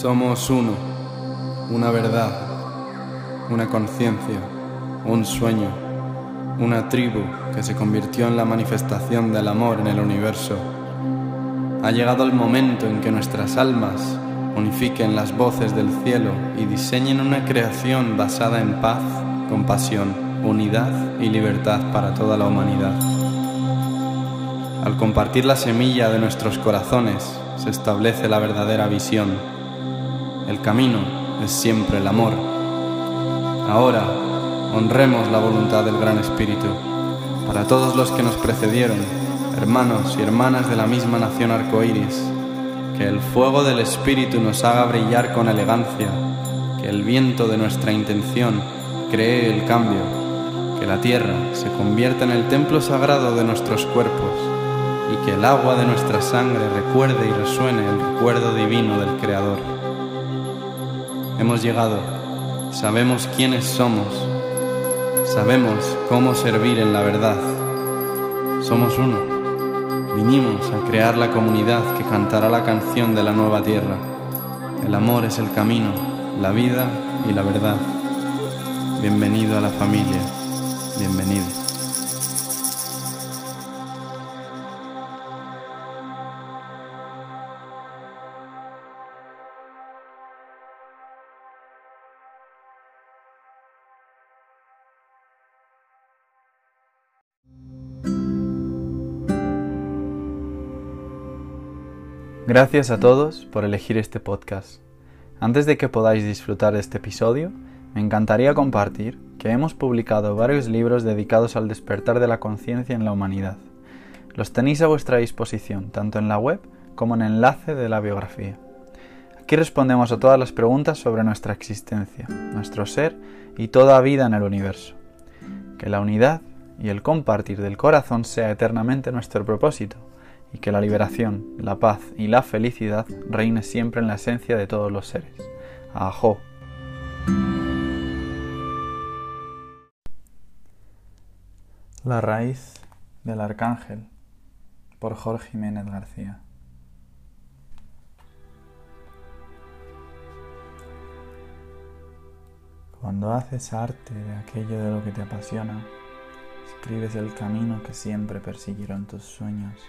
Somos uno, una verdad, una conciencia, un sueño, una tribu que se convirtió en la manifestación del amor en el universo. Ha llegado el momento en que nuestras almas unifiquen las voces del cielo y diseñen una creación basada en paz, compasión, unidad y libertad para toda la humanidad. Al compartir la semilla de nuestros corazones se establece la verdadera visión. El camino es siempre el amor. Ahora honremos la voluntad del Gran Espíritu. Para todos los que nos precedieron, hermanos y hermanas de la misma nación arcoíris, que el fuego del Espíritu nos haga brillar con elegancia, que el viento de nuestra intención cree el cambio, que la tierra se convierta en el templo sagrado de nuestros cuerpos y que el agua de nuestra sangre recuerde y resuene el recuerdo divino del Creador. Hemos llegado, sabemos quiénes somos, sabemos cómo servir en la verdad. Somos uno. Vinimos a crear la comunidad que cantará la canción de la nueva tierra. El amor es el camino, la vida y la verdad. Bienvenido a la familia. Bienvenido. Gracias a todos por elegir este podcast. Antes de que podáis disfrutar de este episodio, me encantaría compartir que hemos publicado varios libros dedicados al despertar de la conciencia en la humanidad. Los tenéis a vuestra disposición tanto en la web como en el enlace de la biografía. Aquí respondemos a todas las preguntas sobre nuestra existencia, nuestro ser y toda vida en el universo. Que la unidad y el compartir del corazón sea eternamente nuestro propósito y que la liberación, la paz y la felicidad reine siempre en la esencia de todos los seres. Ajo. La raíz del arcángel por Jorge Jiménez García. Cuando haces arte de aquello de lo que te apasiona, escribes el camino que siempre persiguieron tus sueños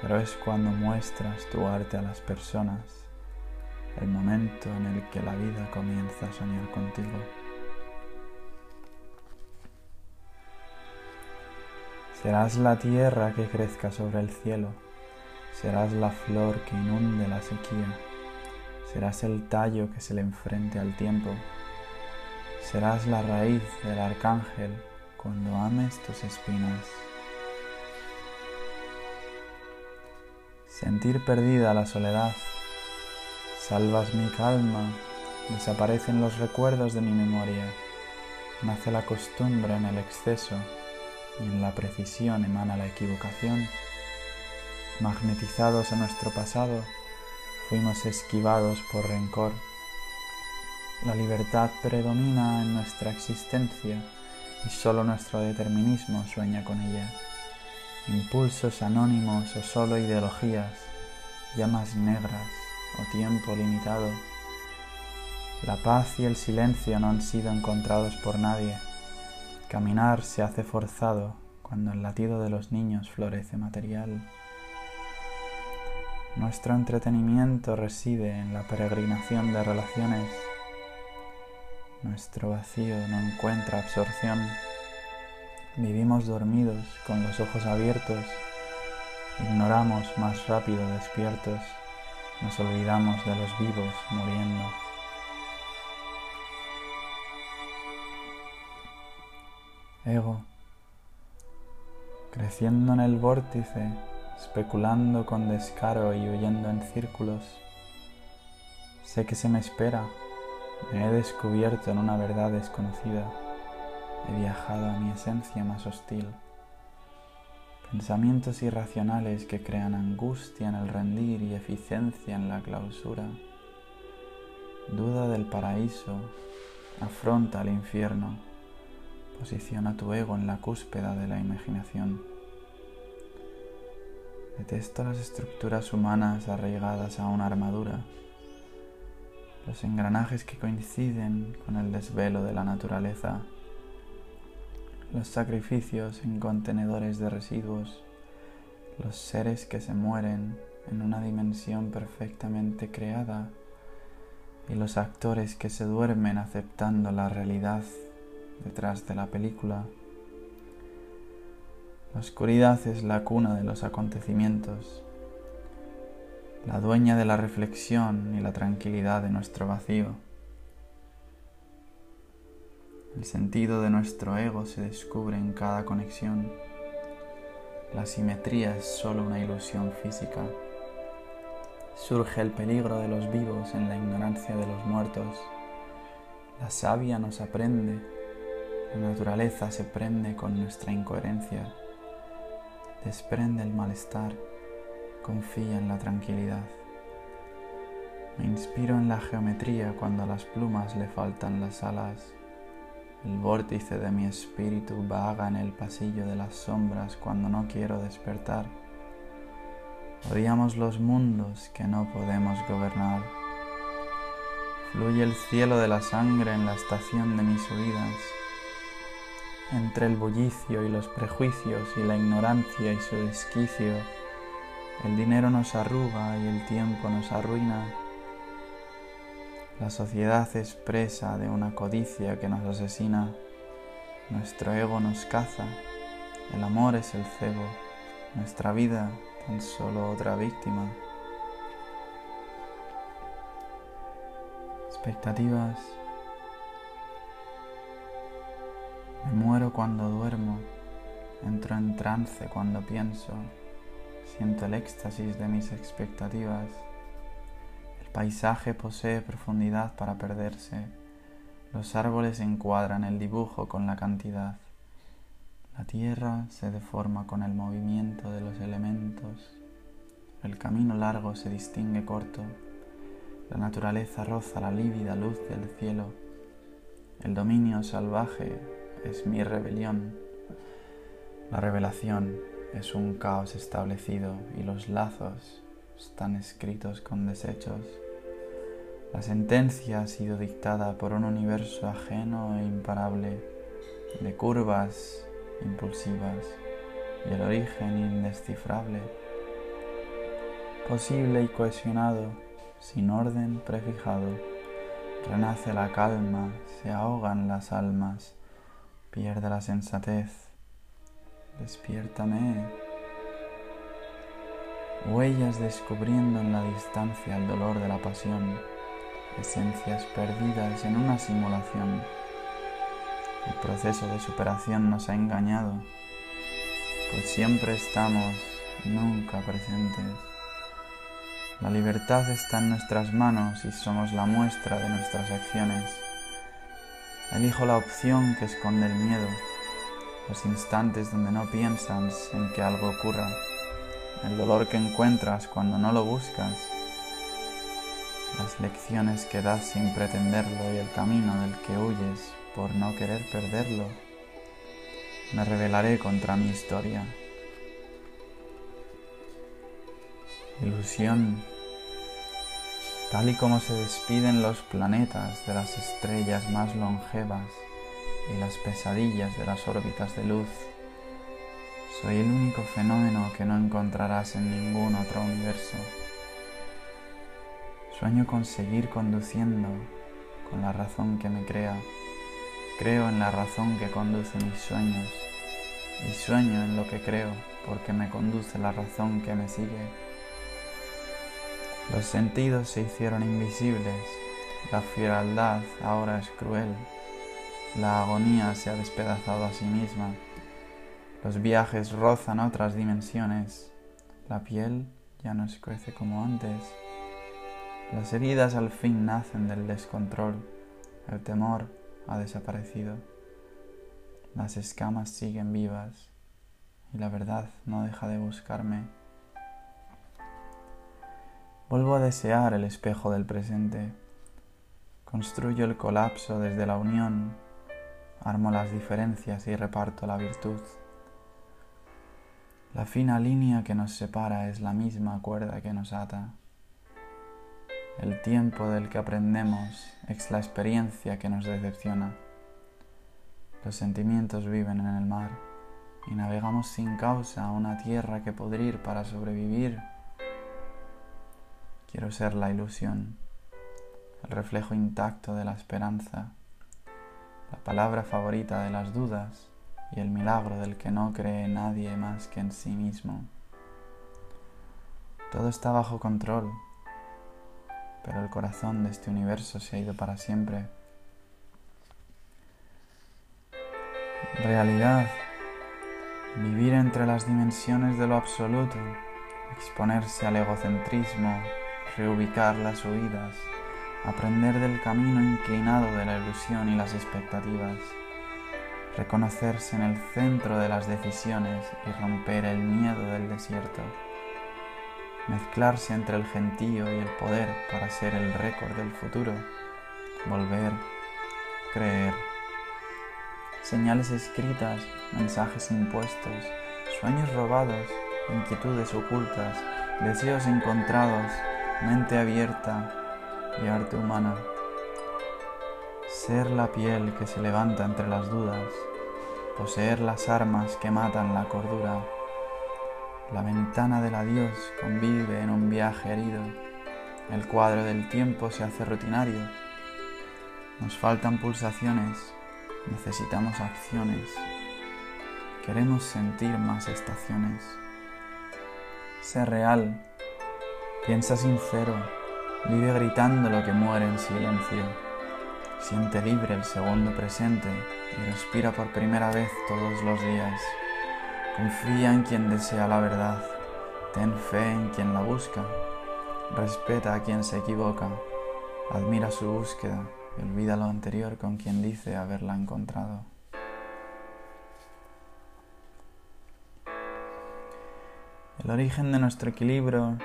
pero es cuando muestras tu arte a las personas, el momento en el que la vida comienza a soñar contigo. Serás la tierra que crezca sobre el cielo, serás la flor que inunde la sequía, serás el tallo que se le enfrente al tiempo, serás la raíz del arcángel cuando ames tus espinas. Sentir perdida la soledad. Salvas mi calma, desaparecen los recuerdos de mi memoria, nace la costumbre en el exceso y en la precisión emana la equivocación. Magnetizados a nuestro pasado, fuimos esquivados por rencor. La libertad predomina en nuestra existencia y solo nuestro determinismo sueña con ella impulsos anónimos o solo ideologías, llamas negras o tiempo limitado. La paz y el silencio no han sido encontrados por nadie. Caminar se hace forzado cuando el latido de los niños florece material. Nuestro entretenimiento reside en la peregrinación de relaciones. Nuestro vacío no encuentra absorción. Vivimos dormidos con los ojos abiertos, ignoramos más rápido despiertos, nos olvidamos de los vivos muriendo. Ego, creciendo en el vórtice, especulando con descaro y huyendo en círculos, sé que se me espera, me he descubierto en una verdad desconocida he viajado a mi esencia más hostil. Pensamientos irracionales que crean angustia en el rendir y eficiencia en la clausura. Duda del paraíso, afronta al infierno, posiciona tu ego en la cúspeda de la imaginación. Detesto las estructuras humanas arraigadas a una armadura, los engranajes que coinciden con el desvelo de la naturaleza, los sacrificios en contenedores de residuos, los seres que se mueren en una dimensión perfectamente creada y los actores que se duermen aceptando la realidad detrás de la película. La oscuridad es la cuna de los acontecimientos, la dueña de la reflexión y la tranquilidad de nuestro vacío. El sentido de nuestro ego se descubre en cada conexión. La simetría es solo una ilusión física. Surge el peligro de los vivos en la ignorancia de los muertos. La savia nos aprende. La naturaleza se prende con nuestra incoherencia. Desprende el malestar. Confía en la tranquilidad. Me inspiro en la geometría cuando a las plumas le faltan las alas. El vórtice de mi espíritu vaga en el pasillo de las sombras cuando no quiero despertar. Odiamos los mundos que no podemos gobernar. Fluye el cielo de la sangre en la estación de mis oídas. Entre el bullicio y los prejuicios y la ignorancia y su desquicio, el dinero nos arruga y el tiempo nos arruina. La sociedad es presa de una codicia que nos asesina. Nuestro ego nos caza. El amor es el cebo. Nuestra vida tan solo otra víctima. Expectativas. Me muero cuando duermo, entro en trance cuando pienso, siento el éxtasis de mis expectativas. Paisaje posee profundidad para perderse, los árboles encuadran el dibujo con la cantidad. La tierra se deforma con el movimiento de los elementos. El camino largo se distingue corto. La naturaleza roza la lívida luz del cielo. El dominio salvaje es mi rebelión. La revelación es un caos establecido y los lazos están escritos con desechos. La sentencia ha sido dictada por un universo ajeno e imparable, de curvas impulsivas y el origen indescifrable, posible y cohesionado, sin orden prefijado, renace la calma, se ahogan las almas, pierde la sensatez, despiértame. Huellas descubriendo en la distancia el dolor de la pasión, esencias perdidas en una simulación el proceso de superación nos ha engañado, pues siempre estamos, nunca presentes. La libertad está en nuestras manos y somos la muestra de nuestras acciones. Elijo la opción que esconde el miedo, los instantes donde no piensas en que algo ocurra, el dolor que encuentras cuando no lo buscas, las lecciones que das sin pretenderlo y el camino del que huyes por no querer perderlo. Me rebelaré contra mi historia. Ilusión. Tal y como se despiden los planetas de las estrellas más longevas y las pesadillas de las órbitas de luz, soy el único fenómeno que no encontrarás en ningún otro universo. Sueño con seguir conduciendo con la razón que me crea. Creo en la razón que conduce mis sueños y sueño en lo que creo porque me conduce la razón que me sigue. Los sentidos se hicieron invisibles, la frialdad ahora es cruel, la agonía se ha despedazado a sí misma, los viajes rozan otras dimensiones, la piel ya no crece como antes, las heridas al fin nacen del descontrol, el temor ha desaparecido. Las escamas siguen vivas y la verdad no deja de buscarme. Vuelvo a desear el espejo del presente. Construyo el colapso desde la unión. Armo las diferencias y reparto la virtud. La fina línea que nos separa es la misma cuerda que nos ata. El tiempo del que aprendemos es la experiencia que nos decepciona. Los sentimientos viven en el mar y navegamos sin causa a una tierra que podrir para sobrevivir. Quiero ser la ilusión, el reflejo intacto de la esperanza, la palabra favorita de las dudas y el milagro del que no cree nadie más que en sí mismo. Todo está bajo control, pero el corazón de este universo se ha ido para siempre. Realidad, vivir entre las dimensiones de lo absoluto, exponerse al egocentrismo, reubicar las huidas, aprender del camino inclinado de la ilusión y las expectativas, reconocerse en el centro de las decisiones y romper el miedo del desierto, mezclarse entre el gentío y el poder para ser el récord del futuro, volver, creer, señales escritas, mensajes impuestos, sueños robados, inquietudes ocultas, deseos encontrados, mente abierta y arte humana. Ser la piel que se levanta entre las dudas, poseer las armas que matan la cordura. La ventana del adiós convive en un viaje herido, el cuadro del tiempo se hace rutinario. Nos faltan pulsaciones, necesitamos acciones, queremos sentir más estaciones. Sé real, piensa sincero, vive gritando lo que muere en silencio. Siente libre el segundo presente y respira por primera vez todos los días. Confía en quien desea la verdad, ten fe en quien la busca, respeta a quien se equivoca, admira su búsqueda y olvida lo anterior con quien dice haberla encontrado. El origen de nuestro equilibrio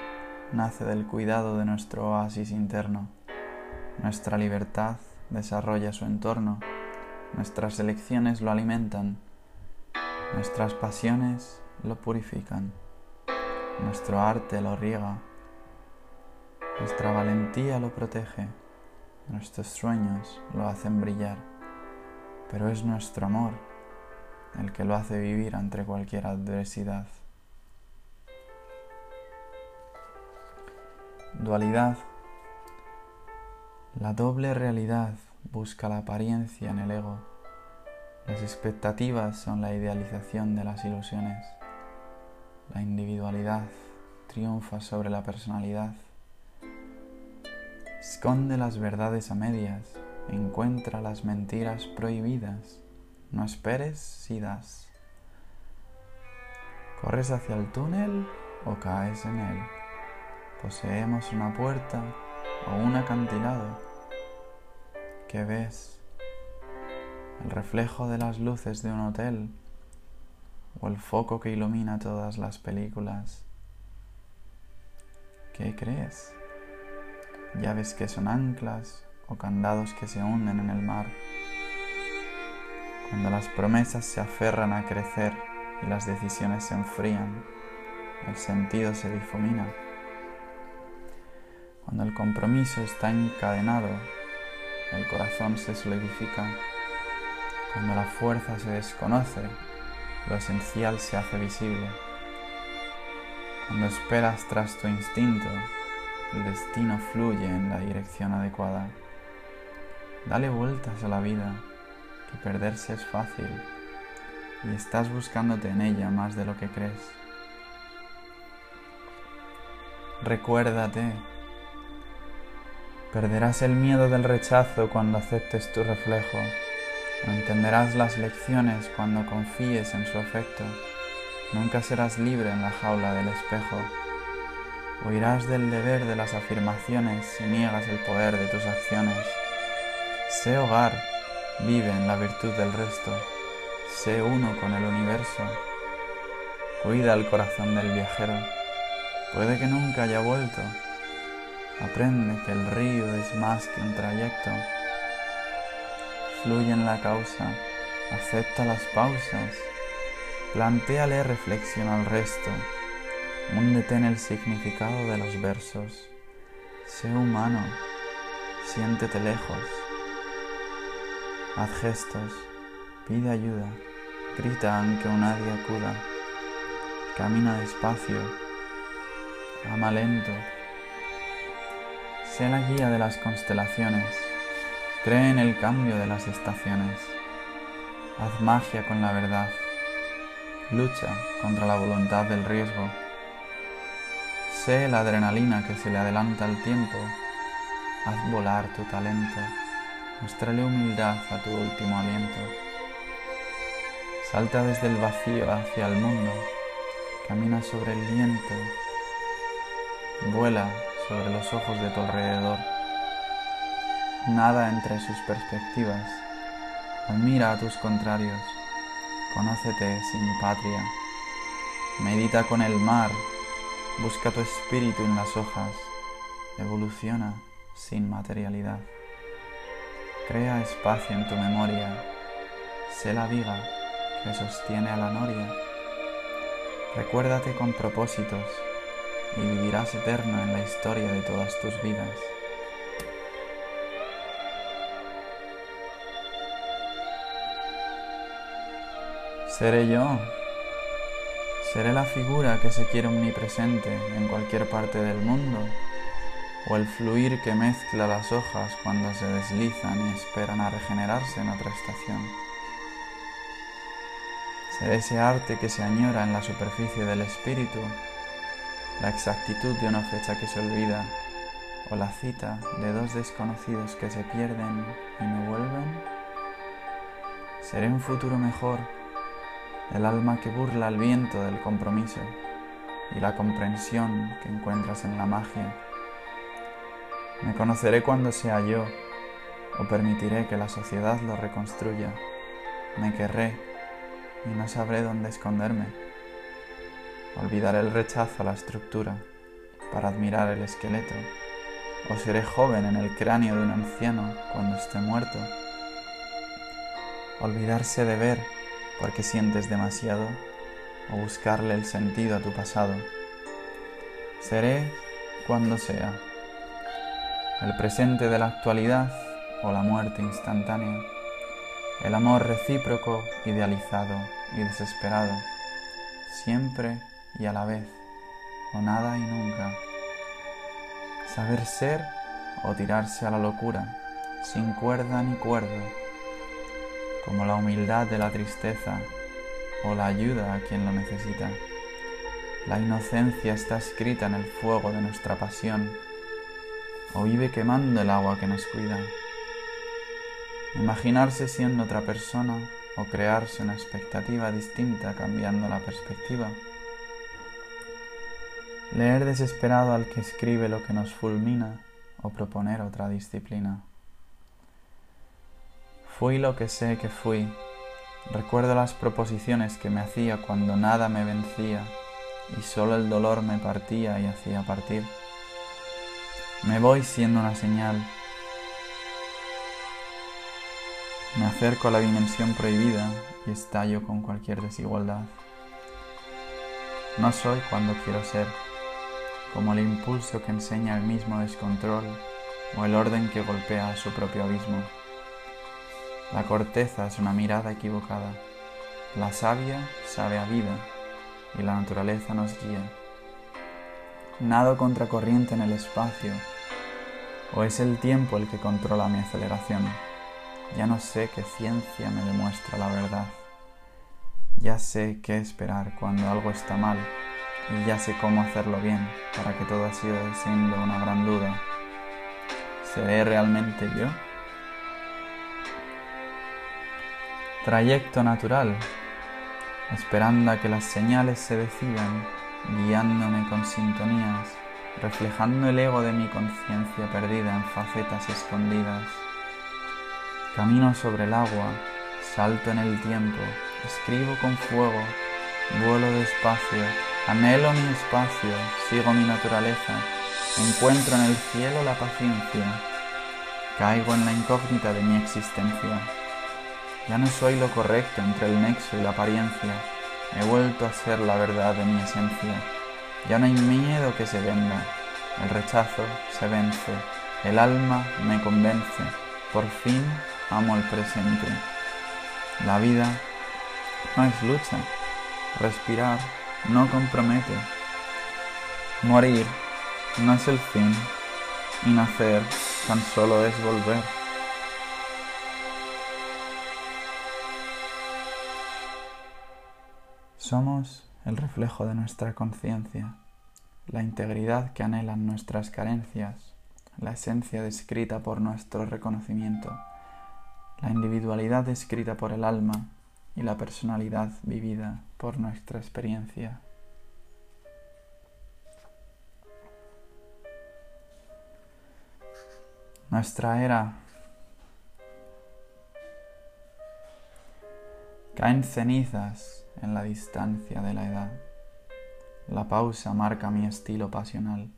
nace del cuidado de nuestro oasis interno, nuestra libertad desarrolla su entorno, nuestras elecciones lo alimentan, nuestras pasiones lo purifican, nuestro arte lo riega, nuestra valentía lo protege, nuestros sueños lo hacen brillar, pero es nuestro amor el que lo hace vivir ante cualquier adversidad. Dualidad. La doble realidad busca la apariencia en el ego. Las expectativas son la idealización de las ilusiones. La individualidad triunfa sobre la personalidad. Esconde las verdades a medias, encuentra las mentiras prohibidas. No esperes si das. ¿Corres hacia el túnel o caes en él? Poseemos una puerta o un acantilado. ¿Qué ves? ¿El reflejo de las luces de un hotel? ¿O el foco que ilumina todas las películas? ¿Qué crees? ¿Llaves que son anclas o candados que se hunden en el mar? Cuando las promesas se aferran a crecer y las decisiones se enfrían, el sentido se difumina. Cuando el compromiso está encadenado, el corazón se solidifica. Cuando la fuerza se desconoce, lo esencial se hace visible. Cuando esperas tras tu instinto, el destino fluye en la dirección adecuada. Dale vueltas a la vida, que perderse es fácil y estás buscándote en ella más de lo que crees. Recuérdate Perderás el miedo del rechazo cuando aceptes tu reflejo. Entenderás las lecciones cuando confíes en su efecto. Nunca serás libre en la jaula del espejo. Huirás del deber de las afirmaciones si niegas el poder de tus acciones. Sé hogar, vive en la virtud del resto. Sé uno con el universo. Cuida el corazón del viajero. Puede que nunca haya vuelto Aprende que el río es más que un trayecto. Fluye en la causa, acepta las pausas, plantéale reflexión al resto, húndete en el significado de los versos. Sé humano, siéntete lejos, haz gestos, pide ayuda, grita aunque nadie acuda, camina despacio, ama lento, sé la guía de las constelaciones, cree en el cambio de las estaciones, haz magia con la verdad, lucha contra la voluntad del riesgo, sé la adrenalina que se le adelanta al tiempo, haz volar tu talento, muéstrale humildad a tu último aliento. Salta desde el vacío hacia el mundo, camina sobre el viento, vuela sobre los ojos de tu alrededor. Nada entre sus perspectivas, admira a tus contrarios, conócete sin patria, medita con el mar, busca tu espíritu en las hojas, evoluciona sin materialidad. Crea espacio en tu memoria, sé la viga que sostiene a la noria. Recuérdate con propósitos y vivirás eterno en la historia de todas tus vidas. Seré yo. Seré la figura que se quiere omnipresente en cualquier parte del mundo, o el fluir que mezcla las hojas cuando se deslizan y esperan a regenerarse en otra estación. Seré ese arte que se añora en la superficie del espíritu, la exactitud de una fecha que se olvida, o la cita de dos desconocidos que se pierden y no vuelven. Seré un futuro mejor, el alma que burla el viento del compromiso y la comprensión que encuentras en la magia. Me conoceré cuando sea yo, o permitiré que la sociedad lo reconstruya. Me querré y no sabré dónde esconderme. Olvidaré el rechazo a la estructura para admirar el esqueleto, o seré joven en el cráneo de un anciano cuando esté muerto. Olvidarse de ver porque sientes demasiado o buscarle el sentido a tu pasado. Seré cuando sea, el presente de la actualidad o la muerte instantánea el amor recíproco, idealizado y desesperado, siempre y a la vez, o nada y nunca. Saber ser o tirarse a la locura, sin cuerda ni cuerdo, como la humildad de la tristeza o la ayuda a quien lo necesita. La inocencia está escrita en el fuego de nuestra pasión, o vive quemando el agua que nos cuida. Imaginarse siendo otra persona o crearse una expectativa distinta cambiando la perspectiva. Leer desesperado al que escribe lo que nos fulmina o proponer otra disciplina. Fui lo que sé que fui. Recuerdo las proposiciones que me hacía cuando nada me vencía y solo el dolor me partía y hacía partir. Me voy siendo una señal Me acerco a la dimensión prohibida y estallo con cualquier desigualdad. No soy cuando quiero ser, como el impulso que enseña el mismo descontrol o el orden que golpea a su propio abismo. La corteza es una mirada equivocada. La savia sabe a vida y la naturaleza nos guía. Nado contracorriente en el espacio o es el tiempo el que controla mi aceleración. Ya no sé qué ciencia me demuestra la verdad. Ya sé qué esperar cuando algo está mal y ya sé cómo hacerlo bien para que todo siga siendo una gran duda. ¿Seré realmente yo? Trayecto natural, esperando a que las señales se decidan, guiándome con sintonías, reflejando el ego de mi conciencia perdida en facetas escondidas. Camino sobre el agua, salto en el tiempo, escribo con fuego, vuelo despacio, anhelo mi espacio, sigo mi naturaleza, encuentro en el cielo la paciencia, caigo en la incógnita de mi existencia. Ya no soy lo correcto entre el nexo y la apariencia, he vuelto a ser la verdad de mi esencia. Ya no hay miedo que se venda, el rechazo se vence, el alma me convence, por fin amo el presente. La vida no es lucha, respirar no compromete, morir no es el fin. Y nacer tan solo es volver. Somos el reflejo de nuestra conciencia, la integridad que anhelan nuestras carencias, la esencia descrita por nuestro reconocimiento, la individualidad descrita por el alma y la personalidad vivida por nuestra experiencia. Nuestra era caen cenizas en la distancia de la edad. La pausa marca mi estilo pasional.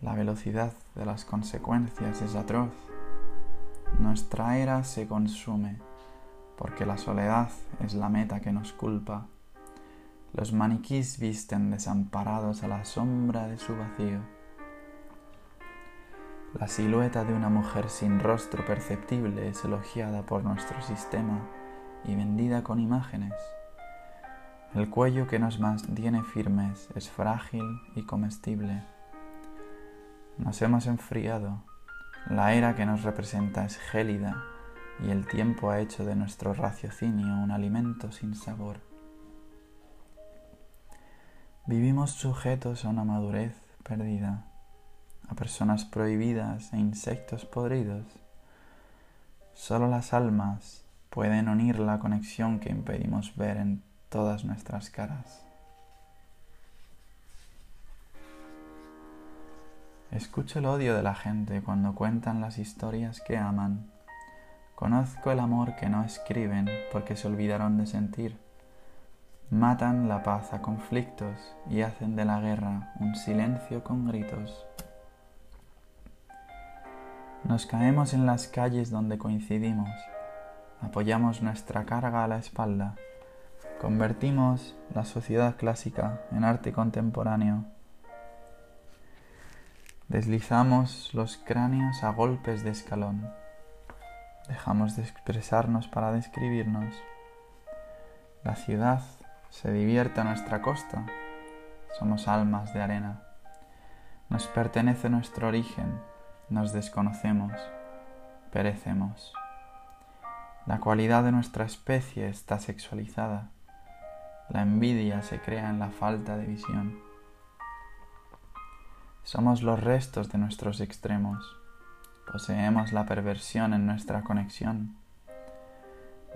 La velocidad de las consecuencias es atroz. Nuestra era se consume porque la soledad es la meta que nos culpa. Los maniquís visten desamparados a la sombra de su vacío la silueta de una mujer sin rostro perceptible es elogiada por nuestro sistema y vendida con imágenes. El cuello que nos mantiene firmes es frágil y comestible. Nos hemos enfriado. La era que nos representa es gélida y el tiempo ha hecho de nuestro raciocinio un alimento sin sabor. Vivimos sujetos a una madurez perdida a personas prohibidas e insectos podridos. Solo las almas pueden unir la conexión que impedimos ver en todas nuestras caras. Escucho el odio de la gente cuando cuentan las historias que aman. Conozco el amor que no escriben porque se olvidaron de sentir. Matan la paz a conflictos y hacen de la guerra un silencio con gritos. Nos caemos en las calles donde coincidimos, apoyamos nuestra carga a la espalda, convertimos la sociedad clásica en arte contemporáneo, deslizamos los cráneos a golpes de escalón, dejamos de expresarnos para describirnos, la ciudad se divierte a nuestra costa, somos almas de arena, nos pertenece nuestro origen, nos desconocemos, perecemos. La cualidad de nuestra especie está sexualizada. La envidia se crea en la falta de visión. Somos los restos de nuestros extremos. Poseemos la perversión en nuestra conexión.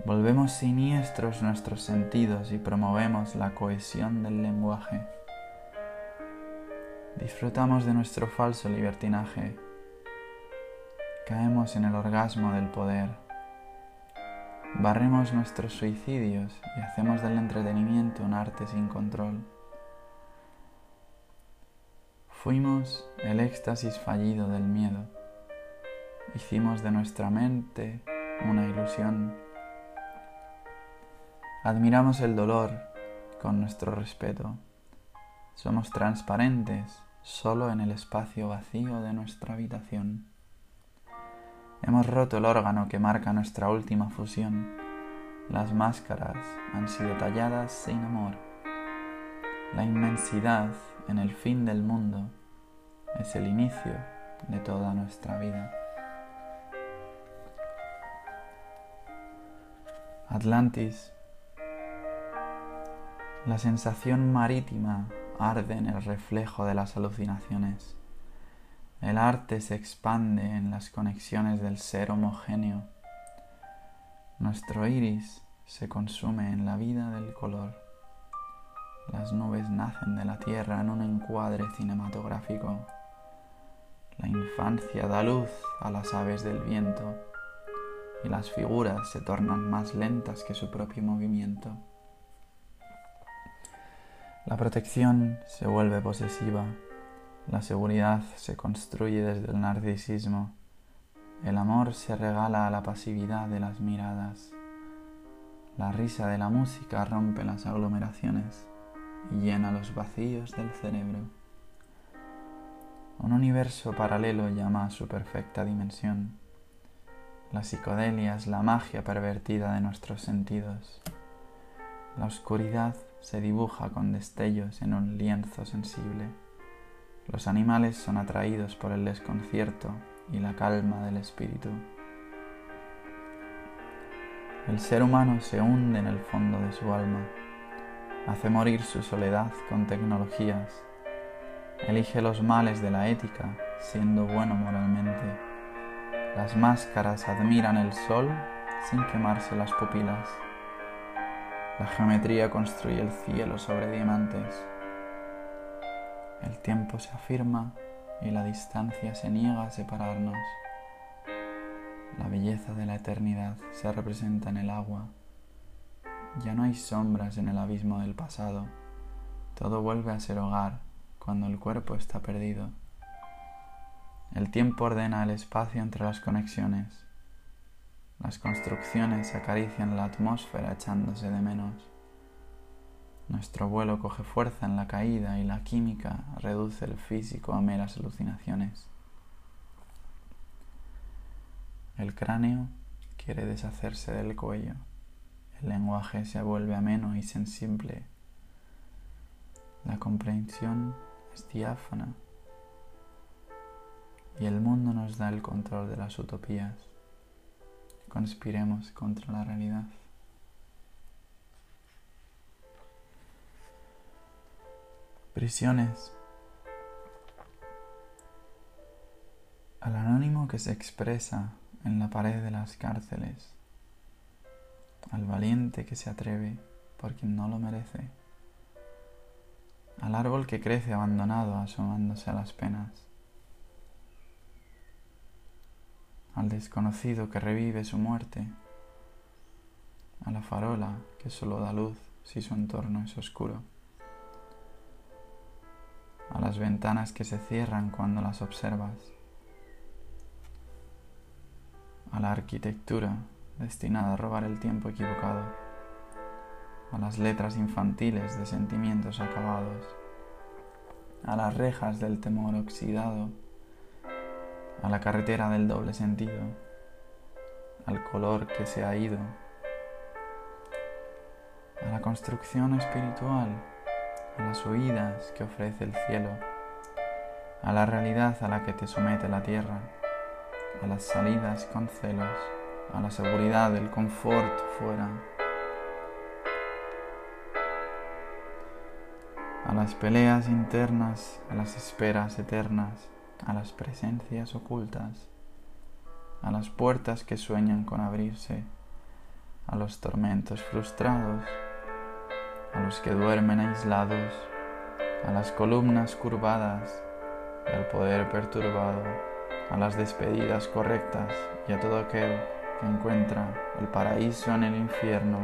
Volvemos siniestros nuestros sentidos y promovemos la cohesión del lenguaje. Disfrutamos de nuestro falso libertinaje caemos en el orgasmo del poder. Barremos nuestros suicidios y hacemos del entretenimiento un arte sin control. Fuimos el éxtasis fallido del miedo. Hicimos de nuestra mente una ilusión. Admiramos el dolor con nuestro respeto. Somos transparentes solo en el espacio vacío de nuestra habitación. Hemos roto el órgano que marca nuestra última fusión. Las máscaras han sido talladas sin amor. La inmensidad en el fin del mundo es el inicio de toda nuestra vida. Atlantis. La sensación marítima arde en el reflejo de las alucinaciones. El arte se expande en las conexiones del ser homogéneo. Nuestro iris se consume en la vida del color. Las nubes nacen de la tierra en un encuadre cinematográfico. La infancia da luz a las aves del viento y las figuras se tornan más lentas que su propio movimiento. La protección se vuelve posesiva la seguridad se construye desde el narcisismo. El amor se regala a la pasividad de las miradas. La risa de la música rompe las aglomeraciones y llena los vacíos del cerebro. Un universo paralelo llama a su perfecta dimensión. La psicodelia es la magia pervertida de nuestros sentidos. La oscuridad se dibuja con destellos en un lienzo sensible. Los animales son atraídos por el desconcierto y la calma del espíritu. El ser humano se hunde en el fondo de su alma, hace morir su soledad con tecnologías, elige los males de la ética siendo bueno moralmente. Las máscaras admiran el sol sin quemarse las pupilas. La geometría construye el cielo sobre diamantes. El tiempo se afirma y la distancia se niega a separarnos. La belleza de la eternidad se representa en el agua. Ya no hay sombras en el abismo del pasado. Todo vuelve a ser hogar cuando el cuerpo está perdido. El tiempo ordena el espacio entre las conexiones. Las construcciones acarician la atmósfera echándose de menos. Nuestro vuelo coge fuerza en la caída y la química reduce el físico a meras alucinaciones. El cráneo quiere deshacerse del cuello. El lenguaje se vuelve ameno y sensible. La comprensión es diáfana. Y el mundo nos da el control de las utopías. Conspiremos contra la realidad. Prisiones. Al anónimo que se expresa en la pared de las cárceles, al valiente que se atreve por quien no lo merece, al árbol que crece abandonado asomándose a las penas, al desconocido que revive su muerte, a la farola que solo da luz si su entorno es oscuro, a las ventanas que se cierran cuando las observas, a la arquitectura destinada a robar el tiempo equivocado, a las letras infantiles de sentimientos acabados, a las rejas del temor oxidado, a la carretera del doble sentido, al color que se ha ido, a la construcción espiritual, a las huidas que ofrece el cielo, a la realidad a la que te somete la tierra a las salidas con celos, a la seguridad del confort fuera, a las peleas internas, a las esperas eternas, a las presencias ocultas, a las puertas que sueñan con abrirse, a los tormentos frustrados, a los que duermen aislados, a las columnas curvadas y al poder perturbado a las despedidas correctas y a todo aquel que encuentra el paraíso en el infierno.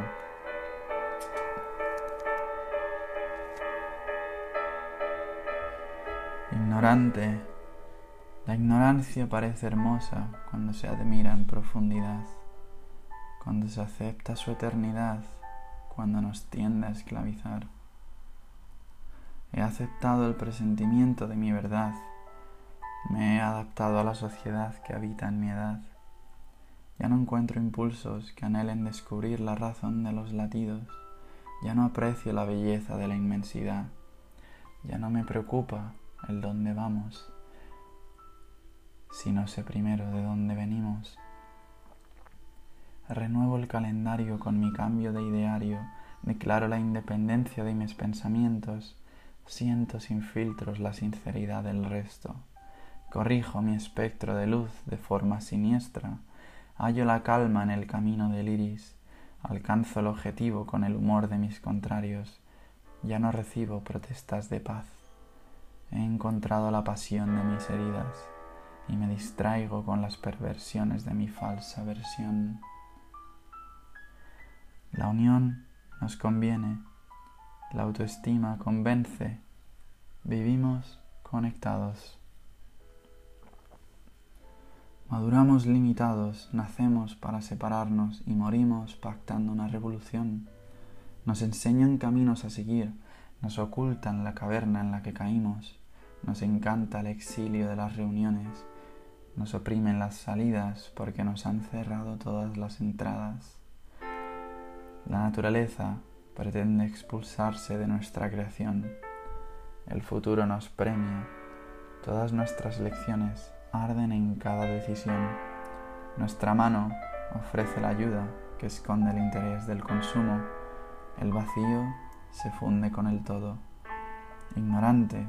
Ignorante, la ignorancia parece hermosa cuando se admira en profundidad, cuando se acepta su eternidad, cuando nos tiende a esclavizar. He aceptado el presentimiento de mi verdad me he adaptado a la sociedad que habita en mi edad. Ya no encuentro impulsos que anhelen descubrir la razón de los latidos. Ya no aprecio la belleza de la inmensidad. Ya no me preocupa el dónde vamos, si no sé primero de dónde venimos. Renuevo el calendario con mi cambio de ideario, declaro la independencia de mis pensamientos, siento sin filtros la sinceridad del resto. Corrijo mi espectro de luz de forma siniestra, hallo la calma en el camino del iris, alcanzo el objetivo con el humor de mis contrarios, ya no recibo protestas de paz. He encontrado la pasión de mis heridas y me distraigo con las perversiones de mi falsa versión. La unión nos conviene, la autoestima convence, vivimos conectados. Maduramos limitados, nacemos para separarnos y morimos pactando una revolución. Nos enseñan caminos a seguir, nos ocultan la caverna en la que caímos, nos encanta el exilio de las reuniones, nos oprimen las salidas porque nos han cerrado todas las entradas. La naturaleza pretende expulsarse de nuestra creación. El futuro nos premia. Todas nuestras lecciones arden en cada decisión. Nuestra mano ofrece la ayuda que esconde el interés del consumo. El vacío se funde con el todo. Ignorante,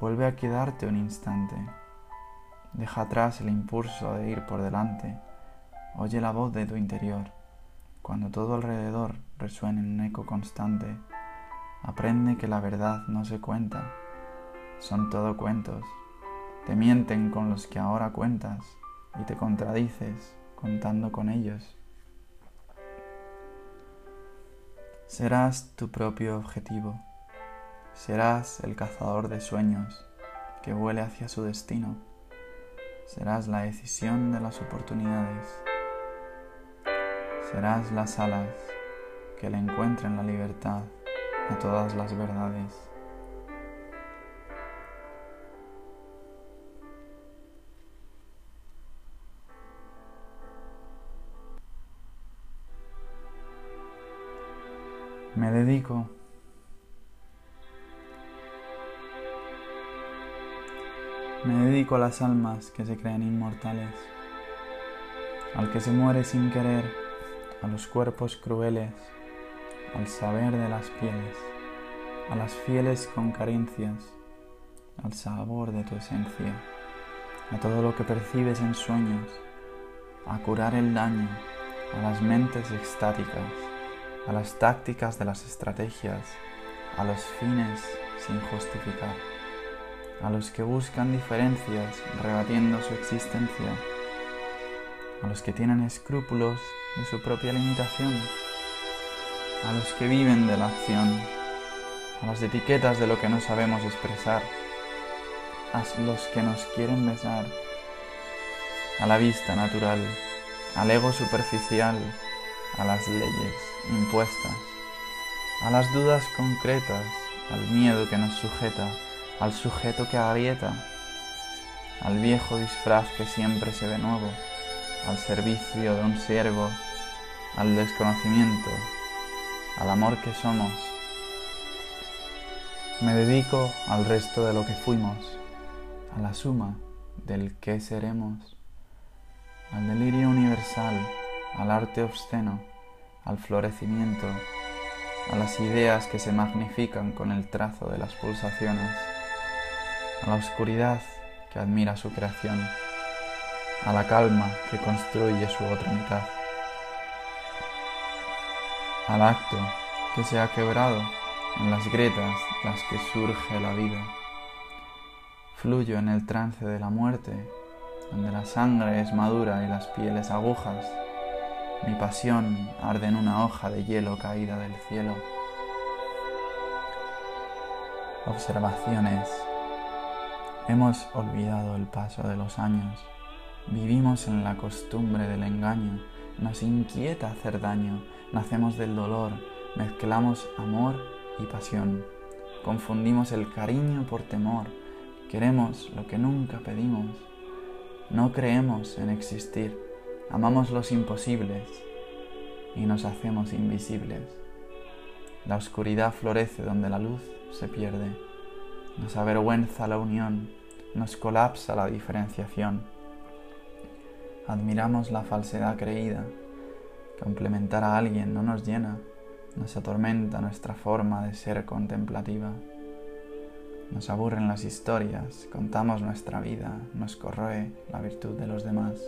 vuelve a quedarte un instante. Deja atrás el impulso de ir por delante. Oye la voz de tu interior. Cuando todo alrededor resuene en un eco constante, aprende que la verdad no se cuenta. Son todo cuentos. Te mienten con los que ahora cuentas y te contradices contando con ellos. Serás tu propio objetivo. Serás el cazador de sueños que vuele hacia su destino. Serás la decisión de las oportunidades. Serás las alas que le encuentren la libertad a todas las verdades. Me dedico Me dedico a las almas que se creen inmortales, al que se muere sin querer, a los cuerpos crueles, al saber de las pieles, a las fieles con carencias, al sabor de tu esencia, a todo lo que percibes en sueños, a curar el daño, a las mentes extáticas, a las tácticas de las estrategias, a los fines sin justificar, a los que buscan diferencias rebatiendo su existencia, a los que tienen escrúpulos de su propia limitación, a los que viven de la acción, a las etiquetas de lo que no sabemos expresar, a los que nos quieren besar, a la vista natural, al ego superficial, a las leyes impuestas, a las dudas concretas, al miedo que nos sujeta, al sujeto que agrieta, al viejo disfraz que siempre se ve nuevo, al servicio de un siervo, al desconocimiento, al amor que somos. Me dedico al resto de lo que fuimos, a la suma del que seremos, al delirio universal, al arte obsceno, al florecimiento, a las ideas que se magnifican con el trazo de las pulsaciones, a la oscuridad que admira su creación, a la calma que construye su otra mitad, al acto que se ha quebrado en las grietas las que surge la vida. Fluyo en el trance de la muerte, donde la sangre es madura y las pieles agujas. Mi pasión arde en una hoja de hielo caída del cielo. Observaciones. Hemos olvidado el paso de los años. Vivimos en la costumbre del engaño. Nos inquieta hacer daño. Nacemos del dolor. Mezclamos amor y pasión. Confundimos el cariño por temor. Queremos lo que nunca pedimos. No creemos en existir. Amamos los imposibles y nos hacemos invisibles. La oscuridad florece donde la luz se pierde. Nos avergüenza la unión, nos colapsa la diferenciación. Admiramos la falsedad creída. Complementar a alguien no nos llena, nos atormenta nuestra forma de ser contemplativa. Nos aburren las historias, contamos nuestra vida, nos corroe la virtud de los demás.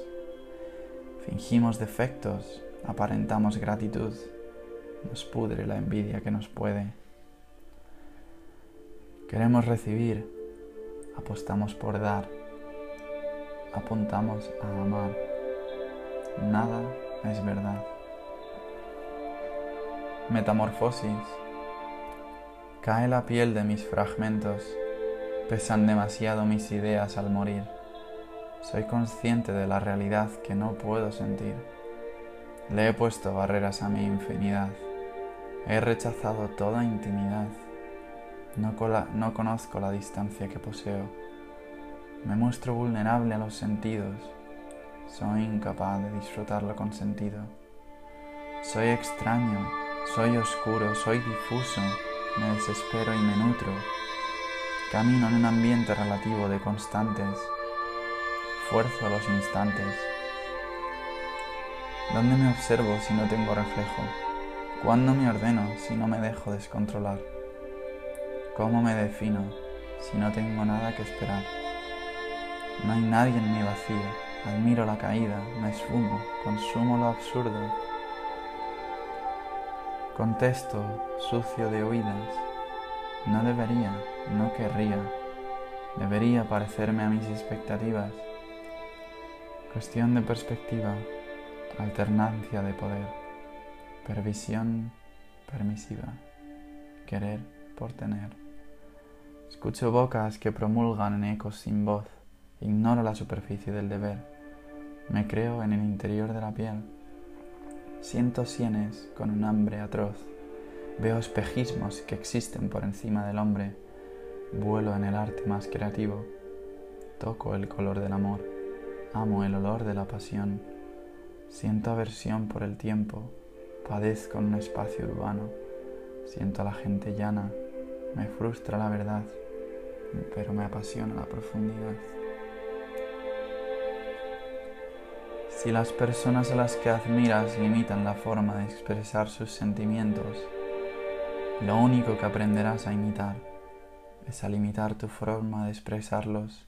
Fingimos defectos, aparentamos gratitud, nos pudre la envidia que nos puede. Queremos recibir, apostamos por dar, apuntamos a amar. Nada es verdad. Metamorfosis. Cae la piel de mis fragmentos, pesan demasiado mis ideas al morir. Soy consciente de la realidad que no puedo sentir. Le he puesto barreras a mi infinidad. He rechazado toda intimidad. No, no conozco la distancia que poseo. Me muestro vulnerable a los sentidos. Soy incapaz de disfrutarlo con sentido. Soy extraño, soy oscuro, soy difuso, me desespero y me nutro. Camino en un ambiente relativo de constantes. Fuerzo los instantes. ¿Dónde me observo si no tengo reflejo? ¿Cuándo me ordeno si no me dejo descontrolar? ¿Cómo me defino si no tengo nada que esperar? No hay nadie en mi vacío, admiro la caída, me esfumo, consumo lo absurdo. Contesto, sucio de oídas, no debería, no querría, debería parecerme a mis expectativas. Cuestión de perspectiva, alternancia de poder, pervisión permisiva, querer por tener. Escucho bocas que promulgan en ecos sin voz, ignoro la superficie del deber, me creo en el interior de la piel. Siento sienes con un hambre atroz, veo espejismos que existen por encima del hombre, vuelo en el arte más creativo, toco el color del amor, amo el olor de la pasión, siento aversión por el tiempo, padezco en un espacio urbano, siento a la gente llana, me frustra la verdad, pero me apasiona la profundidad. Si las personas a las que admiras limitan la forma de expresar sus sentimientos, lo único que aprenderás a imitar es a limitar tu forma de expresarlos.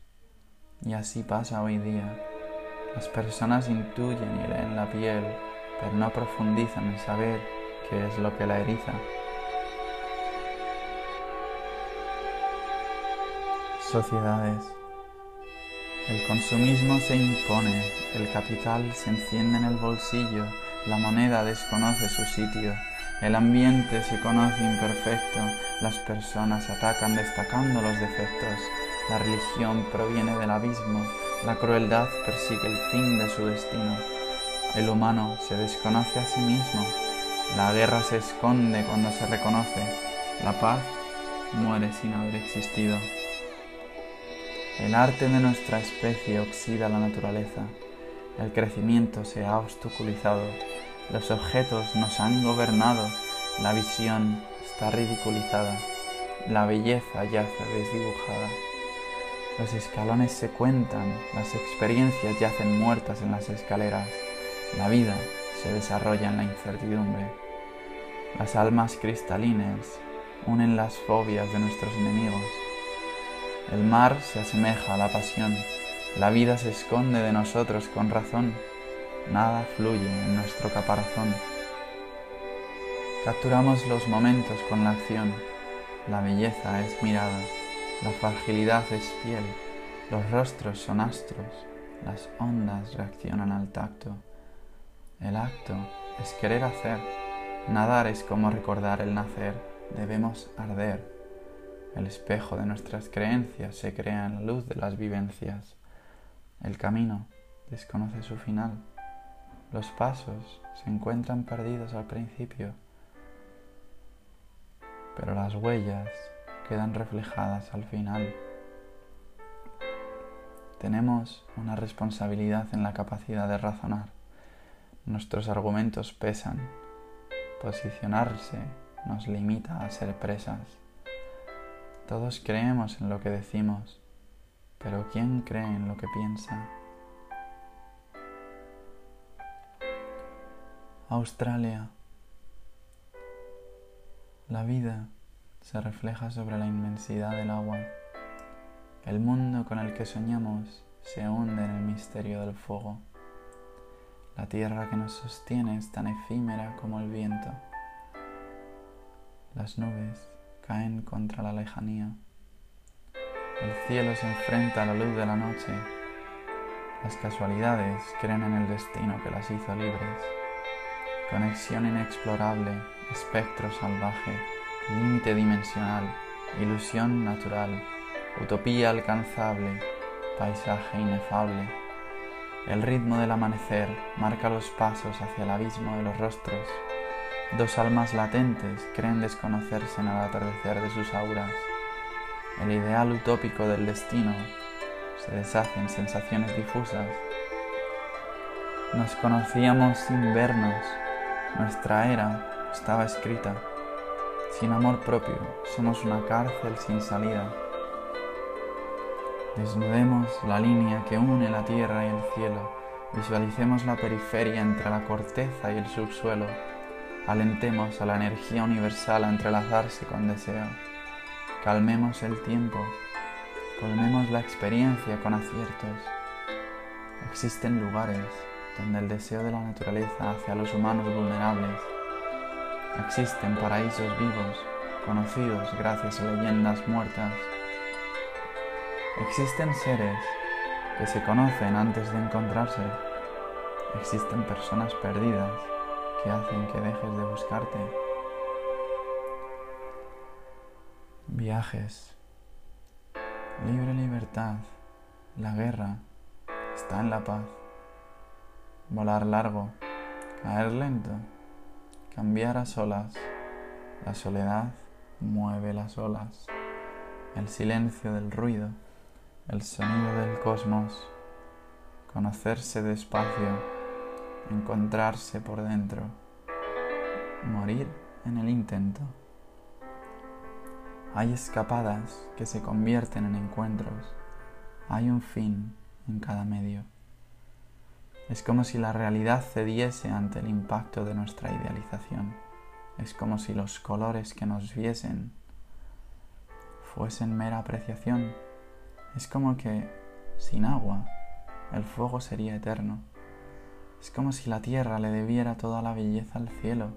Y así pasa hoy día. Las personas intuyen y leen la piel, pero no profundizan en saber qué es lo que la eriza. Sociedades. El consumismo se impone, el capital se enciende en el bolsillo, la moneda desconoce su sitio, el ambiente se conoce imperfecto, las personas atacan destacando los defectos, la religión proviene del abismo, la crueldad persigue el fin de su destino, el humano se desconoce a sí mismo, la guerra se esconde cuando se reconoce, la paz muere sin haber existido. El arte de nuestra especie oxida la naturaleza. El crecimiento se ha obstaculizado. Los objetos nos han gobernado. La visión está ridiculizada. La belleza yace desdibujada. Los escalones se cuentan. Las experiencias yacen muertas en las escaleras. La vida se desarrolla en la incertidumbre. Las almas cristalinas unen las fobias de nuestros enemigos. El mar se asemeja a la pasión, la vida se esconde de nosotros con razón, nada fluye en nuestro caparazón. Capturamos los momentos con la acción, la belleza es mirada, la fragilidad es piel, los rostros son astros, las ondas reaccionan al tacto. El acto es querer hacer, nadar es como recordar el nacer, debemos arder el espejo de nuestras creencias se crea en la luz de las vivencias. El camino desconoce su final. Los pasos se encuentran perdidos al principio, pero las huellas quedan reflejadas al final. Tenemos una responsabilidad en la capacidad de razonar. Nuestros argumentos pesan. Posicionarse nos limita a ser presas. Todos creemos en lo que decimos, pero ¿quién cree en lo que piensa? Australia. La vida se refleja sobre la inmensidad del agua. El mundo con el que soñamos se hunde en el misterio del fuego. La tierra que nos sostiene es tan efímera como el viento. Las nubes caen contra la lejanía. El cielo se enfrenta a la luz de la noche. Las casualidades creen en el destino que las hizo libres. Conexión inexplorable, espectro salvaje, límite dimensional, ilusión natural, utopía alcanzable, paisaje inefable. El ritmo del amanecer marca los pasos hacia el abismo de los rostros. Dos almas latentes creen desconocerse en el atardecer de sus auras. El ideal utópico del destino se deshace en sensaciones difusas. Nos conocíamos sin vernos, nuestra era estaba escrita. Sin amor propio, somos una cárcel sin salida. Desnudemos la línea que une la tierra y el cielo. Visualicemos la periferia entre la corteza y el subsuelo. Alentemos a la energía universal a entrelazarse con deseo. Calmemos el tiempo. Colmemos la experiencia con aciertos. Existen lugares donde el deseo de la naturaleza hacia los humanos vulnerables Existen paraísos vivos, conocidos gracias a leyendas muertas. Existen seres que se conocen antes de encontrarse. Existen personas perdidas que hacen que dejes de buscarte. Viajes. Libre libertad. La guerra está en la paz. Volar largo. Caer lento. Cambiar a solas. La soledad mueve las olas. El silencio del ruido. El sonido del cosmos. Conocerse despacio. Encontrarse por dentro. Morir en el intento. Hay escapadas que se convierten en encuentros. Hay un fin en cada medio. Es como si la realidad cediese ante el impacto de nuestra idealización. Es como si los colores que nos viesen fuesen mera apreciación. Es como que, sin agua, el fuego sería eterno. Es como si la tierra le debiera toda la belleza al cielo.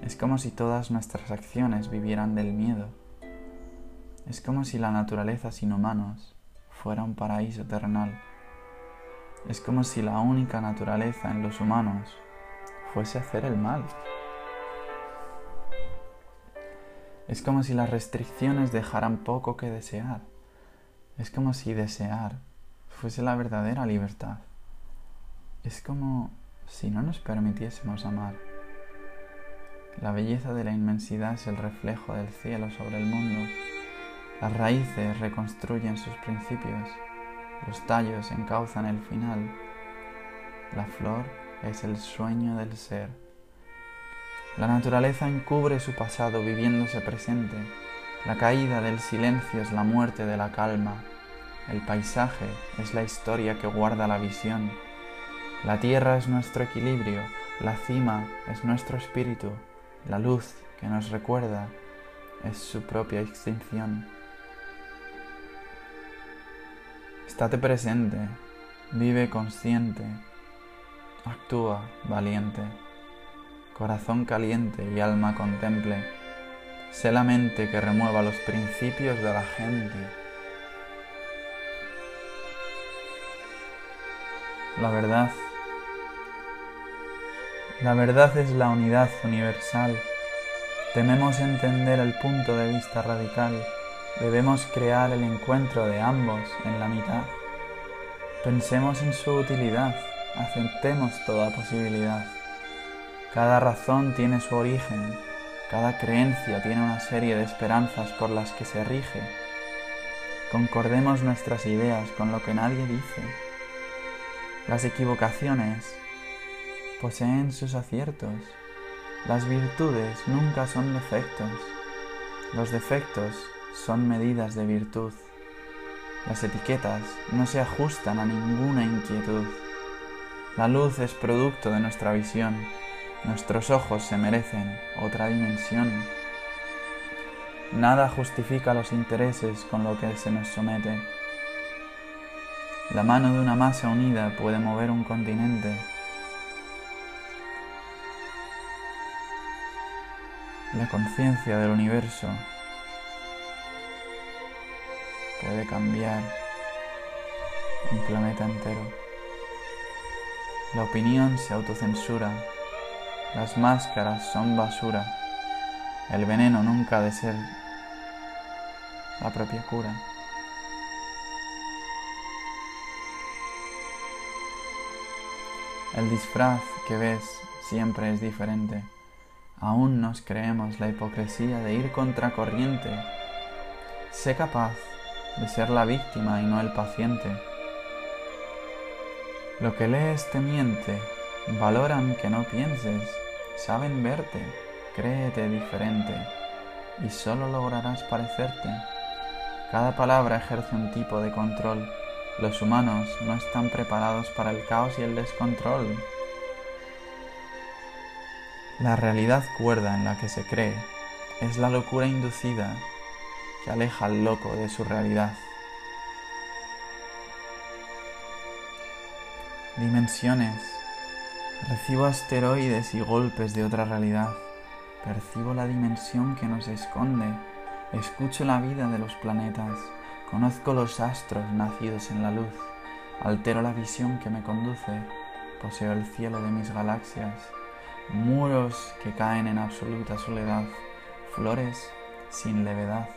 Es como si todas nuestras acciones vivieran del miedo. Es como si la naturaleza sin humanos fuera un paraíso eternal. Es como si la única naturaleza en los humanos fuese hacer el mal. Es como si las restricciones dejaran poco que desear. Es como si desear fuese la verdadera libertad. Es como si no nos permitiésemos amar. La belleza de la inmensidad es el reflejo del cielo sobre el mundo. Las raíces reconstruyen sus principios los tallos encauzan el final. La flor es el sueño del ser. La naturaleza encubre su pasado viviéndose presente. La caída del silencio es la muerte de la calma. El paisaje es la historia que guarda la visión. La tierra es nuestro equilibrio, la cima es nuestro espíritu, la luz que nos recuerda es su propia extinción. Estate presente, vive consciente, actúa valiente, corazón caliente y alma contemple. Sé la mente que remueva los principios de la gente. La verdad. La verdad es la unidad universal. Tememos entender el punto de vista radical Debemos crear el encuentro de ambos en la mitad. Pensemos en su utilidad, aceptemos toda posibilidad. Cada razón tiene su origen, cada creencia tiene una serie de esperanzas por las que se rige. Concordemos nuestras ideas con lo que nadie dice. Las equivocaciones poseen sus aciertos. Las virtudes nunca son defectos. Los defectos son medidas de virtud. Las etiquetas no se ajustan a ninguna inquietud. La luz es producto de nuestra visión. Nuestros ojos se merecen otra dimensión. Nada justifica los intereses con lo que se nos somete. La mano de una masa unida puede mover un continente. La conciencia del universo puede cambiar un planeta entero. La opinión se autocensura, las máscaras son basura, el veneno nunca ha de ser la propia cura. El disfraz que ves siempre es diferente. Aún nos creemos la hipocresía de ir contracorriente. Sé capaz de ser la víctima y no el paciente. Lo que lees te miente, valoran que no pienses, saben verte, créete diferente y solo lograrás parecerte. Cada palabra ejerce un tipo de control. Los humanos no están preparados para el caos y el descontrol. La realidad cuerda en la que se cree es la locura inducida que aleja al loco de su realidad. Dimensiones. Recibo asteroides y golpes de otra realidad. Percibo la dimensión que nos esconde. Escucho la vida de los planetas. Conozco los astros nacidos en la luz. Altero la visión que me conduce. Poseo el cielo de mis galaxias. Muros que caen en absoluta soledad, flores sin levedad,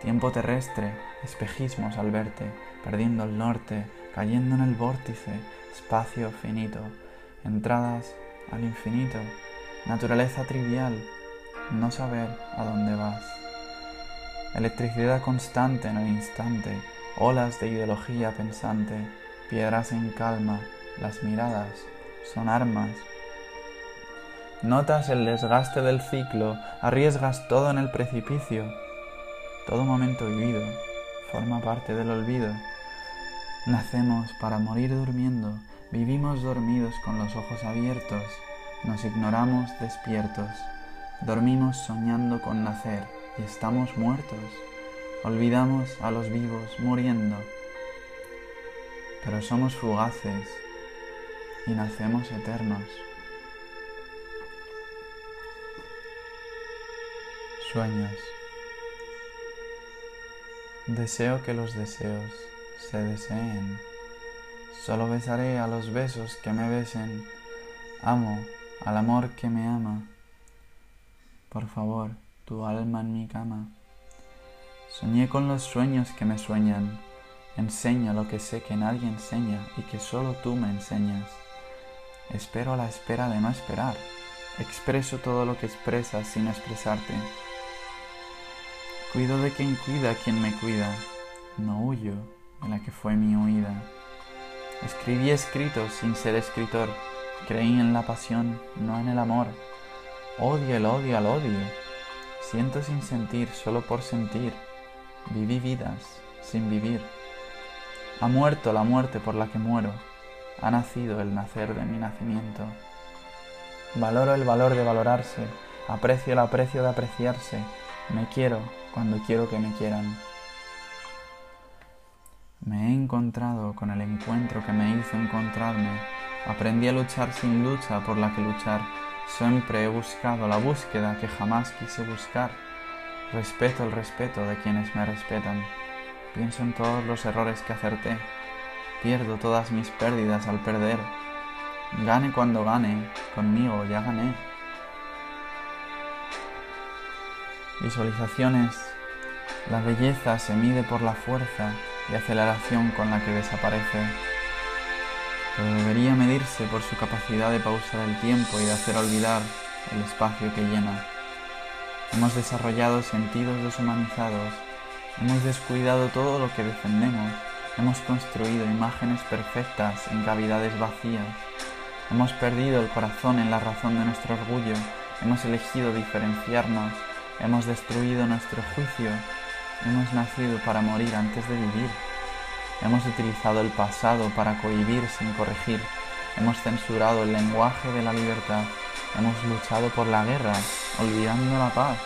tiempo terrestre, espejismos al verte, perdiendo el norte, cayendo en el vórtice, espacio finito, entradas al infinito, naturaleza trivial, no saber a dónde vas. Electricidad constante en el instante, olas de ideología pensante, piedras en calma, las miradas son armas Notas el desgaste del ciclo, arriesgas todo en el precipicio. Todo momento vivido forma parte del olvido. Nacemos para morir durmiendo, vivimos dormidos con los ojos abiertos, nos ignoramos despiertos, dormimos soñando con nacer y estamos muertos. Olvidamos a los vivos muriendo, pero somos fugaces y nacemos eternos. Sueños. Deseo que los deseos se deseen. Solo besaré a los besos que me besen. Amo al amor que me ama. Por favor, tu alma en mi cama. Soñé con los sueños que me sueñan. Enseña lo que sé que nadie enseña y que solo tú me enseñas. Espero a la espera de no esperar. Expreso todo lo que expresas sin expresarte. Cuido de quien cuida a quien me cuida, no huyo de la que fue mi huida. Escribí escritos sin ser escritor, creí en la pasión, no en el amor. Odio el odio al odio, siento sin sentir solo por sentir, viví vidas sin vivir. Ha muerto la muerte por la que muero, ha nacido el nacer de mi nacimiento. Valoro el valor de valorarse, aprecio el aprecio de apreciarse, me quiero cuando quiero que me quieran. Me he encontrado con el encuentro que me hizo encontrarme. Aprendí a luchar sin lucha por la que luchar. Siempre he buscado la búsqueda que jamás quise buscar. Respeto el respeto de quienes me respetan. Pienso en todos los errores que acerté. Pierdo todas mis pérdidas al perder. Gane cuando gane, conmigo ya gané. Visualizaciones. La belleza se mide por la fuerza y aceleración con la que desaparece, pero debería medirse por su capacidad de pausar el tiempo y de hacer olvidar el espacio que llena. Hemos desarrollado sentidos deshumanizados, hemos descuidado todo lo que defendemos, hemos construido imágenes perfectas en cavidades vacías, hemos perdido el corazón en la razón de nuestro orgullo, hemos elegido diferenciarnos Hemos destruido nuestro juicio. Hemos nacido para morir antes de vivir. Hemos utilizado el pasado para cohibir sin corregir. Hemos censurado el lenguaje de la libertad. Hemos luchado por la guerra, olvidando la paz.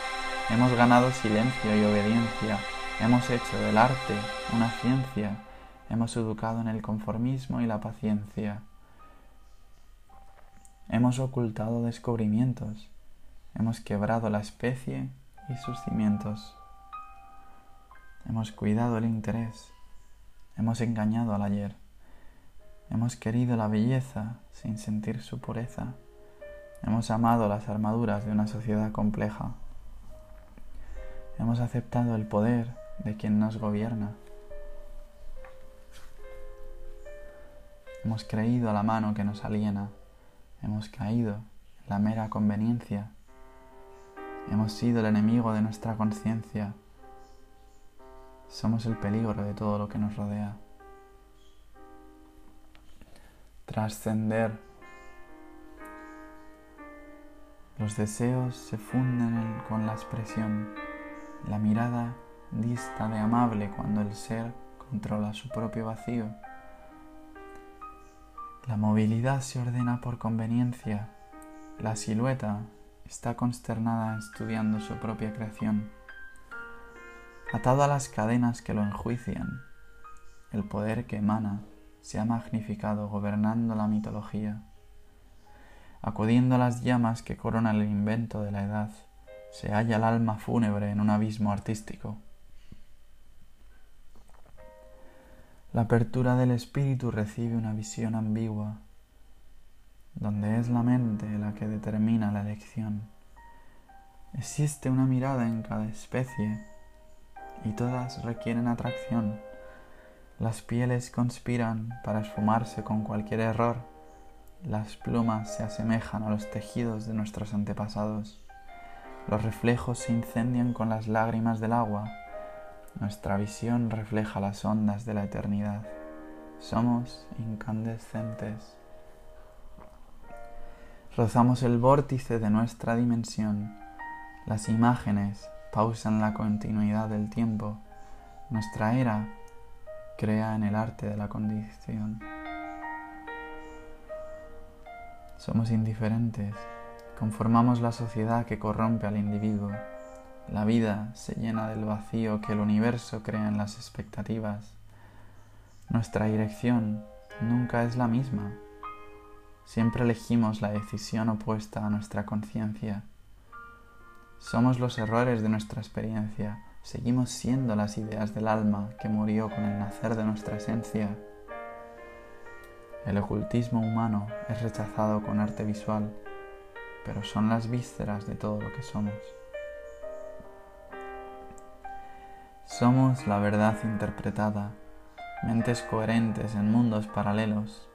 Hemos ganado silencio y obediencia. Hemos hecho del arte una ciencia. Hemos educado en el conformismo y la paciencia. Hemos ocultado descubrimientos. Hemos quebrado la especie y sus cimientos. Hemos cuidado el interés, hemos engañado al ayer, hemos querido la belleza sin sentir su pureza, hemos amado las armaduras de una sociedad compleja, hemos aceptado el poder de quien nos gobierna, hemos creído a la mano que nos aliena, hemos caído en la mera conveniencia. Hemos sido el enemigo de nuestra conciencia. Somos el peligro de todo lo que nos rodea. Trascender. Los deseos se funden con la expresión. La mirada dista de amable cuando el ser controla su propio vacío. La movilidad se ordena por conveniencia. La silueta está consternada estudiando su propia creación. Atado a las cadenas que lo enjuician, el poder que emana se ha magnificado gobernando la mitología. Acudiendo a las llamas que coronan el invento de la edad, se halla el alma fúnebre en un abismo artístico. La apertura del espíritu recibe una visión ambigua, donde es la mente la que determina la elección. Existe una mirada en cada especie y todas requieren atracción. Las pieles conspiran para esfumarse con cualquier error. Las plumas se asemejan a los tejidos de nuestros antepasados. Los reflejos se incendian con las lágrimas del agua nuestra visión refleja las ondas de la eternidad. Somos incandescentes. Rozamos el vórtice de nuestra dimensión. Las imágenes pausan la continuidad del tiempo. Nuestra era crea en el arte de la condición. Somos indiferentes. Conformamos la sociedad que corrompe al individuo. La vida se llena del vacío que el universo crea en las expectativas. Nuestra dirección nunca es la misma. Siempre elegimos la decisión opuesta a nuestra conciencia. Somos los errores de nuestra experiencia. Seguimos siendo las ideas del alma que murió con el nacer de nuestra esencia. El ocultismo humano es rechazado con arte visual, pero son las vísceras de todo lo que somos. Somos la verdad interpretada, mentes coherentes en mundos paralelos.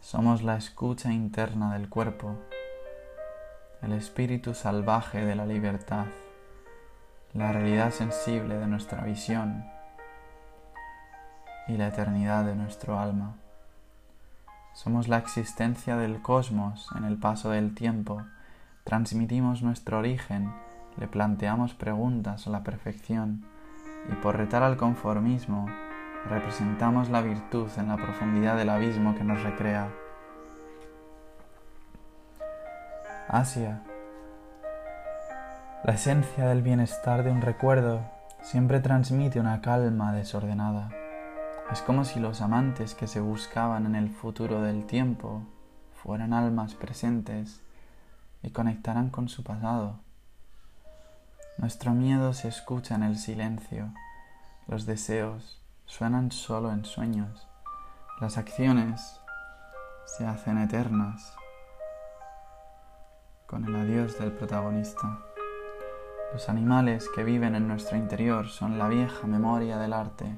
Somos la escucha interna del cuerpo, el espíritu salvaje de la libertad, la realidad sensible de nuestra visión y la eternidad de nuestro alma. Somos la existencia del cosmos en el paso del tiempo, transmitimos nuestro origen le planteamos preguntas a la perfección y por retar al conformismo representamos la virtud en la profundidad del abismo que nos recrea. Asia. La esencia del bienestar de un recuerdo siempre transmite una calma desordenada. Es como si los amantes que se buscaban en el futuro del tiempo fueran almas presentes y conectaran con su pasado. Nuestro miedo se escucha en el silencio, los deseos suenan solo en sueños, las acciones se hacen eternas con el adiós del protagonista. Los animales que viven en nuestro interior son la vieja memoria del arte.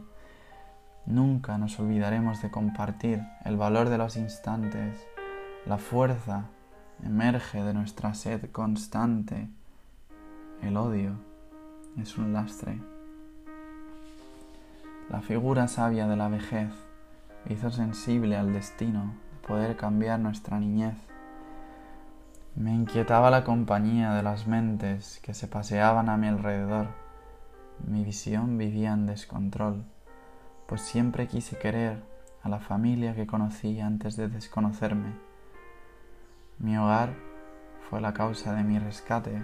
Nunca nos olvidaremos de compartir el valor de los instantes. La fuerza emerge de nuestra sed constante el odio es un lastre. La figura sabia de la vejez hizo sensible al destino de poder cambiar nuestra niñez. Me inquietaba la compañía de las mentes que se paseaban a mi alrededor. Mi visión vivía en descontrol, pues siempre quise querer a la familia que conocí antes de desconocerme. Mi hogar fue la causa de mi rescate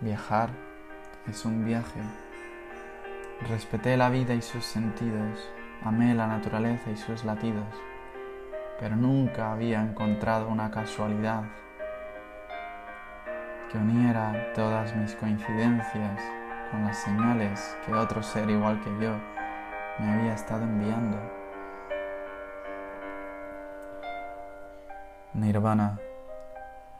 Viajar es un viaje. Respeté la vida y sus sentidos, amé la naturaleza y sus latidos, pero nunca había encontrado una casualidad que uniera todas mis coincidencias con las señales que otro ser igual que yo me había estado enviando. Nirvana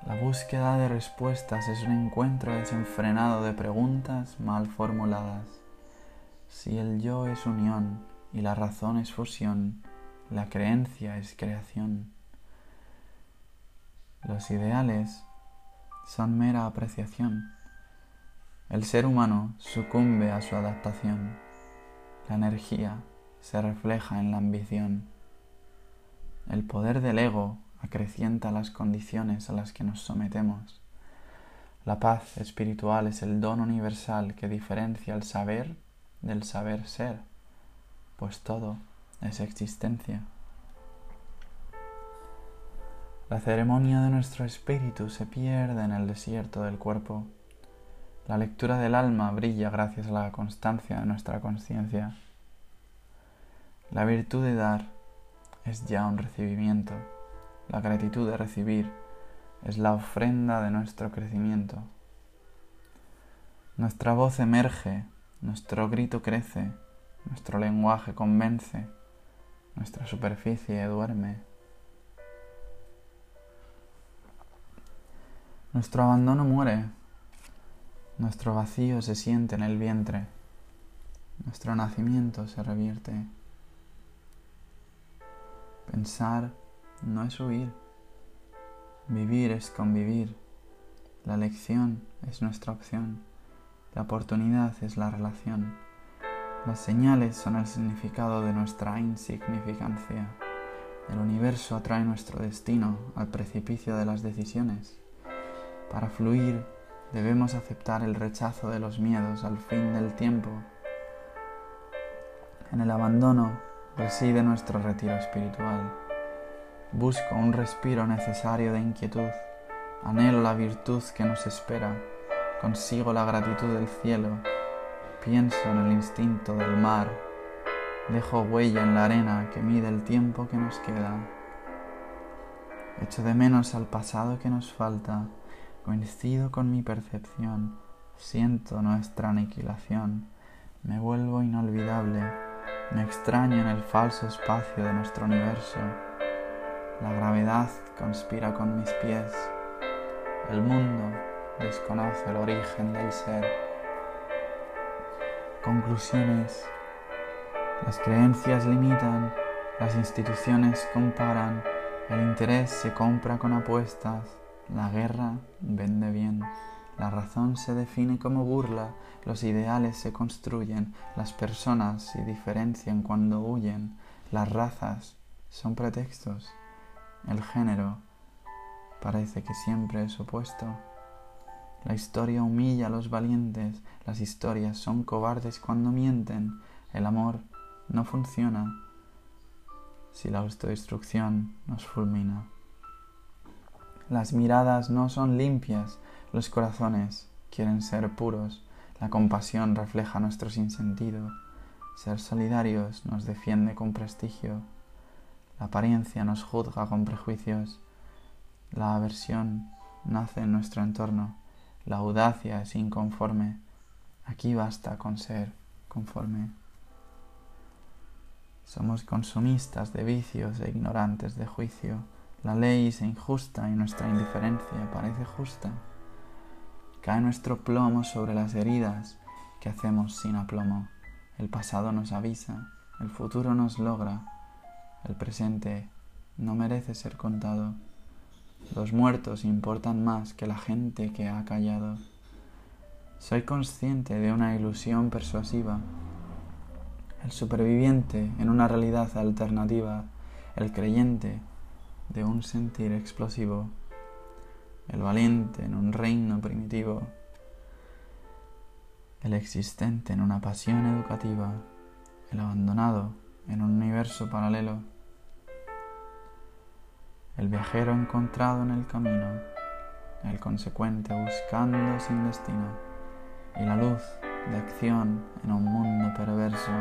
la búsqueda de respuestas es un encuentro desenfrenado de preguntas mal formuladas. Si el yo es unión y la razón es fusión, la creencia es creación. Los ideales son mera apreciación. El ser humano sucumbe a su adaptación. La energía se refleja en la ambición. El poder del ego acrecienta las condiciones a las que nos sometemos. La paz espiritual es el don universal que diferencia el saber del saber ser, pues todo es existencia. La ceremonia de nuestro espíritu se pierde en el desierto del cuerpo. La lectura del alma brilla gracias a la constancia de nuestra conciencia. La virtud de dar es ya un recibimiento. La gratitud de recibir es la ofrenda de nuestro crecimiento. Nuestra voz emerge, nuestro grito crece, nuestro lenguaje convence, nuestra superficie duerme. Nuestro abandono muere, nuestro vacío se siente en el vientre, nuestro nacimiento se revierte. Pensar no es huir, vivir es convivir, la lección es nuestra opción, la oportunidad es la relación, las señales son el significado de nuestra insignificancia, el universo atrae nuestro destino al precipicio de las decisiones. Para fluir debemos aceptar el rechazo de los miedos al fin del tiempo. En el abandono reside nuestro retiro espiritual. Busco un respiro necesario de inquietud, anhelo la virtud que nos espera, consigo la gratitud del cielo, pienso en el instinto del mar, dejo huella en la arena que mide el tiempo que nos queda. Echo de menos al pasado que nos falta, Coincido con mi percepción, siento nuestra aniquilación, me vuelvo inolvidable, me extraño en el falso espacio de nuestro universo. La gravedad conspira con mis pies, el mundo desconoce el origen del ser. Conclusiones. Las creencias limitan, las instituciones comparan, el interés se compra con apuestas, la guerra vende bien. La razón se define como burla, los ideales se construyen, las personas se diferencian cuando huyen, las razas son pretextos, el género parece que siempre es opuesto. La historia humilla a los valientes, las historias son cobardes cuando mienten, el amor no funciona si la autodestrucción nos fulmina. Las miradas no son limpias, los corazones quieren ser puros, la compasión refleja nuestro sinsentido, ser solidarios nos defiende con prestigio, la apariencia nos juzga con prejuicios, la aversión nace en nuestro entorno, la audacia es inconforme, aquí basta con ser conforme. Somos consumistas de vicios e ignorantes de juicio, la ley es injusta y nuestra indiferencia parece justa. Cae nuestro plomo sobre las heridas que hacemos sin aplomo. El pasado nos avisa, el futuro nos logra, el presente no merece ser contado. Los muertos importan más que la gente que ha callado. Soy consciente de una ilusión persuasiva. El superviviente en una realidad alternativa, el creyente de un sentir explosivo, el valiente en un reino primitivo, el existente en una pasión educativa, el abandonado en un universo paralelo, el viajero encontrado en el camino, el consecuente buscando sin destino, y la luz de acción en un mundo perverso.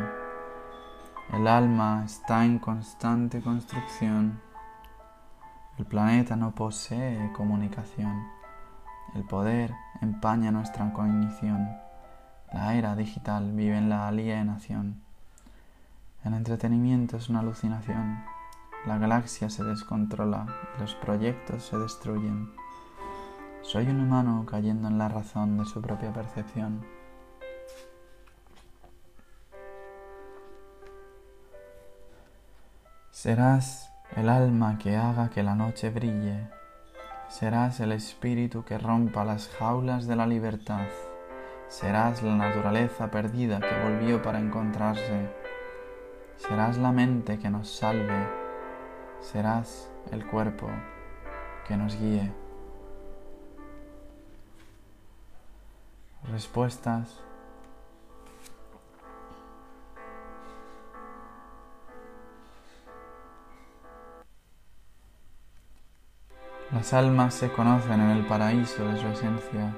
El alma está en constante construcción el planeta no posee comunicación. El poder empaña nuestra cognición. La era digital vive en la alienación. El entretenimiento es una alucinación. La galaxia se descontrola y los proyectos se destruyen. Soy un humano cayendo en la razón de su propia percepción. Serás el alma que haga que la noche brille, Serás el espíritu que rompa las jaulas de la libertad. Serás la naturaleza perdida que volvió para encontrarse. Serás la mente que nos salve. Serás el cuerpo que nos guíe. Respuestas Las almas se conocen en el paraíso de su esencia.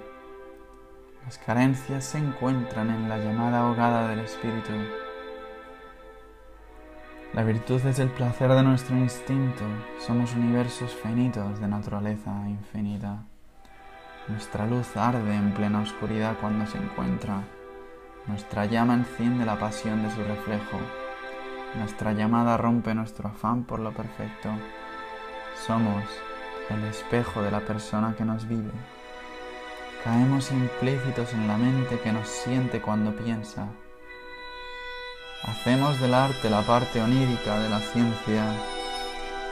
Las carencias se encuentran en la llamada ahogada del espíritu. La virtud es el placer de nuestro instinto. Somos universos finitos de naturaleza infinita. Nuestra luz arde en plena oscuridad cuando se encuentra. Nuestra llama enciende la pasión de su reflejo. Nuestra llamada rompe nuestro afán por lo perfecto. Somos el espejo de la persona que nos vive. Caemos implícitos en la mente que nos siente cuando piensa. Hacemos del arte la parte onírica de la ciencia.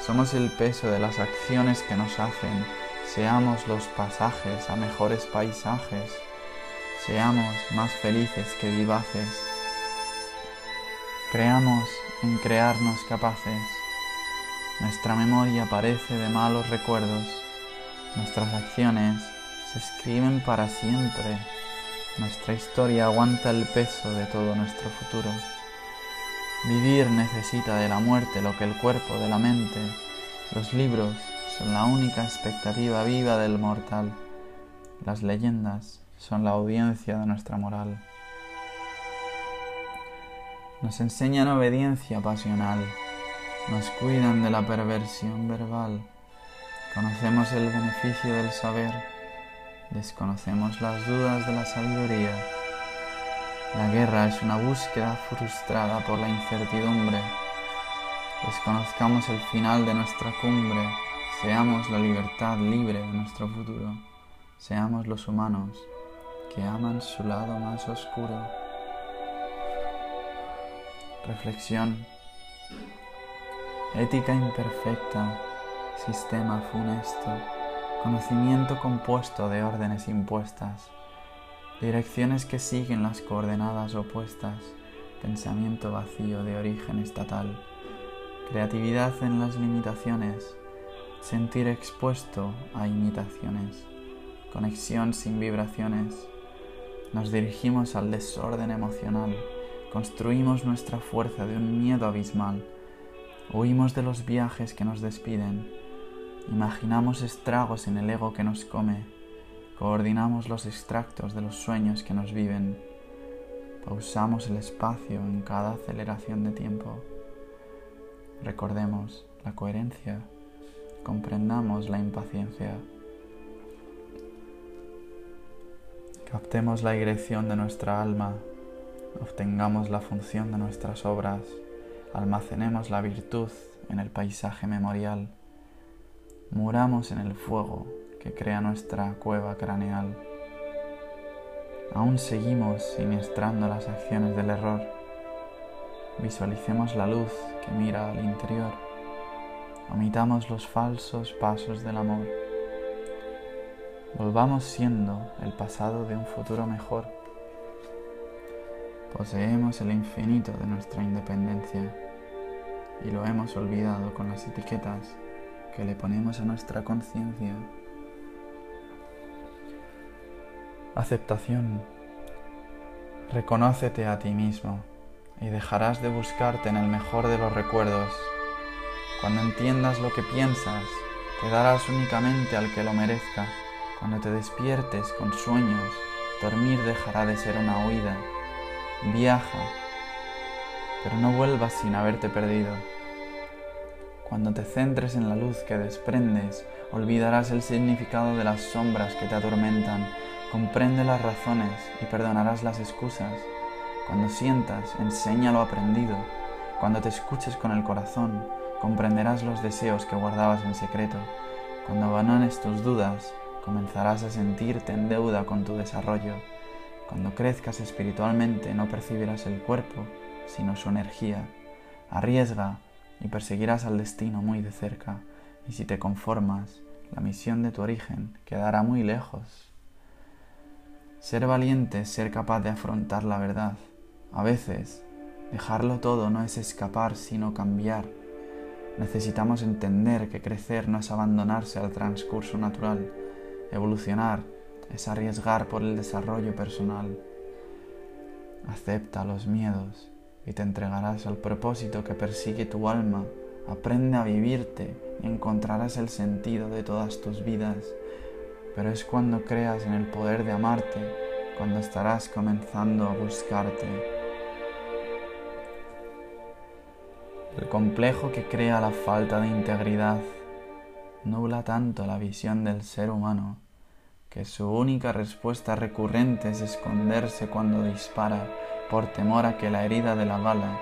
Somos el peso de las acciones que nos hacen. Seamos los pasajes a mejores paisajes. Seamos más felices que vivaces. Creamos en crearnos capaces. Nuestra memoria parece de malos recuerdos. Nuestras acciones se escriben para siempre. Nuestra historia aguanta el peso de todo nuestro futuro. Vivir necesita de la muerte lo que el cuerpo de la mente. Los libros son la única expectativa viva del mortal. Las leyendas son la audiencia de nuestra moral. Nos enseñan obediencia pasional nos cuidan de la perversión verbal. Conocemos el beneficio del saber, desconocemos las dudas de la sabiduría. La guerra es una búsqueda frustrada por la incertidumbre. Desconozcamos el final de nuestra cumbre, seamos la libertad libre de nuestro futuro, seamos los humanos que aman su lado más oscuro. Reflexión ética imperfecta, sistema funesto, conocimiento compuesto de órdenes impuestas, direcciones que siguen las coordenadas opuestas, pensamiento vacío de origen estatal, creatividad en las limitaciones, sentir expuesto a imitaciones, conexión sin vibraciones, nos dirigimos al desorden emocional, construimos nuestra fuerza de un miedo abismal, Huimos de los viajes que nos despiden, imaginamos estragos en el ego que nos come, coordinamos los extractos de los sueños que nos viven, pausamos el espacio en cada aceleración de tiempo. Recordemos la coherencia, comprendamos la impaciencia, captemos la dirección de nuestra alma, obtengamos la función de nuestras obras almacenemos la virtud en el paisaje memorial, muramos en el fuego que crea nuestra cueva craneal. Aún seguimos siniestrando las acciones del error. Visualicemos la luz que mira al interior. Omitamos los falsos pasos del amor. Volvamos siendo el pasado de un futuro mejor Poseemos el infinito de nuestra independencia y lo hemos olvidado con las etiquetas que le ponemos a nuestra conciencia. Aceptación. Reconócete a ti mismo y dejarás de buscarte en el mejor de los recuerdos. Cuando entiendas lo que piensas, te darás únicamente al que lo merezca. Cuando te despiertes con sueños, dormir dejará de ser una huida Viaja, pero no vuelvas sin haberte perdido. Cuando te centres en la luz que desprendes, olvidarás el significado de las sombras que te atormentan, comprende las razones y perdonarás las excusas. Cuando sientas, enseña lo aprendido. Cuando te escuches con el corazón, comprenderás los deseos que guardabas en secreto. Cuando abandones tus dudas, comenzarás a sentirte en deuda con tu desarrollo. Cuando crezcas espiritualmente no percibirás el cuerpo, sino su energía. Arriesga y perseguirás al destino muy de cerca, y si te conformas, la misión de tu origen quedará muy lejos. Ser valiente es ser capaz de afrontar la verdad. A veces, dejarlo todo no es escapar, sino cambiar. Necesitamos entender que crecer no es abandonarse al transcurso natural. Evolucionar es arriesgar por el desarrollo personal. Acepta los miedos y te entregarás al propósito que persigue tu alma. Aprende a vivirte y encontrarás el sentido de todas tus vidas. Pero es cuando creas en el poder de amarte, cuando estarás comenzando a buscarte. El complejo que crea la falta de integridad nubla tanto la visión del ser humano que su única respuesta recurrente es esconderse cuando dispara por temor a que la herida de la bala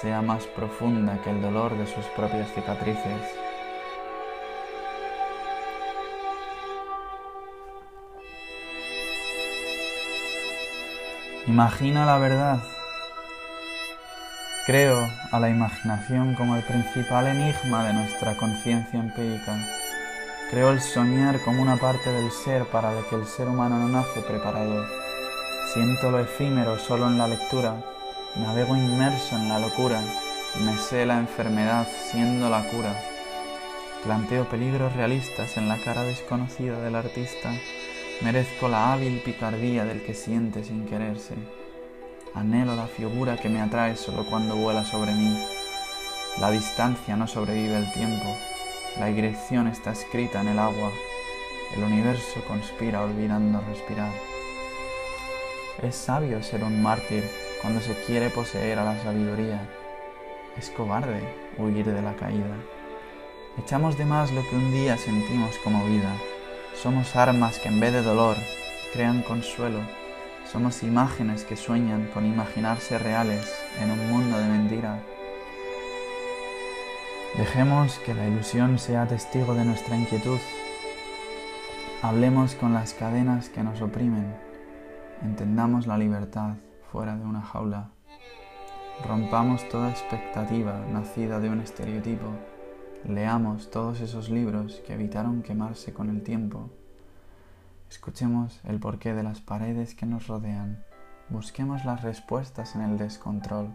sea más profunda que el dolor de sus propias cicatrices. Imagina la verdad. Creo a la imaginación como el principal enigma de nuestra conciencia empírica. Creo el soñar como una parte del ser para la que el ser humano no nace preparado Siento lo efímero solo en la lectura, navego inmerso en la locura, me sé la enfermedad siendo la cura. Planteo peligros realistas en la cara desconocida del artista, merezco la hábil picardía del que siente sin quererse. Anhelo la figura que me atrae solo cuando vuela sobre mí. La distancia no sobrevive el tiempo, la dirección está escrita en el agua, el universo conspira olvidando respirar. Es sabio ser un mártir cuando se quiere poseer a la sabiduría. Es cobarde huir de la caída. Echamos de más lo que un día sentimos como vida. Somos armas que en vez de dolor crean consuelo. Somos imágenes que sueñan con imaginarse reales en un mundo de mentira. Dejemos que la ilusión sea testigo de nuestra inquietud. Hablemos con las cadenas que nos oprimen Entendamos la libertad fuera de una jaula. Rompamos toda expectativa nacida de un estereotipo. Leamos todos esos libros que evitaron quemarse con el tiempo. Escuchemos el porqué de las paredes que nos rodean. Busquemos las respuestas en el descontrol.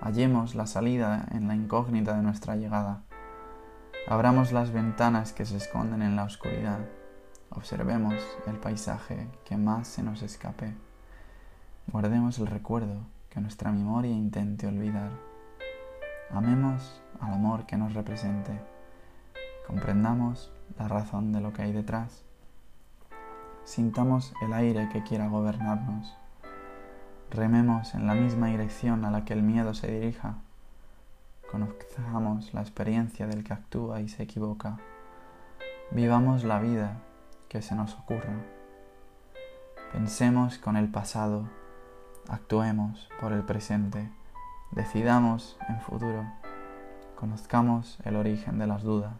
Hallemos la salida en la incógnita de nuestra llegada. Abramos las ventanas que se esconden en la oscuridad. Observemos el paisaje que más se nos escape. Guardemos el recuerdo que nuestra memoria intente olvidar. Amemos al amor que nos represente. Comprendamos la razón de lo que hay detrás. Sintamos el aire que quiera gobernarnos. Rememos en la misma dirección a la que el miedo se dirija. Conozcamos la experiencia del que actúa y se equivoca. Vivamos la vida que se nos ocurra. Pensemos con el pasado, actuemos por el presente, decidamos en futuro, conozcamos el origen de las dudas,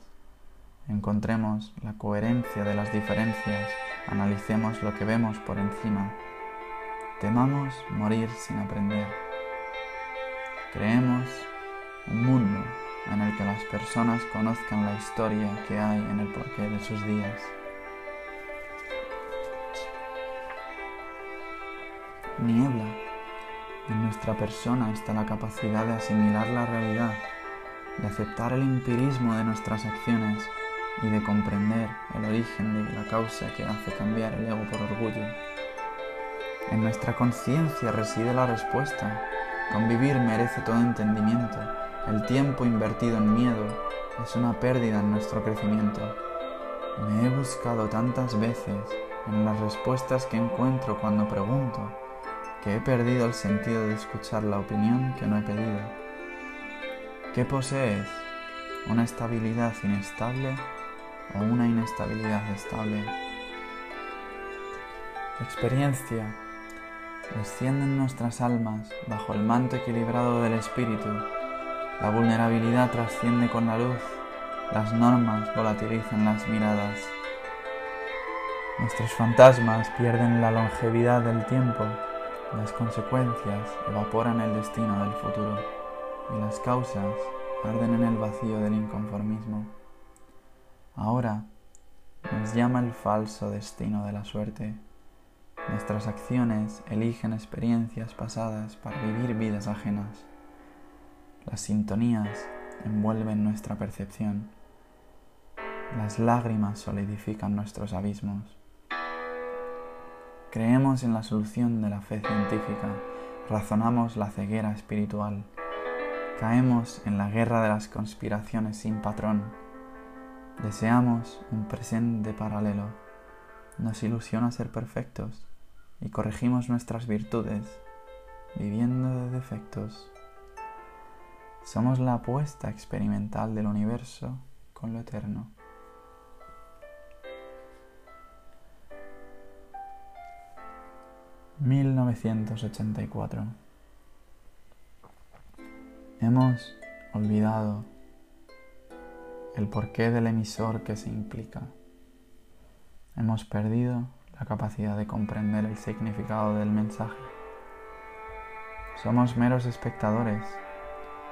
encontremos la coherencia de las diferencias, analicemos lo que vemos por encima, temamos morir sin aprender, creemos un mundo en el que las personas conozcan la historia que hay en el porqué de sus días. niebla. En nuestra persona está la capacidad de asimilar la realidad, de aceptar el empirismo de nuestras acciones y de comprender el origen de la causa que hace cambiar el ego por orgullo. En nuestra conciencia reside la respuesta. Convivir merece todo entendimiento. El tiempo invertido en miedo es una pérdida en nuestro crecimiento. Me he buscado tantas veces en las respuestas que encuentro cuando pregunto que he perdido el sentido de escuchar la opinión que no he pedido. ¿Qué posees? ¿Una estabilidad inestable o una inestabilidad estable? Experiencia. Descienden nuestras almas bajo el manto equilibrado del espíritu. La vulnerabilidad trasciende con la luz. Las normas volatilizan las miradas. Nuestros fantasmas pierden la longevidad del tiempo las consecuencias evaporan el destino del futuro y las causas arden en el vacío del inconformismo. Ahora nos llama el falso destino de la suerte. Nuestras acciones eligen experiencias pasadas para vivir vidas ajenas. Las sintonías envuelven nuestra percepción. Las lágrimas solidifican nuestros abismos. Creemos en la solución de la fe científica, razonamos la ceguera espiritual, caemos en la guerra de las conspiraciones sin patrón, deseamos un presente paralelo, nos ilusiona ser perfectos y corregimos nuestras virtudes viviendo de defectos. Somos la apuesta experimental del universo con lo eterno. ...1984... Hemos olvidado el porqué del emisor que se implica. Hemos perdido la capacidad de comprender el significado del mensaje. Somos meros espectadores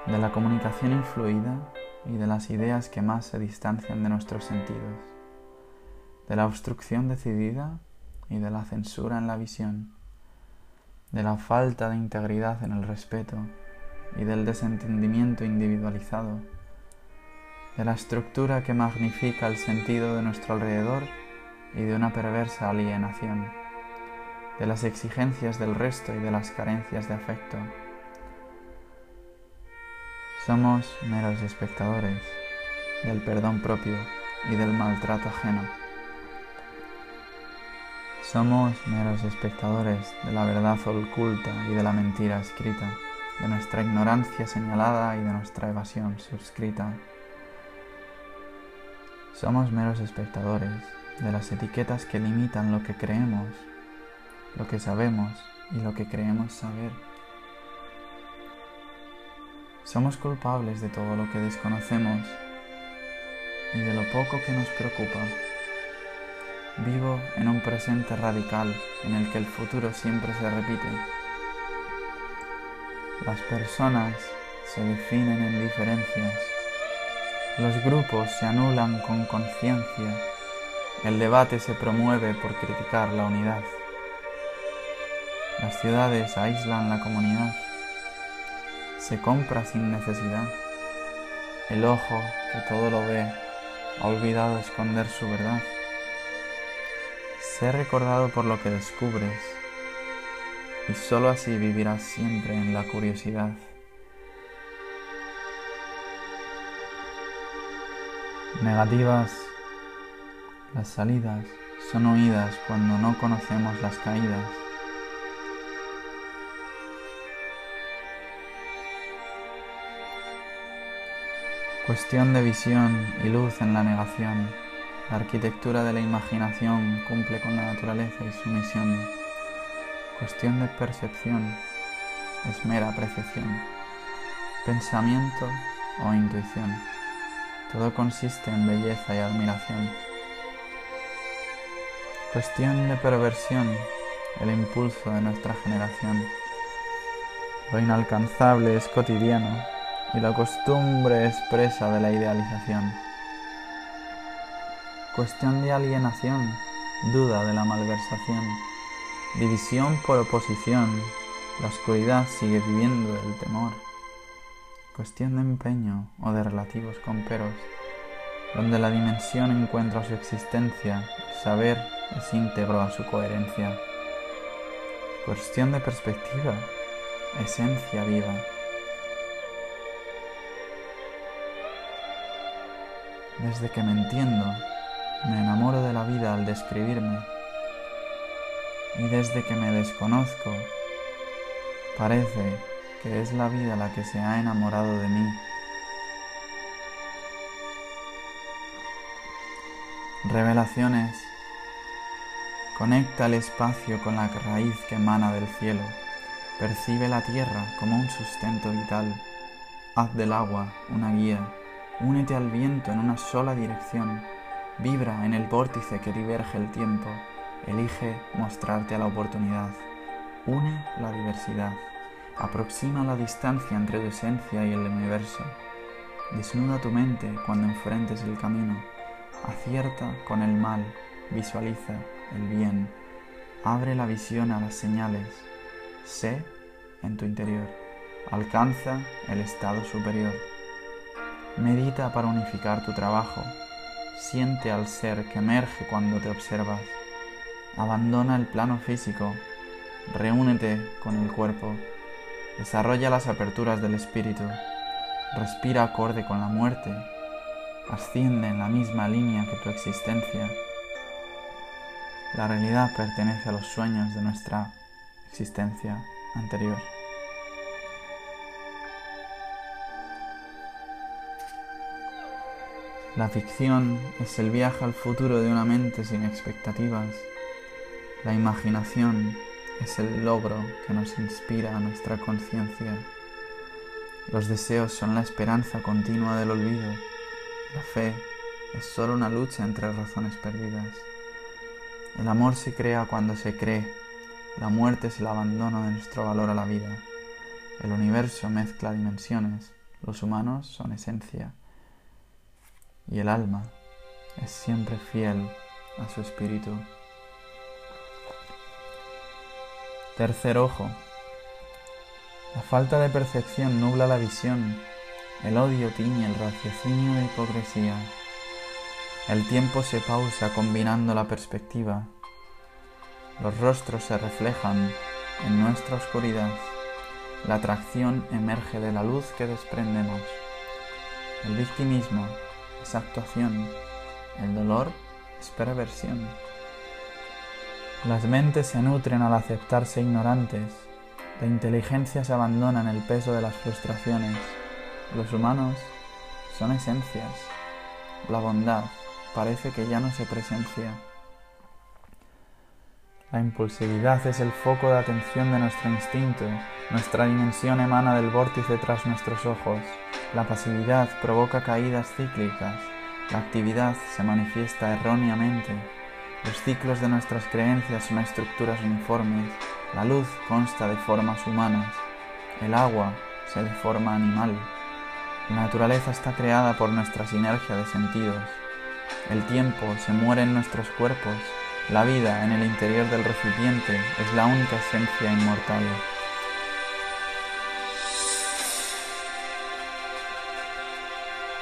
de la comunicación influida y de las ideas que más se distancian de nuestros sentidos, de la obstrucción decidida y de la censura en la visión, de la falta de integridad en el respeto y del desentendimiento individualizado, de la estructura que magnifica el sentido de nuestro alrededor y de una perversa alienación, de las exigencias del resto y de las carencias de afecto somos meros espectadores del perdón propio y del maltrato ajeno. Somos meros espectadores de la verdad oculta y de la mentira escrita, de nuestra ignorancia señalada y de nuestra evasión suscrita. Somos meros espectadores de las etiquetas que limitan lo que creemos, lo que sabemos y lo que creemos saber. Somos culpables de todo lo que desconocemos y de lo poco que nos preocupa. Vivo en un presente radical en el que el futuro siempre se repite. Las personas se definen en diferencias. Los grupos se anulan con conciencia. El debate se promueve por criticar la unidad. Las ciudades aíslan la comunidad se compra sin necesidad. El ojo que todo lo ve ha olvidado esconder su verdad. Sé recordado por lo que descubres y sólo así vivirás siempre en la curiosidad. Negativas. Las salidas son oídas cuando no conocemos las caídas. Cuestión de visión y luz en la negación. La arquitectura de la imaginación cumple con la naturaleza y su misión. Cuestión de percepción es mera percepción. Pensamiento o intuición. Todo consiste en belleza y admiración. Cuestión de perversión, el impulso de nuestra generación. Lo inalcanzable es cotidiano y la costumbre expresa de la idealización. Cuestión de alienación, duda de la malversación, división por oposición, la oscuridad sigue viviendo del temor. Cuestión de empeño o de relativos comperos, donde la dimensión encuentra su existencia, saber es íntegro a su coherencia. Cuestión de perspectiva, esencia viva. Desde que me entiendo, me enamoro de la vida al describirme. Y desde que me desconozco, parece que es la vida la que se ha enamorado de mí. Revelaciones. Conecta el espacio con la raíz que emana del cielo. Percibe la tierra como un sustento vital. Haz del agua una guía Únete al viento en una sola dirección. Vibra en el vórtice que diverge el tiempo. Elige mostrarte a la oportunidad. Une la diversidad. Aproxima la distancia entre tu esencia y el universo. Desnuda tu mente cuando enfrentes el camino. acierta con el mal, visualiza el bien, abre la visión a las señales, sé en tu interior, alcanza el estado superior. Medita para unificar tu trabajo, siente al ser que emerge cuando te observas, abandona el plano físico, reúnete con el cuerpo, desarrolla las aperturas del espíritu, respira acorde con la muerte, asciende en la misma línea que tu existencia. La realidad pertenece a los sueños de nuestra existencia anterior. La ficción es el viaje al futuro de una mente sin expectativas. La imaginación es el logro que nos inspira a nuestra conciencia. Los deseos son la esperanza continua del olvido. La fe es solo una lucha entre razones perdidas. El amor se crea cuando se cree. La muerte es el abandono de nuestro valor a la vida. El universo mezcla dimensiones. Los humanos son esencia y el alma es siempre fiel a su espíritu. Tercer ojo. La falta de percepción nubla la visión, el odio tiñe el raciocinio de hipocresía. El tiempo se pausa combinando la perspectiva. Los rostros se reflejan en nuestra oscuridad. La atracción emerge de la luz que desprendemos. El victimismo actuación. El dolor es perversión. Las mentes se nutren al aceptarse ignorantes. La inteligencia se abandona en el peso de las frustraciones. Los humanos son esencias. La bondad parece que ya no se presencia. La impulsividad es el foco de atención de nuestro instinto. Nuestra dimensión emana del vórtice tras nuestros ojos. La pasividad provoca caídas cíclicas. La actividad se manifiesta erróneamente. Los ciclos de nuestras creencias son estructuras uniformes. La luz consta de formas humanas. El agua se de forma animal. La naturaleza está creada por nuestra sinergia de sentidos. El tiempo se muere en nuestros cuerpos. La vida en el interior del recipiente es la única esencia inmortal.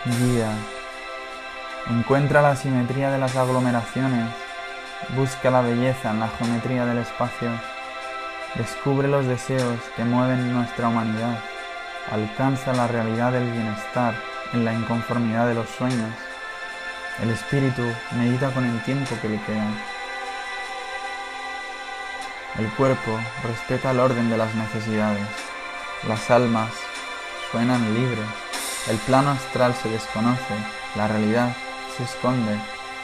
Guía. Encuentra la simetría de las aglomeraciones. Busca la belleza en la geometría del espacio. Descubre los deseos que mueven nuestra humanidad. Alcanza la realidad del bienestar en la inconformidad de los sueños. El espíritu medita con el tiempo que le queda. El cuerpo respeta el orden de las necesidades. Las almas suenan libres. El plano astral se desconoce, la realidad se esconde,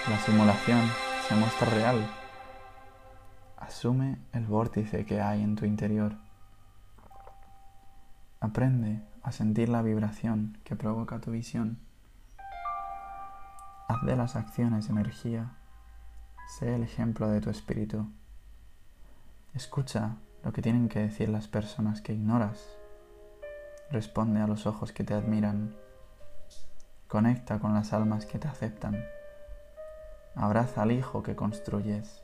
la simulación se muestra real. Asume el vórtice que hay en tu interior. Aprende a sentir la vibración que provoca tu visión. Haz de las acciones energía. Sé el ejemplo de tu espíritu. Escucha lo que tienen que decir las personas que ignoras Responde a los ojos que te admiran. Conecta con las almas que te aceptan. Abraza al hijo que construyes.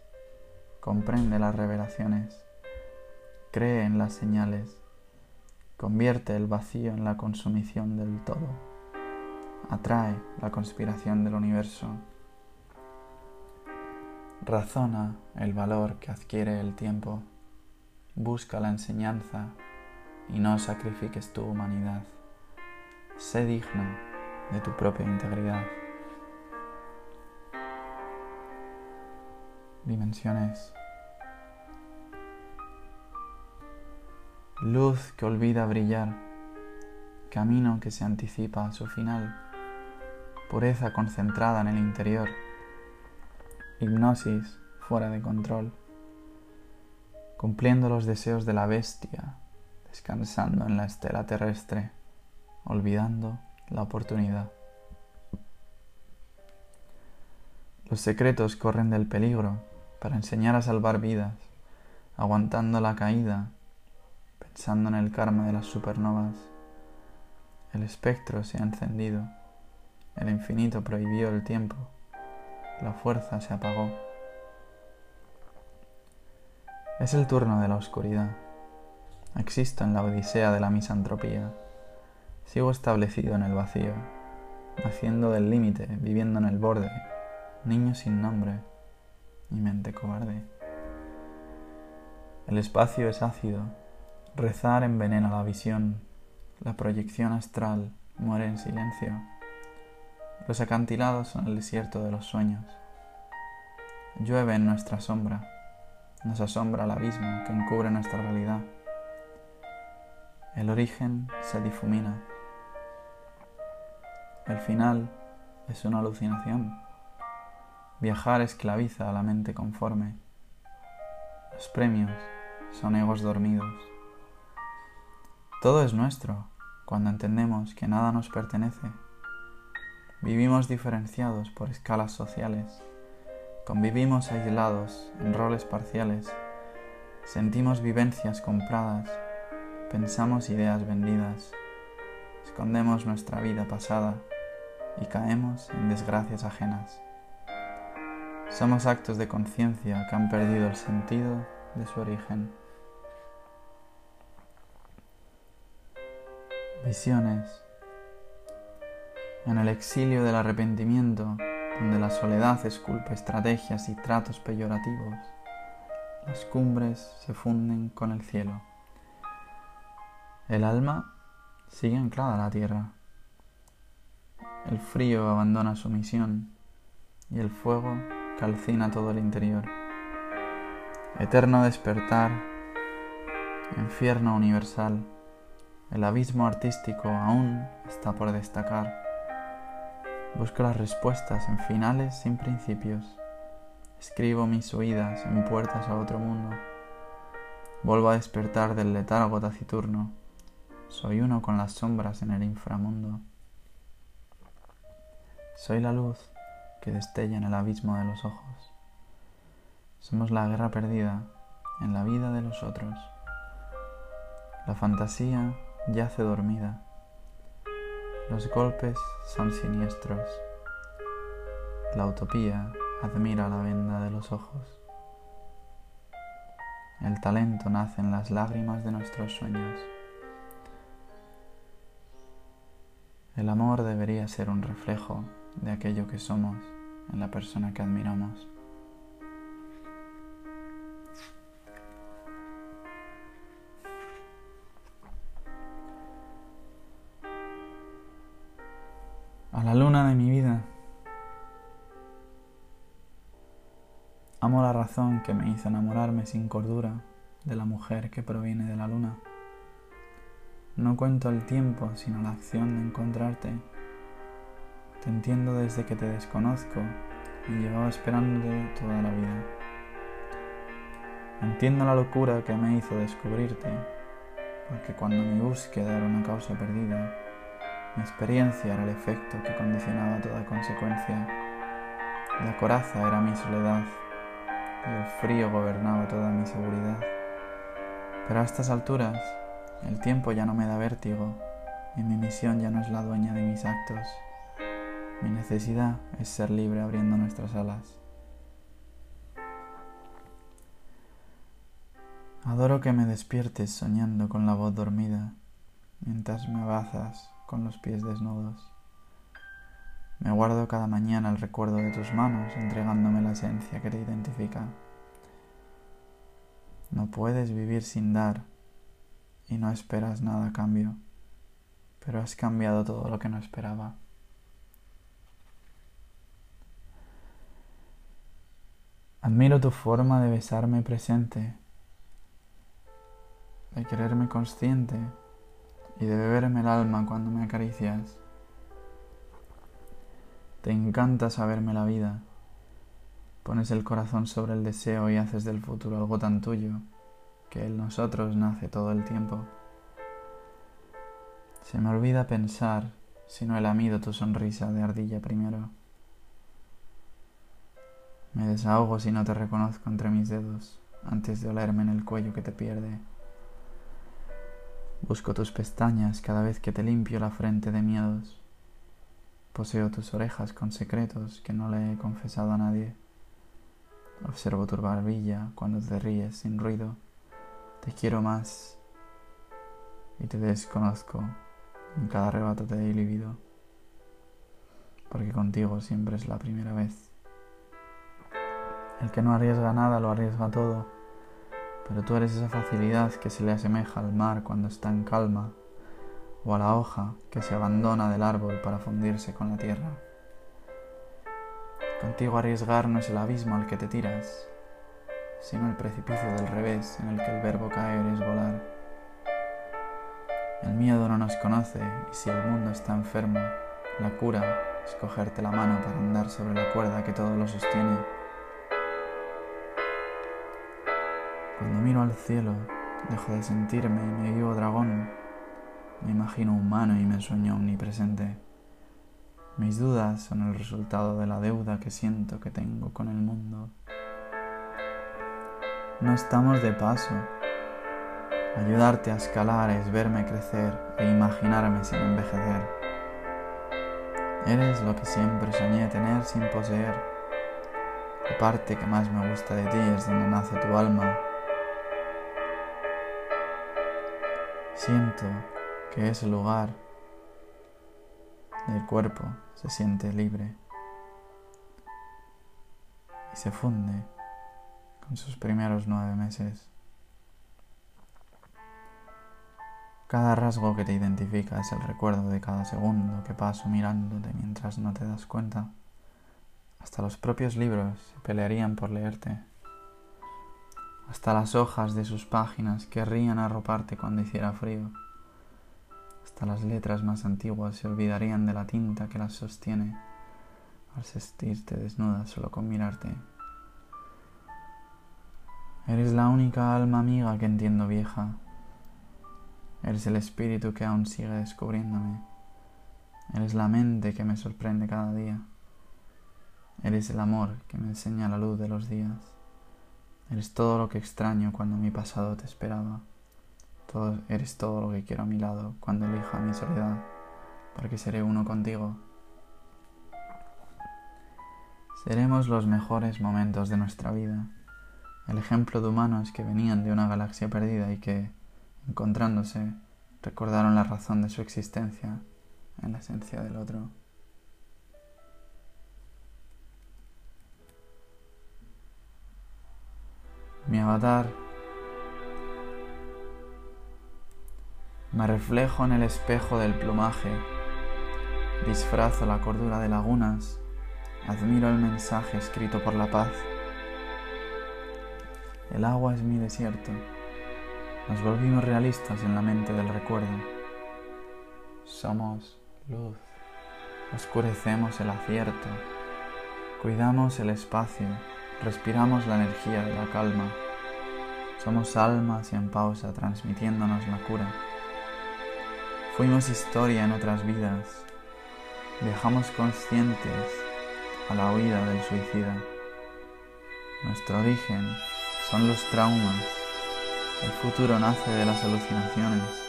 Comprende las revelaciones. Cree en las señales. Convierte el vacío en la consumición del todo. Atrae la conspiración del universo. Razona el valor que adquiere el tiempo. Busca la enseñanza y no sacrifiques tu humanidad. Sé digno de tu propia integridad. Dimensiones. Luz que olvida brillar, camino que se anticipa a su final, pureza concentrada en el interior, hipnosis fuera de control, cumpliendo los deseos de la bestia descansando en la estela terrestre, olvidando la oportunidad. Los secretos corren del peligro para enseñar a salvar vidas, aguantando la caída, pensando en el karma de las supernovas. El espectro se ha encendido, el infinito prohibió el tiempo, la fuerza se apagó. Es el turno de la oscuridad. Existo en la odisea de la misantropía. Sigo establecido en el vacío, haciendo del límite, viviendo en el borde, niño sin nombre, mi mente cobarde. El espacio es ácido, rezar envenena la visión, la proyección astral muere en silencio. Los acantilados son el desierto de los sueños. Llueve en nuestra sombra, nos asombra el abismo que encubre nuestra realidad. El origen se difumina. El final es una alucinación. Viajar esclaviza a la mente conforme. Los premios son egos dormidos. Todo es nuestro cuando entendemos que nada nos pertenece. Vivimos diferenciados por escalas sociales. Convivimos aislados en roles parciales. Sentimos vivencias compradas. Pensamos ideas vendidas. Escondemos nuestra vida pasada y caemos en desgracias ajenas. Somos actos de conciencia que han perdido el sentido de su origen. Visiones. En el exilio del arrepentimiento, donde la soledad esculpe estrategias y tratos peyorativos, las cumbres se funden con el cielo. El alma sigue anclada a la tierra. El frío abandona su misión y el fuego calcina todo el interior. Eterno despertar, infierno universal, el abismo artístico aún está por destacar. Busco las respuestas en finales sin principios. Escribo mis huidas en puertas a otro mundo. Vuelvo a despertar del letargo taciturno. Soy uno con las sombras en el inframundo. Soy la luz que destella en el abismo de los ojos. Somos la guerra perdida en la vida de los otros. La fantasía yace dormida los golpes son siniestros. La utopía admira la venda de los ojos. El talento nace en las lágrimas de nuestros sueños. El amor debería ser un reflejo de aquello que somos en la persona que admiramos. La luna de mi vida. Amo la razón que me hizo enamorarme sin cordura de la mujer que proviene de la luna. No cuento el tiempo, sino la acción de encontrarte. Te entiendo desde que te desconozco y llevaba esperándote toda la vida. Entiendo la locura que me hizo descubrirte, porque cuando mi búsqueda era una causa perdida, mi experiencia era el efecto que condicionaba toda consecuencia. La coraza era mi soledad y el frío gobernaba toda mi seguridad. Pero a estas alturas, el tiempo ya no me da vértigo y mi misión ya no es la dueña de mis actos. Mi necesidad es ser libre abriendo nuestras alas. Adoro que me despiertes soñando con la voz dormida, mientras me abrazas con los pies desnudos. Me guardo cada mañana el recuerdo de tus manos entregándome la esencia que te identifica. No puedes vivir sin dar y no esperas nada a cambio, pero has cambiado todo lo que no esperaba. Admiro tu forma de besarme presente, de quererme consciente y de beberme el alma cuando me acaricias. Te encanta saberme la vida. Pones el corazón sobre el deseo y haces del futuro algo tan tuyo que en nosotros nace todo el tiempo. Se me olvida pensar si no he lamido tu sonrisa de ardilla primero. Me desahogo si no te reconozco entre mis dedos antes de olerme en el cuello que te pierde. Busco tus pestañas cada vez que te limpio la frente de miedos. Poseo tus orejas con secretos que no le he confesado a nadie. Observo tu barbilla cuando te ríes sin ruido. Te quiero más y te desconozco en cada arrebato te he libido. Porque contigo siempre es la primera vez. El que no arriesga nada lo arriesga todo, pero tú eres esa facilidad que se le asemeja al mar cuando está en calma, o a la hoja que se abandona del árbol para fundirse con la tierra. Contigo arriesgar no es el abismo al que te tiras, sino el precipicio del revés en el que el verbo caer es volar. El miedo no nos conoce y si el mundo está enfermo, la cura es cogerte la mano para andar sobre la cuerda que todo lo sostiene. Cuando miro al cielo, dejo de sentirme y me vivo dragón. Me imagino humano y me sueño omnipresente. Mis dudas son el resultado de la deuda que siento que tengo con el mundo. No estamos de paso. Ayudarte a escalar es verme crecer e imaginarme sin envejecer. Eres lo que siempre soñé tener sin poseer. La parte que más me gusta de ti es donde nace tu alma. Siento que ese lugar del cuerpo se siente libre y se funde con sus primeros nueve meses. Cada rasgo que te identifica es el recuerdo de cada segundo que paso mirándote mientras no te das cuenta. Hasta los propios libros se pelearían por leerte. Hasta las hojas de sus páginas querrían arroparte cuando hiciera frío. Hasta las letras más antiguas se olvidarían de la tinta que las sostiene al sentirte desnuda solo con mirarte. Eres la única alma amiga que entiendo vieja. Eres el espíritu que aún sigue descubriéndome. Eres la mente que me sorprende cada día. Eres el amor que me enseña la luz de los días. Eres todo lo que extraño cuando mi pasado te esperaba eres todo lo que quiero a mi lado cuando elija mi soledad, porque seré uno contigo. Seremos los mejores momentos de nuestra vida, el ejemplo de humanos que venían de una galaxia perdida y que, encontrándose, recordaron la razón de su existencia en la esencia del otro. Mi avatar. Me reflejo en el espejo del plumaje, disfrazo la cordura de lagunas, admiro el mensaje escrito por la paz. El agua es mi desierto, nos volvimos realistas en la mente del recuerdo. Somos luz, oscurecemos el acierto, cuidamos el espacio, respiramos la energía de la calma. Somos almas en pausa transmitiéndonos la cura. Fuimos historia en otras vidas. Viajamos conscientes a la huida del suicida. Nuestro origen son los traumas. El futuro nace de las alucinaciones.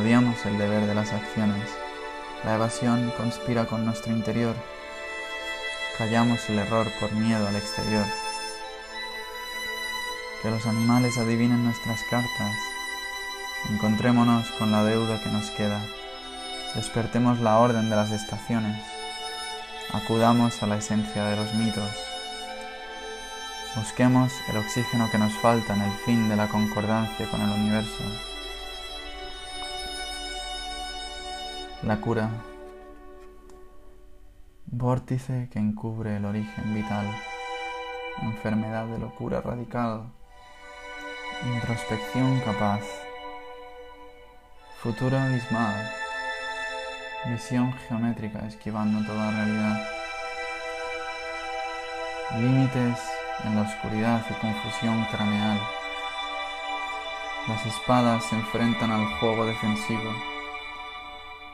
Odiamos el deber de las acciones. La evasión conspira con nuestro interior. Callamos el error por miedo al exterior. Que los animales adivinen nuestras cartas Encontrémonos con la deuda que nos queda. Despertemos la orden de las estaciones. Acudamos a la esencia de los mitos. Busquemos el oxígeno que nos falta en el fin de la concordancia con el universo. La cura. Vórtice que encubre el origen vital. Enfermedad de locura radical. Introspección capaz Futuro abismal. Visión geométrica esquivando toda realidad. Límites en la oscuridad y confusión craneal. Las espadas se enfrentan al juego defensivo.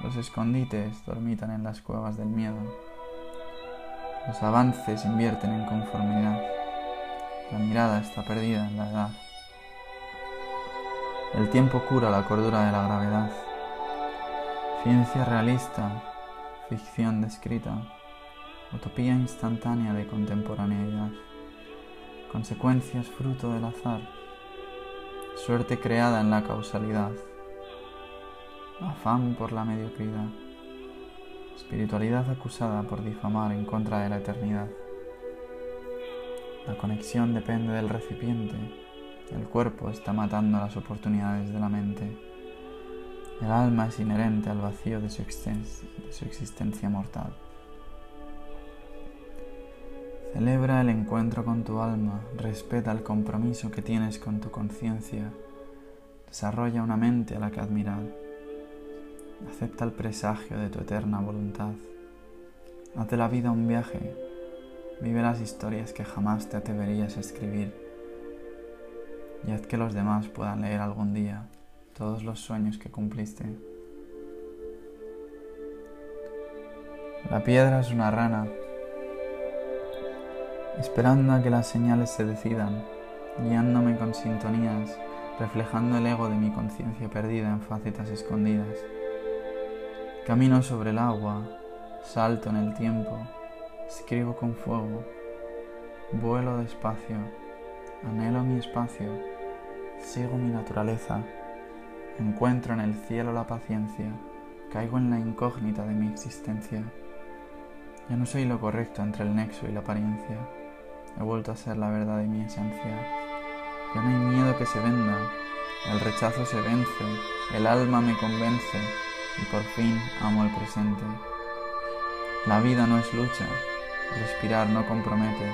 Los escondites dormitan en las cuevas del miedo. Los avances invierten en conformidad. La mirada está perdida en la edad. El tiempo cura la cordura de la gravedad. Ciencia realista, ficción descrita, utopía instantánea de contemporaneidad, consecuencias fruto del azar, suerte creada en la causalidad, afán por la mediocridad, espiritualidad acusada por difamar en contra de la eternidad. La conexión depende del recipiente, el cuerpo está matando las oportunidades de la mente. El alma es inherente al vacío de su, existencia mortal. Celebra el encuentro con tu alma, respeta el compromiso que tienes con tu conciencia, desarrolla una mente a la que admirar, acepta el presagio de tu eterna voluntad, haz de la vida un viaje, vive las historias que jamás te atreverías a escribir y haz que los demás puedan leer algún día todos los sueños que cumpliste. La piedra es una rana, esperando a que las señales se decidan, guiándome con sintonías, reflejando el ego de mi conciencia perdida en facetas escondidas. Camino sobre el agua, salto en el tiempo, escribo con fuego, vuelo despacio, anhelo mi espacio, sigo mi naturaleza. Encuentro en el cielo la paciencia, caigo en la incógnita de mi existencia. Ya no soy lo correcto entre el nexo y la apariencia. He vuelto a ser la verdad de mi esencia. Ya no hay miedo que se venda, el rechazo se vence, el alma me convence y por fin amo el presente. La vida no es lucha, respirar no compromete,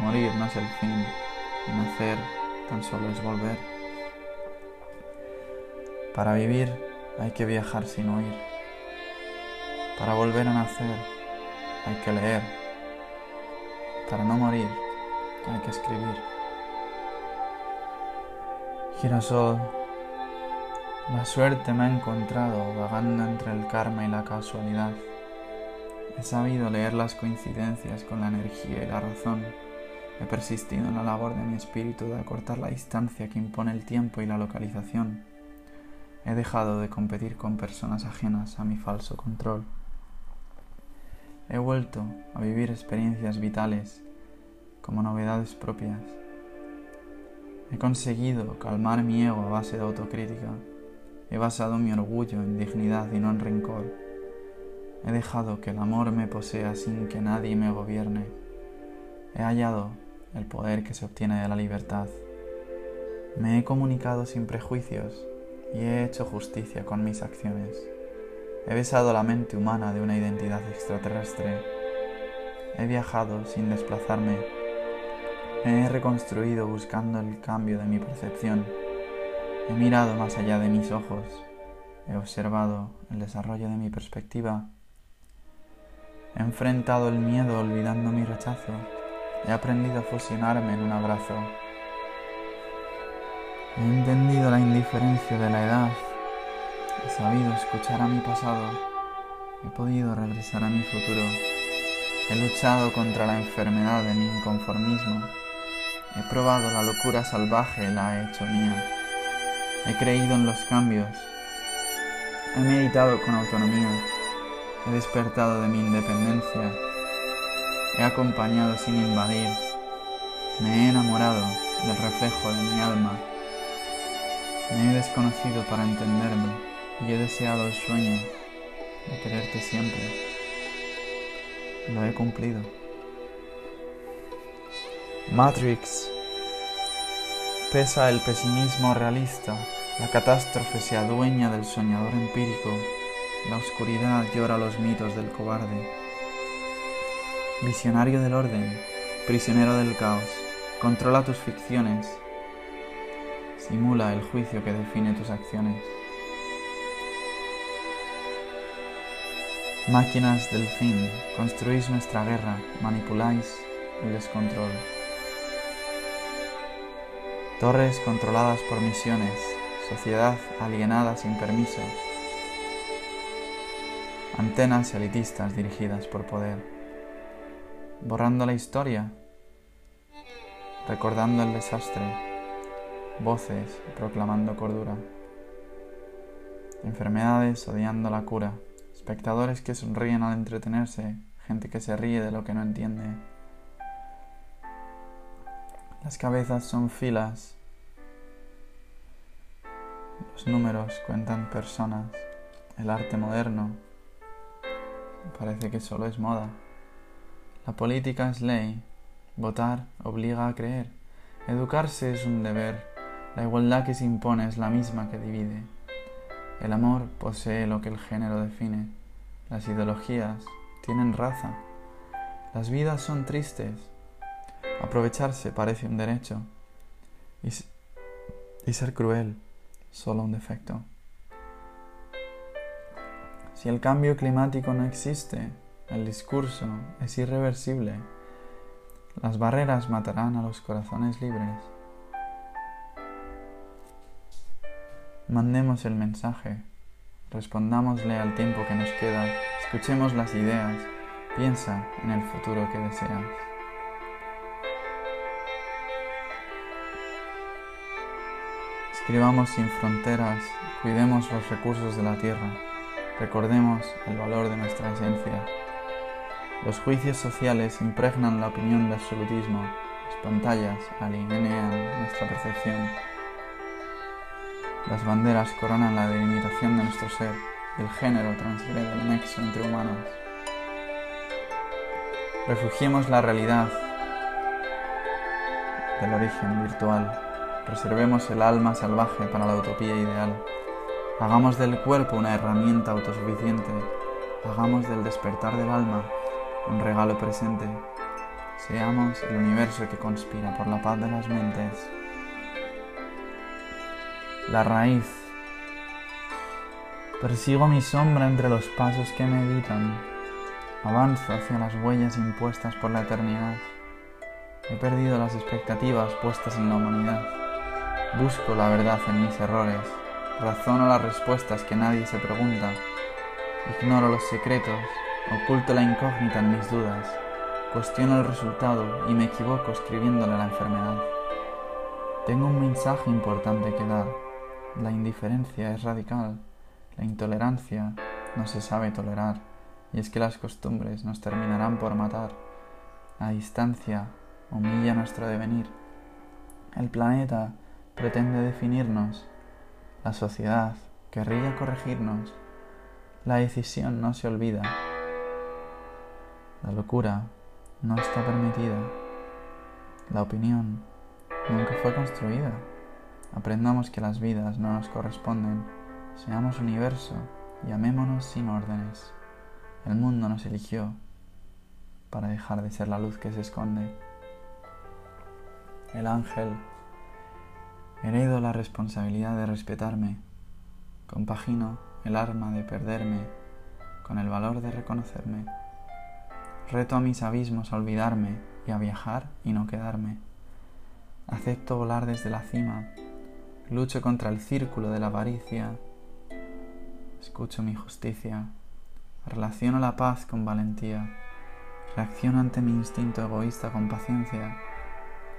morir no es el fin, y nacer tan solo es volver. Para vivir hay que viajar sin huir. Para volver a nacer hay que leer. Para no morir hay que escribir. Girasol, la suerte me ha encontrado vagando entre el karma y la casualidad. He sabido leer las coincidencias con la energía y la razón. He persistido en la labor de mi espíritu de acortar la distancia que impone el tiempo y la localización. He dejado de competir con personas ajenas a mi falso control. He vuelto a vivir experiencias vitales como novedades propias. He conseguido calmar mi ego a base de autocrítica. He basado mi orgullo en dignidad y no en rencor. He dejado que el amor me posea sin que nadie me gobierne. He hallado el poder que se obtiene de la libertad. Me he comunicado sin prejuicios y he hecho justicia con mis acciones. He besado la mente humana de una identidad extraterrestre. He viajado sin desplazarme. Me he reconstruido buscando el cambio de mi percepción. He mirado más allá de mis ojos. He observado el desarrollo de mi perspectiva. He enfrentado el miedo olvidando mi rechazo. He aprendido a fusionarme en un abrazo. He entendido la indiferencia de la edad, he sabido escuchar a mi pasado, he podido regresar a mi futuro, he luchado contra la enfermedad de mi inconformismo, he probado la locura salvaje la he hecho mía, he creído en los cambios, he meditado con autonomía, he despertado de mi independencia, he acompañado sin invadir, me he enamorado del reflejo de mi alma me he desconocido para entenderme y he deseado el sueño de quererte siempre. Lo he cumplido. Matrix. Pesa el pesimismo realista, la catástrofe se adueña del soñador empírico, la oscuridad llora los mitos del cobarde. Visionario del orden, prisionero del caos, controla tus ficciones, simula el juicio que define tus acciones. Máquinas del fin, construís nuestra guerra, manipuláis el descontrol. Torres controladas por misiones, sociedad alienada sin permiso. Antenas elitistas dirigidas por poder. Borrando la historia, recordando el desastre voces proclamando cordura, enfermedades odiando la cura, espectadores que sonríen al entretenerse, gente que se ríe de lo que no entiende. Las cabezas son filas, los números cuentan personas, el arte moderno parece que solo es moda. La política es ley, votar obliga a creer, educarse es un deber, la igualdad que se impone es la misma que divide. El amor posee lo que el género define, las ideologías tienen raza, las vidas son tristes, aprovecharse parece un derecho. Y, y ser cruel solo un defecto. Si el cambio climático no existe, el discurso es irreversible. Las barreras matarán a los corazones libres. Mandemos el mensaje, respondámosle al tiempo que nos queda, escuchemos las ideas, piensa en el futuro que deseas. Escribamos sin fronteras, cuidemos los recursos de la tierra, recordemos el valor de nuestra esencia. Los juicios sociales impregnan la opinión de absolutismo, las pantallas alinean nuestra percepción. Las banderas coronan la delimitación de nuestro ser el género transgrede el nexo entre humanos. Refugiemos la realidad del origen virtual Reservemos el alma salvaje para la utopía ideal. Hagamos del cuerpo una herramienta autosuficiente. Hagamos del despertar del alma un regalo presente. Seamos el universo que conspira por la paz de las mentes. La raíz. Persigo mi sombra entre los pasos que meditan. Avanzo hacia las huellas impuestas por la eternidad. He perdido las expectativas puestas en la humanidad. Busco la verdad en mis errores, razono las respuestas que nadie se pregunta, ignoro los secretos, oculto la incógnita en mis dudas, cuestiono el resultado y me equivoco escribiéndole la enfermedad. Tengo un mensaje importante que dar. La indiferencia es radical, la intolerancia no se sabe tolerar, y es que las costumbres nos terminarán por matar. La distancia humilla nuestro devenir. El planeta pretende definirnos, la sociedad querría corregirnos, la decisión no se olvida, la locura no está permitida, la opinión nunca fue construida. Aprendamos que las vidas no nos corresponden, seamos universo y amémonos sin órdenes. El mundo nos eligió para dejar de ser la luz que se esconde. El ángel Heredo la responsabilidad de respetarme. Compagino el arma de perderme con el valor de reconocerme. Reto a mis abismos a olvidarme y a viajar y no quedarme. Acepto volar desde la cima. Lucho contra el círculo de la avaricia. Escucho mi justicia. Relaciono la paz con valentía. Reacciono ante mi instinto egoísta con paciencia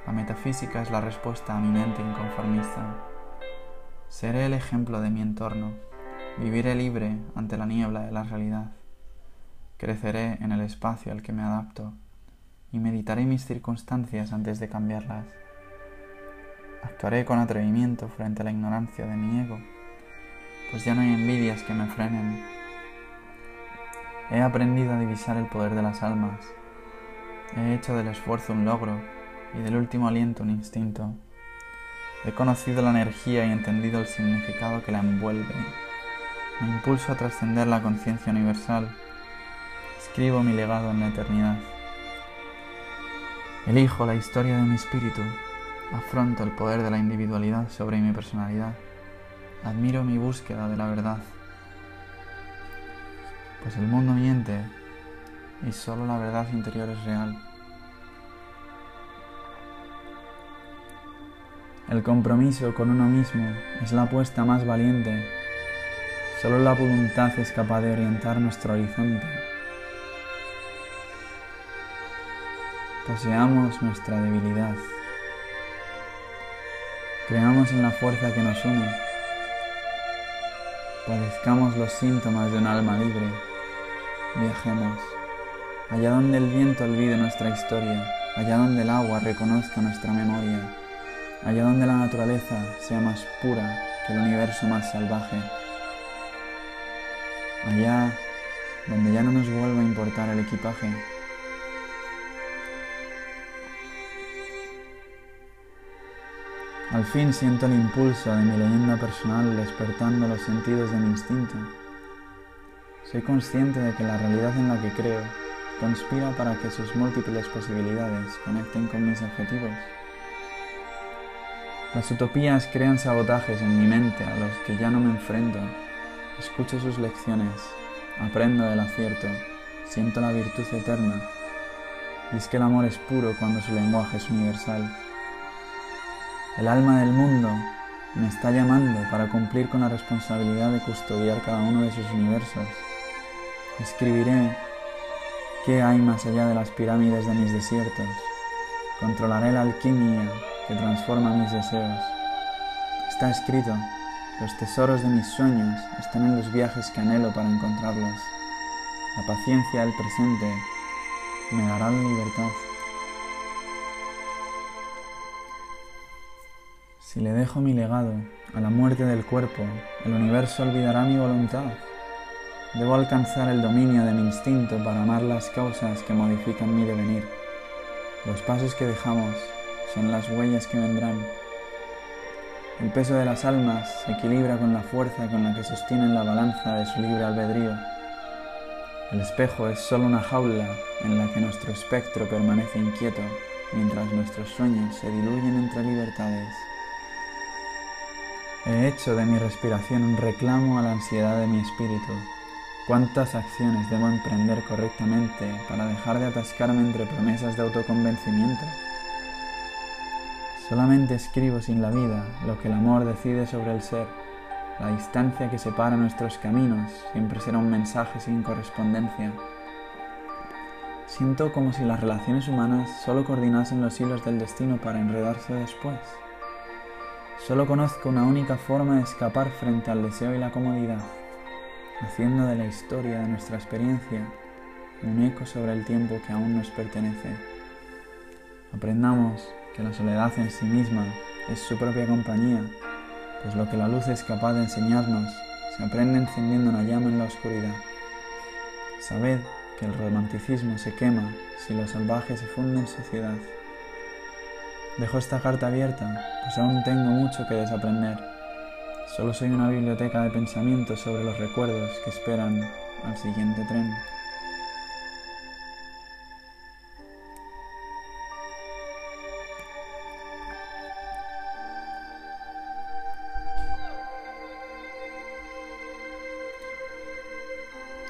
la metafísica es la respuesta a mi mente inconformista. Seré el ejemplo de mi entorno. Viviré libre ante la niebla de la realidad. Creceré en el espacio al que me adapto y meditaré mis circunstancias antes de cambiarlas. Actuaré con atrevimiento frente a la ignorancia de mi ego, pues ya no hay envidias que me frenen. He aprendido a divisar el poder de las almas. He hecho del esfuerzo un logro y del último aliento un instinto. He conocido la energía y entendido el significado que la envuelve. Me impulso a trascender la conciencia universal. Escribo mi legado en la eternidad. Elijo la historia de mi espíritu. Afronto el poder de la individualidad sobre mi personalidad. Admiro mi búsqueda de la verdad. Pues el mundo miente y solo la verdad interior es real. El compromiso con uno mismo es la apuesta más valiente. Solo la voluntad es capaz de orientar nuestro horizonte. Poseamos nuestra debilidad. Creamos en la fuerza que nos une. Padezcamos los síntomas de un alma libre Viajemos, allá donde el viento olvide nuestra historia, allá donde el agua reconozca nuestra memoria, allá donde la naturaleza sea más pura que el universo más salvaje, allá donde ya no nos vuelva a importar el equipaje. Al fin siento el impulso de mi leyenda personal despertando los sentidos de mi instinto. Soy consciente de que la realidad en la que creo conspira para que sus múltiples posibilidades conecten con mis objetivos. Las utopías crean sabotajes en mi mente a los que ya no me enfrento. Escucho sus lecciones, aprendo del acierto, siento la virtud eterna. Y es que el amor es puro cuando su lenguaje es universal. El alma del mundo me está llamando para cumplir con la responsabilidad de custodiar cada uno de sus universos. Escribiré qué hay más allá de las pirámides de mis desiertos. Controlaré la alquimia que transforma mis deseos. Está escrito, los tesoros de mis sueños están en los viajes que anhelo para encontrarlos. La paciencia del presente me dará libertad. Si le dejo mi legado a la muerte del cuerpo, el universo olvidará mi voluntad. Debo alcanzar el dominio de mi instinto para amar las causas que modifican mi devenir. Los pasos que dejamos son las huellas que vendrán. El peso de las almas se equilibra con la fuerza con la que sostienen la balanza de su libre albedrío. El espejo es solo una jaula en la que nuestro espectro permanece inquieto mientras nuestros sueños se diluyen entre libertades. He hecho de mi respiración un reclamo a la ansiedad de mi espíritu. ¿Cuántas acciones debo emprender correctamente para dejar de atascarme entre promesas de autoconvencimiento? Solamente escribo sin la vida lo que el amor decide sobre el ser. La distancia que separa nuestros caminos siempre será un mensaje sin correspondencia. Siento como si las relaciones humanas solo coordinasen los hilos del destino para enredarse después. Solo conozco una única forma de escapar frente al deseo y la comodidad, haciendo de la historia de nuestra experiencia un eco sobre el tiempo que aún nos pertenece. Aprendamos que la soledad en sí misma es su propia compañía, pues lo que la luz es capaz de enseñarnos se aprende encendiendo una llama en la oscuridad. Sabed que el romanticismo se quema si lo salvaje se funde en sociedad. Dejo esta carta abierta, pues aún tengo mucho que desaprender. Solo soy una biblioteca de pensamientos sobre los recuerdos que esperan al siguiente tren.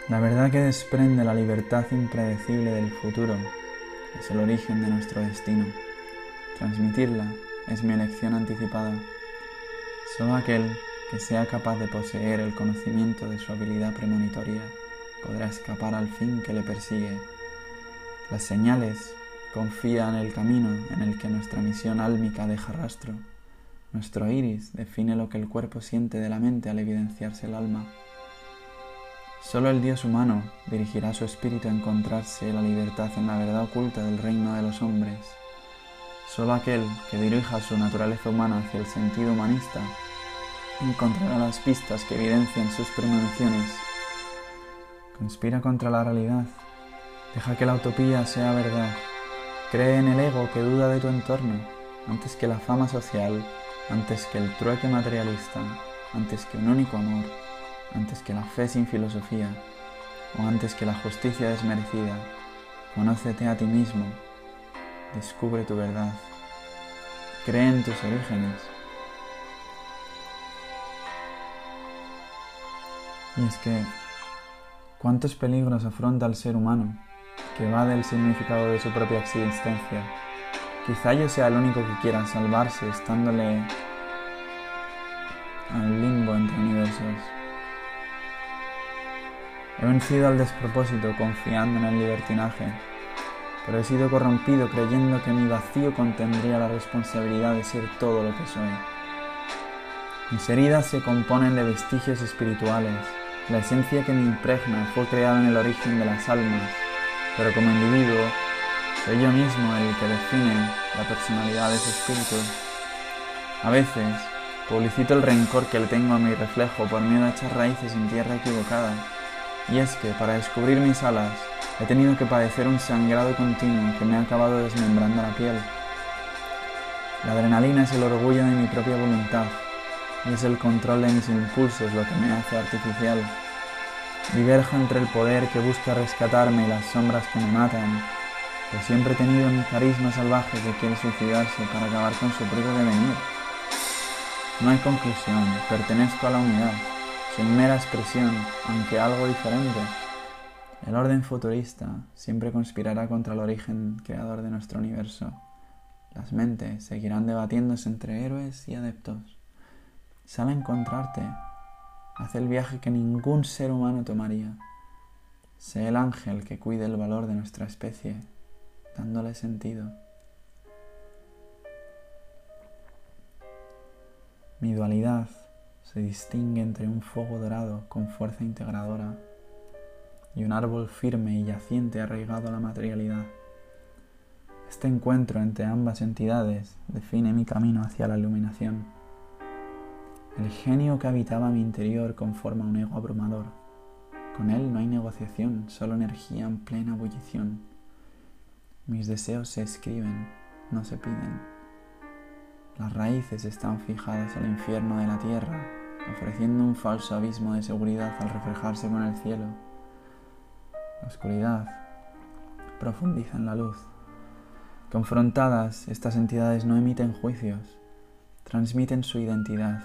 La verdad que desprende la libertad impredecible del futuro es el origen de nuestro destino. Transmitirla es mi elección anticipada. Solo aquel que sea capaz de poseer el conocimiento de su habilidad premonitoria podrá escapar al fin que le persigue. Las señales confían el camino en el que nuestra misión álmica deja rastro. Nuestro iris define lo que el cuerpo siente de la mente al evidenciarse el alma. Solo el Dios humano dirigirá su espíritu a encontrarse la libertad en la verdad oculta del reino de los hombres. Solo aquel que dirija su naturaleza humana hacia el sentido humanista encontrará las pistas que evidencian sus premoniciones. Conspira contra la realidad. Deja que la utopía sea verdad. Cree en el ego que duda de tu entorno, antes que la fama social, antes que el trueque materialista, antes que un único amor antes que la fe sin filosofía o antes que la justicia desmerecida. Conócete a ti mismo, descubre tu verdad, cree en tus orígenes. Y es que, ¿cuántos peligros afronta el ser humano que va del significado de su propia existencia? Quizá yo sea el único que quiera salvarse estándole al limbo entre universos. He vencido al despropósito confiando en el libertinaje, pero he sido corrompido creyendo que mi vacío contendría la responsabilidad de ser todo lo que soy. Mis heridas se componen de vestigios espirituales, La esencia que me impregna fue creada en el origen de las almas, pero como individuo soy yo mismo el que define la personalidad de ese espíritu. A veces publicito el rencor que le tengo a mi reflejo por miedo a echar raíces en tierra equivocada, y es que para descubrir mis alas he tenido que padecer un sangrado continuo que me ha acabado desmembrando la piel. La adrenalina es el orgullo de mi propia voluntad y es el control de mis impulsos lo que me hace artificial. Diverjo entre el poder que busca rescatarme y las sombras que me matan, pues siempre he tenido un carisma salvaje que quiere suicidarse para acabar con su propio devenir. No hay conclusión, pertenezco a la unidad, soy mera expresión, aunque algo diferente. El orden futurista siempre conspirará contra el origen creador de nuestro universo. Las mentes seguirán debatiéndose entre héroes y adeptos. Sale a encontrarte. Haz el viaje que ningún ser humano tomaría. Sé el ángel que cuide el valor de nuestra especie, dándole sentido. Mi dualidad se distingue entre un fuego dorado con fuerza integradora y un árbol firme y yaciente arraigado a la materialidad. Este encuentro entre ambas entidades define mi camino hacia la iluminación. El genio que habitaba mi interior conforma un ego abrumador. Con él no hay negociación, solo energía en plena ebullición. Mis deseos se escriben, no se piden. Las raíces están fijadas al infierno de la tierra, ofreciendo un falso abismo de seguridad al reflejarse con el cielo. La oscuridad profundiza en la luz. Confrontadas, estas entidades no emiten juicios, transmiten su identidad.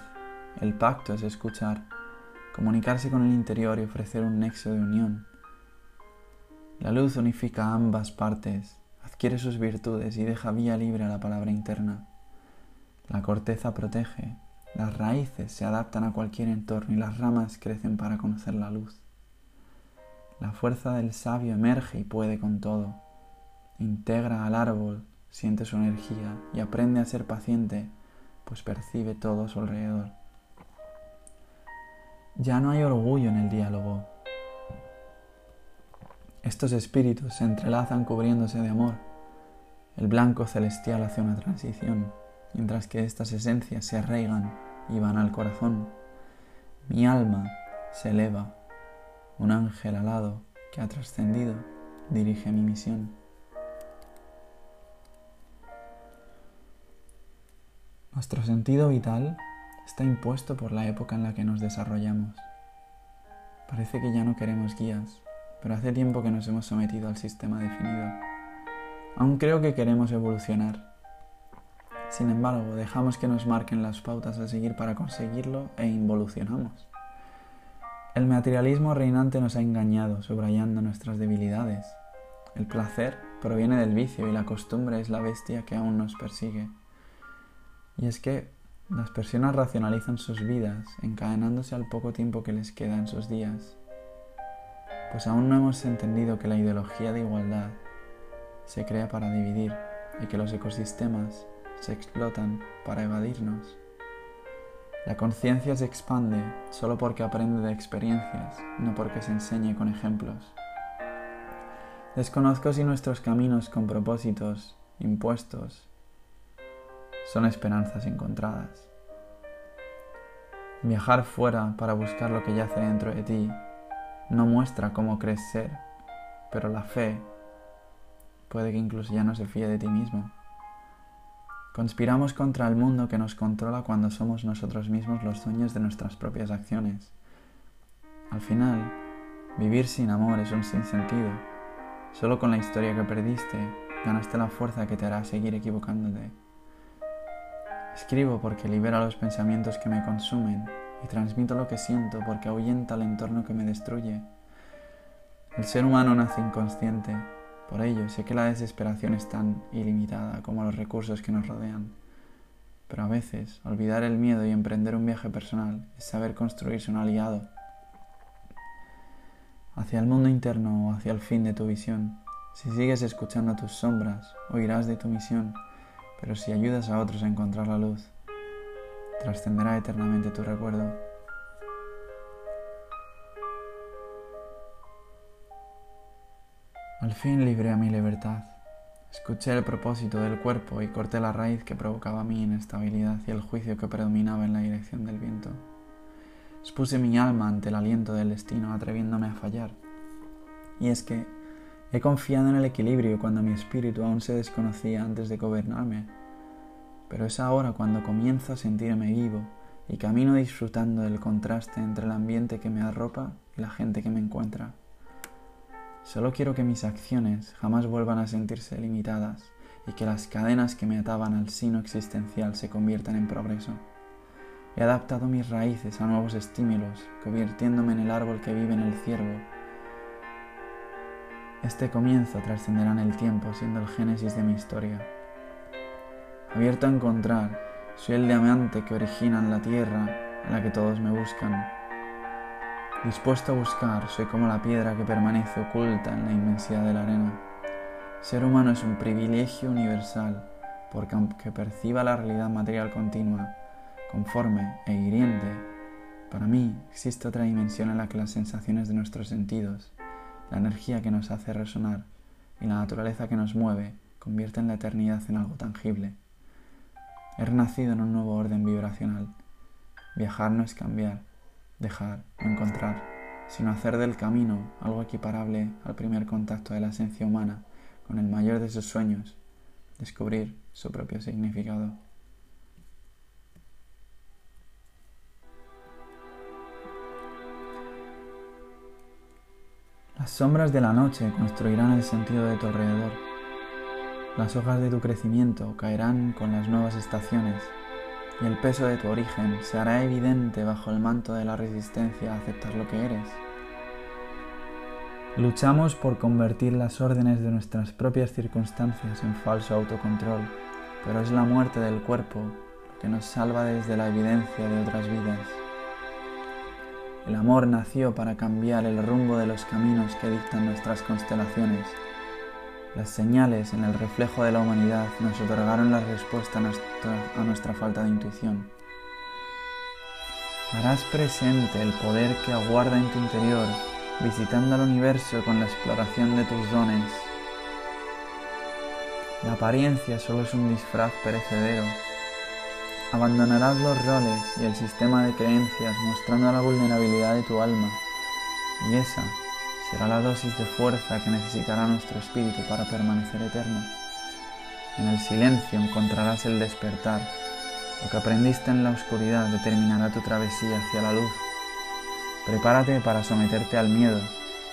El pacto es escuchar, comunicarse con el interior y ofrecer un nexo de unión. La luz unifica ambas partes, adquiere sus virtudes y deja vía libre a la palabra interna. La corteza protege, las raíces se adaptan a cualquier entorno y las ramas crecen para conocer la luz. La fuerza del sabio emerge y puede con todo integra al árbol, siente su energía y aprende a ser paciente, pues percibe todo a su alrededor. Ya no hay orgullo en el diálogo. Estos espíritus se entrelazan cubriéndose de amor. El blanco celestial hace una transición, mientras que estas esencias se arraigan y van al corazón. Mi alma se eleva. Un ángel alado que ha trascendido dirige mi misión. Nuestro sentido vital está impuesto por la época en la que nos desarrollamos. Parece que ya no queremos guías, pero hace tiempo que nos hemos sometido al sistema definido. Aún creo que queremos evolucionar. Sin embargo, dejamos que nos marquen las pautas a seguir para conseguirlo e involucionamos. El materialismo reinante nos ha engañado, subrayando nuestras debilidades. El placer proviene del vicio y la costumbre es la bestia que aún nos persigue. Y es que las personas racionalizan sus vidas, encadenándose al poco tiempo que les queda en sus días, pues aún no hemos entendido que la ideología de igualdad se crea para dividir y que los ecosistemas se explotan para evadirnos. La conciencia se expande solo porque aprende de experiencias, no porque se enseñe con ejemplos. Desconozco si nuestros caminos con propósitos impuestos son esperanzas encontradas. Viajar fuera para buscar lo que yace dentro de ti no muestra cómo crees ser, pero la fe puede que incluso ya no se fíe de ti mismo. Conspiramos contra el mundo que nos controla cuando somos nosotros mismos los dueños de nuestras propias acciones. Al final, vivir sin amor es un sinsentido. Solo con la historia que perdiste ganaste la fuerza que te hará seguir equivocándote. Escribo porque libera los pensamientos que me consumen y transmito lo que siento porque ahuyenta el entorno que me destruye. El ser humano nace inconsciente, por ello sé que la desesperación es tan ilimitada como los recursos que nos rodean. Pero a veces olvidar el miedo y emprender un viaje personal es saber construirse un aliado hacia el mundo interno o hacia el fin de tu visión. Si sigues escuchando tus sombras, oirás de tu misión pero si ayudas a otros a encontrar la luz, trascenderá eternamente tu recuerdo. Al fin libré a mi libertad. Escuché el propósito del cuerpo y corté la raíz que provocaba mi inestabilidad y el juicio que predominaba en la dirección del viento. Expuse mi alma ante el aliento del destino, atreviéndome a fallar. Y es que he confiado en el equilibrio cuando mi espíritu aún se desconocía antes de gobernarme. Pero es ahora cuando comienzo a sentirme vivo y camino disfrutando del contraste entre el ambiente que me arropa y la gente que me encuentra. Solo quiero que mis acciones jamás vuelvan a sentirse limitadas y que las cadenas que me ataban al sino existencial se conviertan en progreso. He adaptado mis raíces a nuevos estímulos, convirtiéndome en el árbol que vive en el ciervo. Este comienzo trascenderá en el tiempo, siendo el génesis de mi historia. Abierto a encontrar, soy el diamante que origina en la tierra en la que todos me buscan. Dispuesto a buscar, soy como la piedra que permanece oculta en la inmensidad de la arena. Ser humano es un privilegio universal, porque aunque perciba la realidad material continua, conforme e hiriente, para mí existe otra dimensión en la que las sensaciones de nuestros sentidos, la energía que nos hace resonar y la naturaleza que nos mueve convierten la eternidad en algo tangible. He renacido en un nuevo orden vibracional. Viajar no es cambiar, dejar, encontrar, sino hacer del camino algo equiparable al primer contacto de la esencia humana con el mayor de sus sueños, descubrir su propio significado. Las sombras de la noche construirán el sentido de tu alrededor. Las hojas de tu crecimiento caerán con las nuevas estaciones y el peso de tu origen se hará evidente bajo el manto de la resistencia a aceptar lo que eres. Luchamos por convertir las órdenes de nuestras propias circunstancias en falso autocontrol, pero es la muerte del cuerpo que nos salva desde la evidencia de otras vidas. El amor nació para cambiar el rumbo de los caminos que dictan nuestras constelaciones las señales en el reflejo de la humanidad nos otorgaron la respuesta a nuestra, falta de intuición. Harás presente el poder que aguarda en tu interior, visitando el universo con la exploración de tus dones. La apariencia solo es un disfraz perecedero. Abandonarás los roles y el sistema de creencias mostrando la vulnerabilidad de tu alma. Y esa será la dosis de fuerza que necesitará nuestro espíritu para permanecer eterno. En el silencio encontrarás el despertar. Lo que aprendiste en la oscuridad determinará tu travesía hacia la luz. Prepárate para someterte al miedo,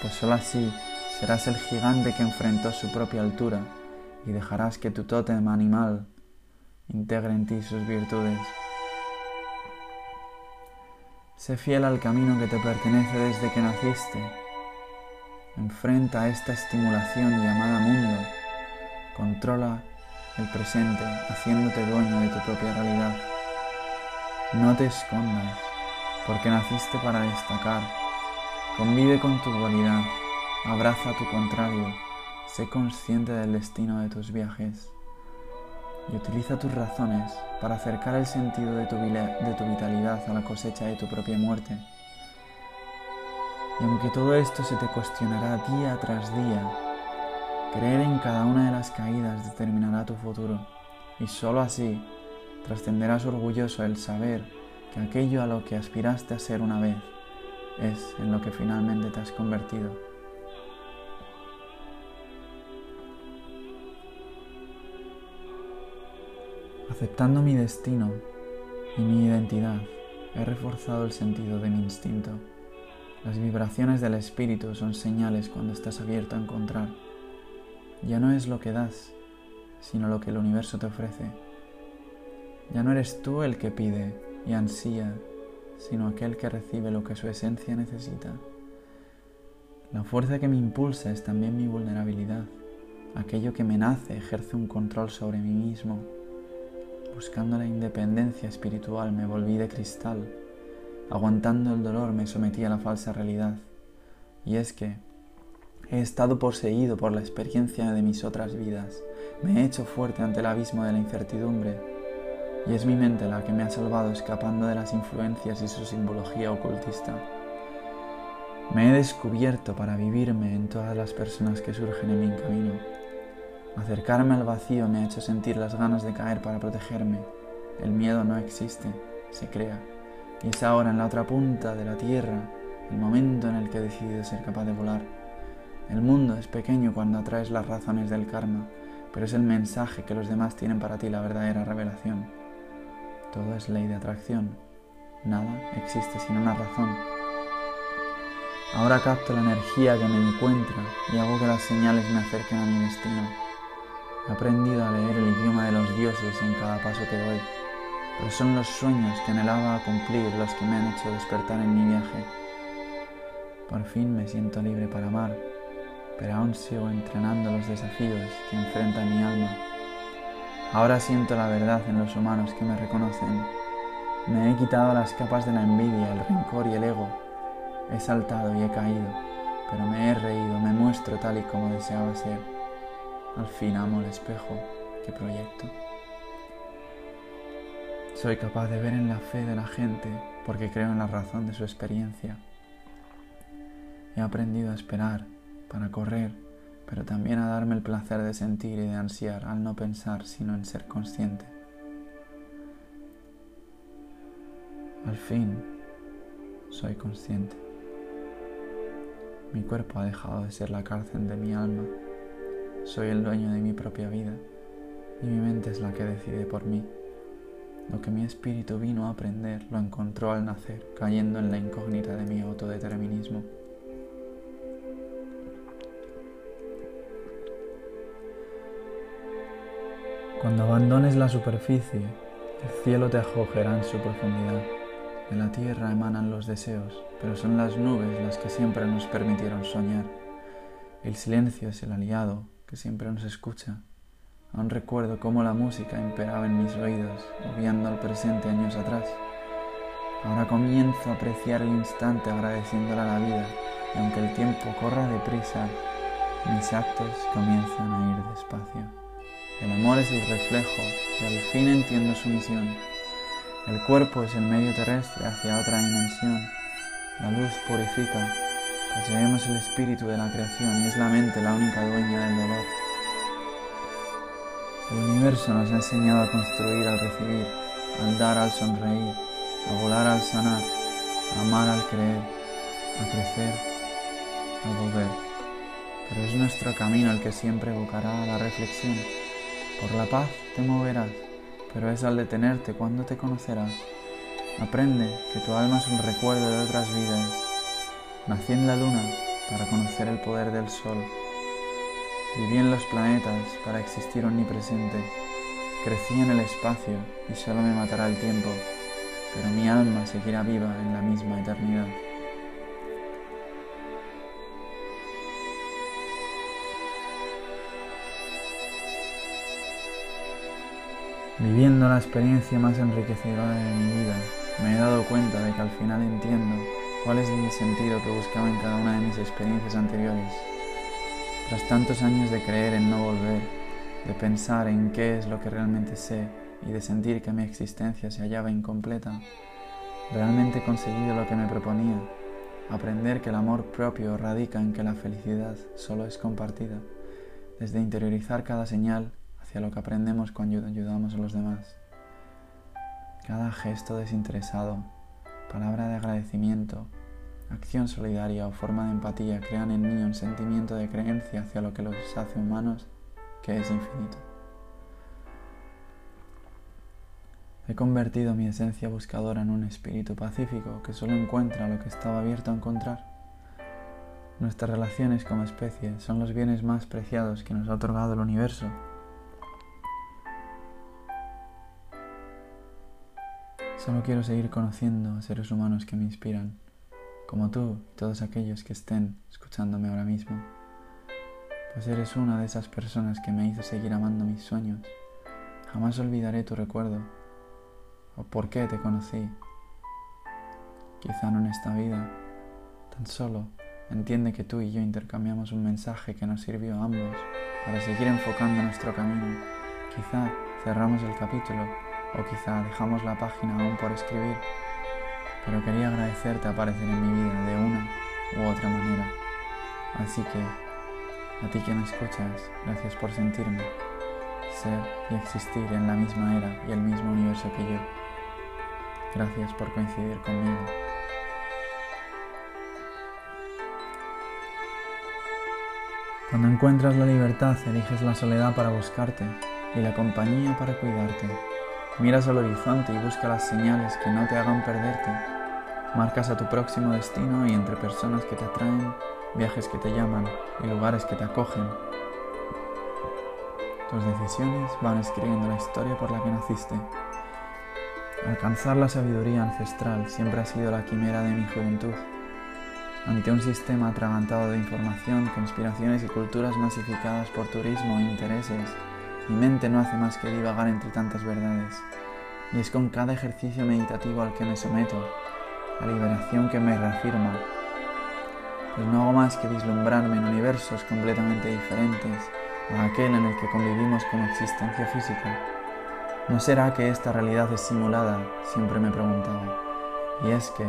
pues sólo así serás el gigante que enfrentó su propia altura y dejarás que tu tótem animal integre en ti sus virtudes. Sé fiel al camino que te pertenece desde que naciste Enfrenta esta estimulación llamada mundo. Controla el presente, haciéndote dueño de tu propia realidad. No te escondas, porque naciste para destacar. Convive con tu dualidad, abraza tu contrario, sé consciente del destino de tus viajes y utiliza tus razones para acercar el sentido de tu, de tu vitalidad a la cosecha de tu propia muerte. Y aunque todo esto se te cuestionará día tras día, creer en cada una de las caídas determinará tu futuro. Y sólo así trascenderás orgulloso el saber que aquello a lo que aspiraste a ser una vez es en lo que finalmente te has convertido. Aceptando mi destino y mi identidad, he reforzado el sentido de mi instinto. Las vibraciones del espíritu son señales cuando estás abierto a encontrar. Ya no es lo que das, sino lo que el universo te ofrece. Ya no eres tú el que pide y ansía, sino aquel que recibe lo que su esencia necesita. La fuerza que me impulsa es también mi vulnerabilidad. Aquello que me nace ejerce un control sobre mí mismo. Buscando la independencia espiritual me volví de cristal Aguantando el dolor me sometí a la falsa realidad. Y es que he estado poseído por la experiencia de mis otras vidas. Me he hecho fuerte ante el abismo de la incertidumbre. Y es mi mente la que me ha salvado escapando de las influencias y su simbología ocultista. Me he descubierto para vivirme en todas las personas que surgen en mi camino. Acercarme al vacío me ha hecho sentir las ganas de caer para protegerme. El miedo no existe, se crea. Y es ahora en la otra punta de la tierra el momento en el que he decidido ser capaz de volar. El mundo es pequeño cuando atraes las razones del karma, pero es el mensaje que los demás tienen para ti la verdadera revelación. Todo es ley de atracción. Nada existe sin una razón. Ahora capto la energía que me encuentra y hago que las señales me acerquen a mi destino. He aprendido a leer el idioma de los dioses en cada paso que doy, pero son los sueños que anhelaba cumplir los que me han hecho despertar en mi viaje. Por fin me siento libre para amar, pero aún sigo entrenando los desafíos que enfrenta mi alma. Ahora siento la verdad en los humanos que me reconocen. Me he quitado las capas de la envidia, el rencor y el ego. He saltado y he caído, pero me he reído, me muestro tal y como deseaba ser. Al fin amo el espejo que proyecto. Soy capaz de ver en la fe de la gente porque creo en la razón de su experiencia. He aprendido a esperar para correr, pero también a darme el placer de sentir y de ansiar al no pensar sino en ser consciente. Al fin, soy consciente. Mi cuerpo ha dejado de ser la cárcel de mi alma. Soy el dueño de mi propia vida y mi mente es la que decide por mí. Lo que mi espíritu vino a aprender lo encontró al nacer, cayendo en la incógnita de mi autodeterminismo. Cuando abandones la superficie, el cielo te acogerá en su profundidad. De la tierra emanan los deseos, pero son las nubes las que siempre nos permitieron soñar. El silencio es el aliado que siempre nos escucha. Aún recuerdo cómo la música imperaba en mis oídos, obviando al presente años atrás. Ahora comienzo a apreciar el instante agradeciéndole a la vida, y aunque el tiempo corra deprisa, mis actos comienzan a ir despacio. El amor es el reflejo y al fin entiendo su misión. El cuerpo es el medio terrestre hacia otra dimensión. La luz purifica. Poseemos el espíritu de la creación y es la mente la única dueña del dolor. El universo nos ha enseñado a construir al recibir, a dar al sonreír, a volar al sanar, a amar al creer, a crecer, a volver. Pero es nuestro camino el que siempre evocará a la reflexión. Por la paz te moverás, pero es al detenerte cuando te conocerás. Aprende que tu alma es un recuerdo de otras vidas. Nací en la luna para conocer el poder del sol. Viví en los planetas para existir omnipresente. Crecí en el espacio y solo me matará el tiempo, pero mi alma seguirá viva en la misma eternidad. Viviendo la experiencia más enriquecedora de mi vida, me he dado cuenta de que al final entiendo cuál es el sentido que buscaba en cada una de mis experiencias anteriores. Tras tantos años de creer en no volver, de pensar en qué es lo que realmente sé y de sentir que mi existencia se hallaba incompleta, realmente he conseguido lo que me proponía, aprender que el amor propio radica en que la felicidad solo es compartida, desde interiorizar cada señal hacia lo que aprendemos cuando ayudamos a los demás. Cada gesto desinteresado, palabra de agradecimiento, acción solidaria o forma de empatía crean en mí un sentimiento de creencia hacia lo que los hace humanos que es infinito. He convertido mi esencia buscadora en un espíritu pacífico que solo encuentra lo que estaba abierto a encontrar. Nuestras relaciones como especie son los bienes más preciados que nos ha otorgado el universo Solo quiero seguir conociendo a seres humanos que me inspiran, como tú y todos aquellos que estén escuchándome ahora mismo, pues eres una de esas personas que me hizo seguir amando mis sueños. Jamás olvidaré tu recuerdo o por qué te conocí. Quizá no en esta vida, tan solo entiende que tú y yo intercambiamos un mensaje que nos sirvió a ambos para seguir enfocando nuestro camino. Quizá cerramos el capítulo o quizá dejamos la página aún por escribir, pero quería agradecerte aparecer en mi vida de una u otra manera. Así que, a ti que me escuchas, gracias por sentirme, ser y existir en la misma era y el mismo universo que yo. Gracias por coincidir conmigo. Cuando encuentras la libertad, eliges la soledad para buscarte y la compañía para cuidarte. Miras al horizonte y busca las señales que no te hagan perderte. Marcas a tu próximo destino y entre personas que te atraen, viajes que te llaman y lugares que te acogen. Tus decisiones van escribiendo la historia por la que naciste. Alcanzar la sabiduría ancestral siempre ha sido la quimera de mi juventud. Ante un sistema atragantado de información, conspiraciones y culturas masificadas por turismo e intereses, mi mente no hace más que divagar entre tantas verdades. Y es con cada ejercicio meditativo al que me someto, la liberación que me reafirma. Pues no hago más que vislumbrarme en universos completamente diferentes a aquel en el que convivimos como existencia física. ¿No será que esta realidad es simulada? Siempre me preguntaba. Y es que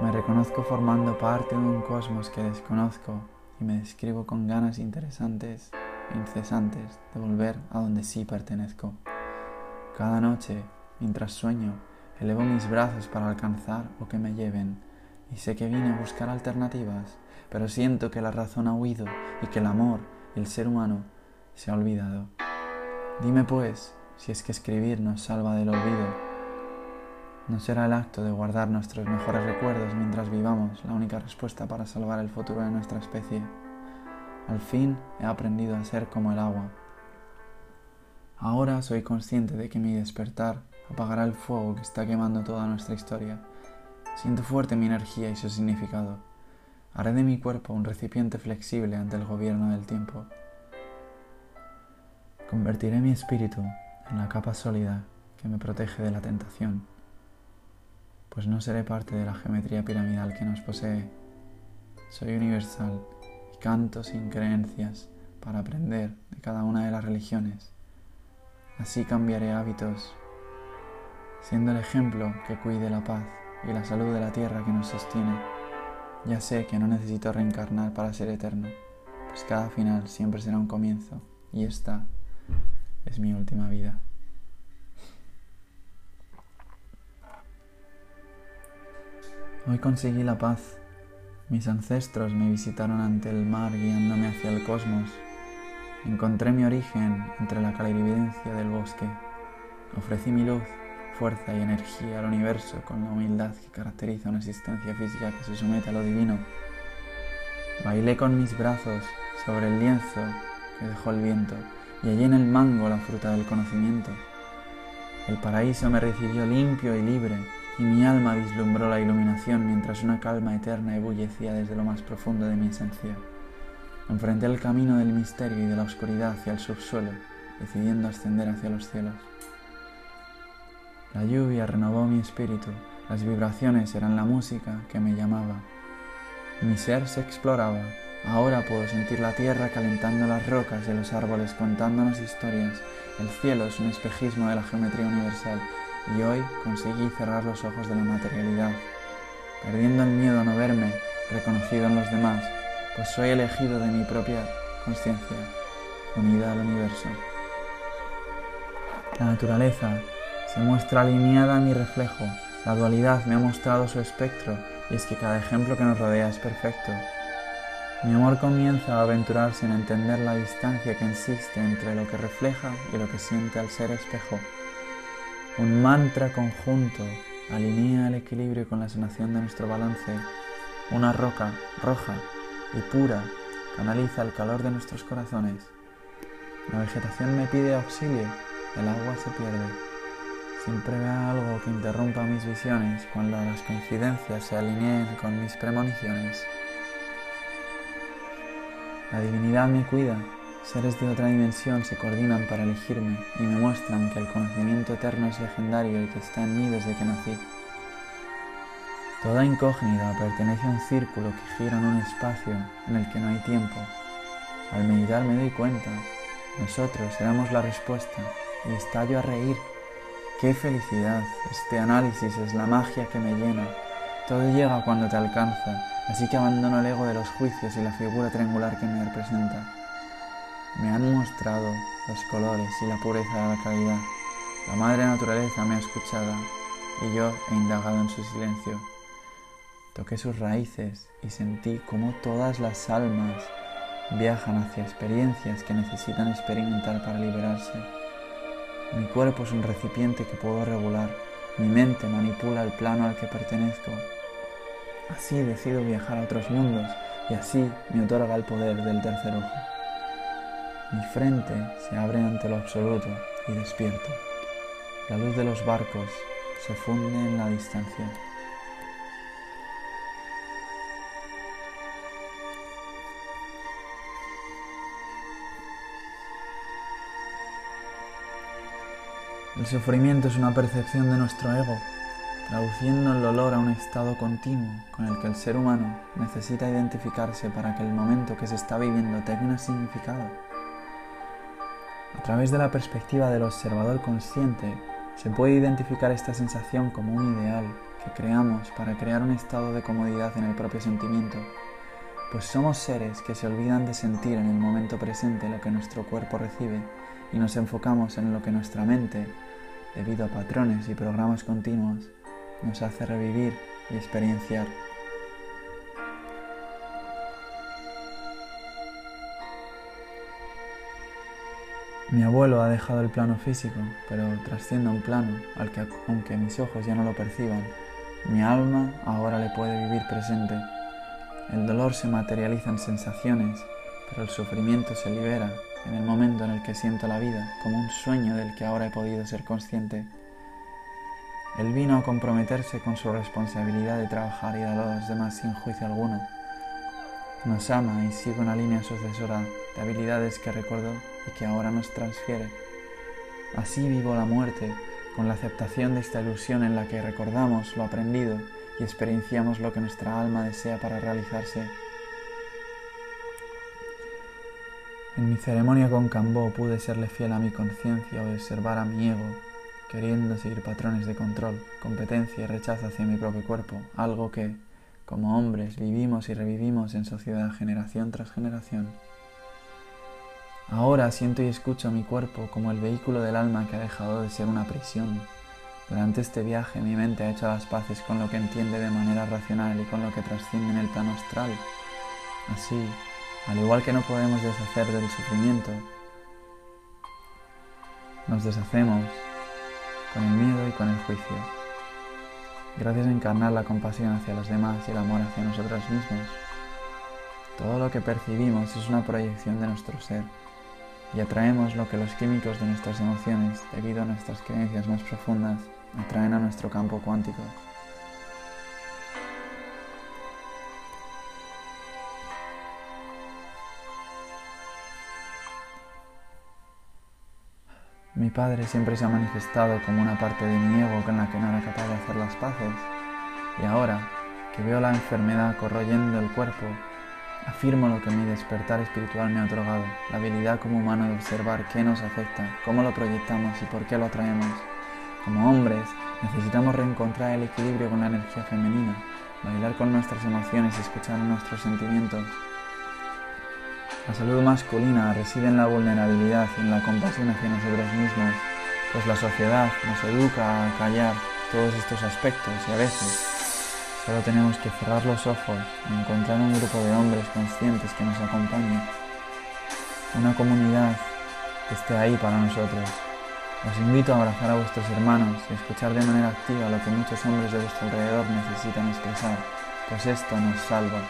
me reconozco formando parte de un cosmos que desconozco y me describo con ganas interesantes incesantes de volver a donde sí pertenezco. Cada noche, mientras sueño, elevo mis brazos para alcanzar o que me lleven, y sé que vine a buscar alternativas, pero siento que la razón ha huido y que el amor el ser humano se ha olvidado. Dime pues, si es que escribir nos salva del olvido, ¿no será el acto de guardar nuestros mejores recuerdos mientras vivamos la única respuesta para salvar el futuro de nuestra especie? Al fin he aprendido a ser como el agua. Ahora soy consciente de que mi despertar apagará el fuego que está quemando toda nuestra historia. Siento fuerte mi energía y su significado. Haré de mi cuerpo un recipiente flexible ante el gobierno del tiempo. Convertiré mi espíritu en la capa sólida que me protege de la tentación, pues no seré parte de la geometría piramidal que nos posee. Soy universal canto sin creencias para aprender de cada una de las religiones. Así cambiaré hábitos, siendo el ejemplo que cuide la paz y la salud de la tierra que nos sostiene. Ya sé que no necesito reencarnar para ser eterno, pues cada final siempre será un comienzo y esta es mi última vida. Hoy conseguí la paz mis ancestros me visitaron ante el mar guiándome hacia el cosmos. Encontré mi origen entre la clarividencia del bosque. Ofrecí mi luz, fuerza y energía al universo con la humildad que caracteriza una existencia física que se somete a lo divino. Bailé con mis brazos sobre el lienzo que dejó el viento y hallé en el mango la fruta del conocimiento. El paraíso me recibió limpio y libre y mi alma vislumbró la iluminación mientras una calma eterna ebullecía desde lo más profundo de mi esencia. Enfrenté el camino del misterio y de la oscuridad hacia el subsuelo, decidiendo ascender hacia los cielos. La lluvia renovó mi espíritu, las vibraciones eran la música que me llamaba. Mi ser se exploraba, ahora puedo sentir la tierra calentando las rocas y los árboles contándonos historias. El cielo es un espejismo de la geometría universal y hoy conseguí cerrar los ojos de la materialidad, perdiendo el miedo a no verme reconocido en los demás, pues soy elegido de mi propia conciencia, unida al universo. La naturaleza se muestra alineada mi reflejo, la dualidad me ha mostrado su espectro y es que cada ejemplo que nos rodea es perfecto. Mi amor comienza a aventurarse en entender la distancia que existe entre lo que refleja y lo que siente al ser espejo. Un mantra conjunto alinea el equilibrio con la sanación de nuestro balance. Una roca roja y pura canaliza el calor de nuestros corazones. La vegetación me pide auxilio, el agua se pierde. Siempre veo algo que interrumpa mis visiones cuando las coincidencias se alineen con mis premoniciones. La divinidad me cuida Seres de otra dimensión se coordinan para elegirme y me muestran que el conocimiento eterno es legendario y que está en mí desde que nací. Toda incógnita pertenece a un círculo que gira en un espacio en el que no hay tiempo. Al meditar me doy cuenta, nosotros éramos la respuesta y estallo a reír. ¡Qué felicidad! Este análisis es la magia que me llena. Todo llega cuando te alcanza Así que abandono el ego de los juicios y la figura triangular que me representa. Me han mostrado los colores y la pureza de la claridad. La madre naturaleza me ha escuchado y yo he indagado en su silencio. Toqué sus raíces y sentí cómo todas las almas viajan hacia experiencias que necesitan experimentar para liberarse. Mi cuerpo es un recipiente que puedo regular, mi mente manipula el plano al que pertenezco. Así decido viajar a otros mundos y así me otorga el poder del tercer ojo. Mi frente se abre ante lo absoluto y despierto. La luz de los barcos se funde en la distancia. El sufrimiento es una percepción de nuestro ego, traduciendo el dolor a un estado continuo con el que el ser humano necesita identificarse para que el momento que se está viviendo tenga significado. A través de la perspectiva del observador consciente, se puede identificar esta sensación como un ideal que creamos para crear un estado de comodidad en el propio sentimiento, pues somos seres que se olvidan de sentir en el momento presente lo que nuestro cuerpo recibe y nos enfocamos en lo que nuestra mente, debido a patrones y programas continuos, nos hace revivir y experienciar. Mi abuelo ha dejado el plano físico, pero trasciende un plano al que, aunque mis ojos ya no lo perciban, mi alma ahora le puede vivir presente. El dolor se materializa en sensaciones, pero el sufrimiento se libera en el momento en el que siento la vida como un sueño del que ahora he podido ser consciente. Él vino a comprometerse con su responsabilidad de trabajar y dar a los demás sin juicio alguno. Nos ama y sigue una línea sucesora de habilidades que recordó y que ahora nos transfiere. Así vivo la muerte, con la aceptación de esta ilusión en la que recordamos lo aprendido y experienciamos lo que nuestra alma desea para realizarse. En mi ceremonia con Cambó pude serle fiel a mi conciencia o observar a mi ego, queriendo seguir patrones de control, competencia y rechazo hacia mi propio cuerpo, algo que, como hombres, vivimos y revivimos en sociedad generación tras generación. Ahora siento y escucho mi cuerpo como el vehículo del alma que ha dejado de ser una prisión. Durante este viaje mi mente ha hecho las paces con lo que entiende de manera racional y con lo que trasciende en el plano astral. Así, al igual que no podemos deshacer del sufrimiento, nos deshacemos con el miedo y con el juicio. Gracias a encarnar la compasión hacia los demás y el amor hacia nosotros mismos, todo lo que percibimos es una proyección de nuestro ser y atraemos lo que los químicos de nuestras emociones, debido a nuestras creencias más profundas, atraen a nuestro campo cuántico. Mi padre siempre se ha manifestado como una parte de mi ego con la que no era capaz de hacer las paces, y ahora que veo la enfermedad corroyendo el cuerpo, Afirmo lo que mi despertar espiritual me ha otorgado, la habilidad como humano de observar qué nos afecta, cómo lo proyectamos y por qué lo atraemos. Como hombres, necesitamos reencontrar el equilibrio con la energía femenina, bailar con nuestras emociones y escuchar nuestros sentimientos. La salud masculina reside en la vulnerabilidad y en la compasión hacia nosotros mismos, pues la sociedad nos educa a callar todos estos aspectos y a veces Solo tenemos que cerrar los ojos y encontrar un grupo de hombres conscientes que nos acompañe. Una comunidad que esté ahí para nosotros. Os invito a abrazar a vuestros hermanos y escuchar de manera activa lo que muchos hombres de vuestro alrededor necesitan expresar, pues esto nos salva.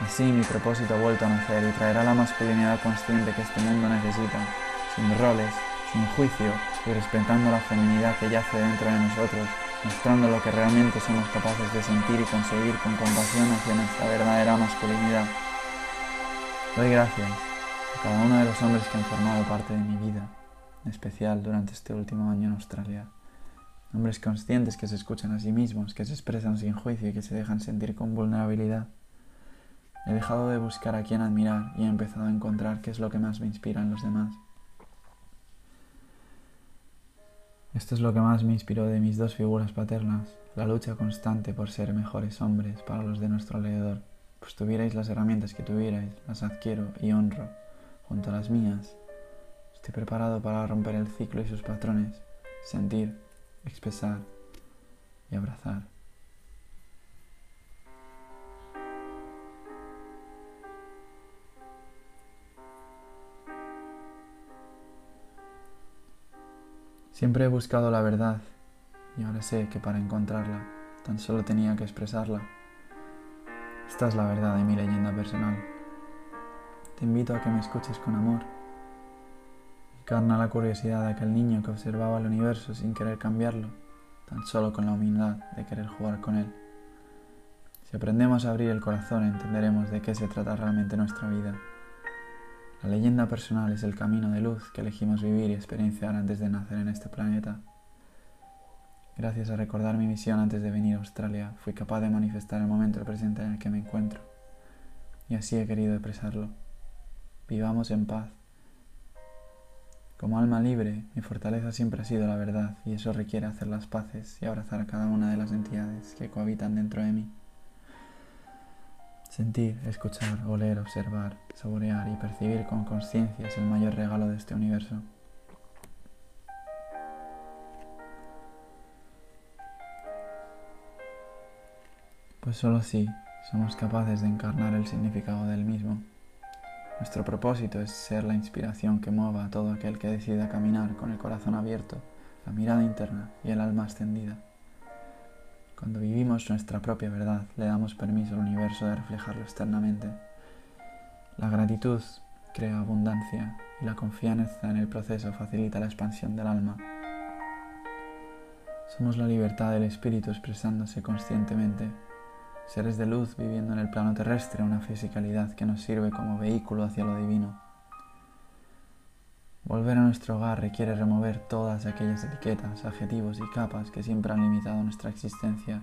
Así mi propósito ha vuelto a nacer y traerá la masculinidad consciente que este mundo necesita, sin roles, sin juicio y respetando la feminidad que yace dentro de nosotros mostrando lo que realmente somos capaces de sentir y conseguir con compasión hacia nuestra verdadera masculinidad. Doy gracias a cada uno de los hombres que han formado parte de mi vida, en especial durante este último año en Australia. Hombres conscientes que se escuchan a sí mismos, que se expresan sin juicio y que se dejan sentir con vulnerabilidad. He dejado de buscar a quien admirar y he empezado a encontrar qué es lo que más me inspira en los demás. Esto es lo que más me inspiró de mis dos figuras paternas, la lucha constante por ser mejores hombres para los de nuestro alrededor. pues tuvierais las herramientas que tuvierais, las adquiero y honro junto a las mías. Estoy preparado para romper el ciclo y sus patrones, sentir, expresar y abrazar. Siempre he buscado la verdad y ahora sé que para encontrarla tan solo tenía que expresarla. Esta es la verdad de mi leyenda personal. Te invito a que me escuches con amor. Encarna la curiosidad de aquel niño que observaba el universo sin querer cambiarlo, tan solo con la humildad de querer jugar con él. Si aprendemos a abrir el corazón entenderemos de qué se trata realmente nuestra vida. La leyenda personal es el camino de luz que elegimos vivir y experienciar antes de nacer en este planeta. Gracias a recordar mi misión antes de venir a Australia, fui capaz de manifestar el momento presente en el que me encuentro. Y así he querido expresarlo. Vivamos en paz. Como alma libre, mi fortaleza siempre ha sido la verdad y eso requiere hacer las paces y abrazar a cada una de las entidades que cohabitan dentro de mí. Sentir, escuchar, oler, observar, saborear y percibir con conciencia es el mayor regalo de este universo. Pues solo así somos capaces de encarnar el significado del mismo. Nuestro propósito es ser la inspiración que mueva a todo aquel que decida caminar con el corazón abierto, la mirada interna y el alma extendida. Cuando vivimos nuestra propia verdad, le damos permiso al universo de reflejarlo externamente. La gratitud crea abundancia y la confianza en el proceso facilita la expansión del alma. Somos la libertad del espíritu expresándose conscientemente, seres de luz viviendo en el plano terrestre una fisicalidad que nos sirve como vehículo hacia lo divino. Volver a nuestro hogar requiere remover todas aquellas etiquetas, adjetivos y capas que siempre han limitado nuestra existencia,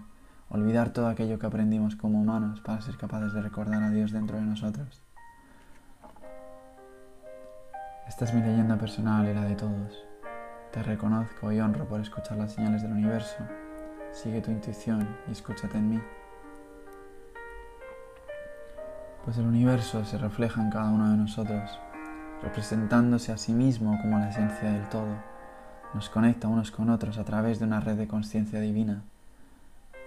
olvidar todo aquello que aprendimos como humanos para ser capaces de recordar a Dios dentro de nosotros. Esta es mi leyenda personal y la de todos. Te reconozco y honro por escuchar las señales del universo. Sigue tu intuición y escúchate en mí. Pues el universo se refleja en cada uno de nosotros representándose a sí mismo como la esencia del todo, nos conecta unos con otros a través de una red de conciencia divina.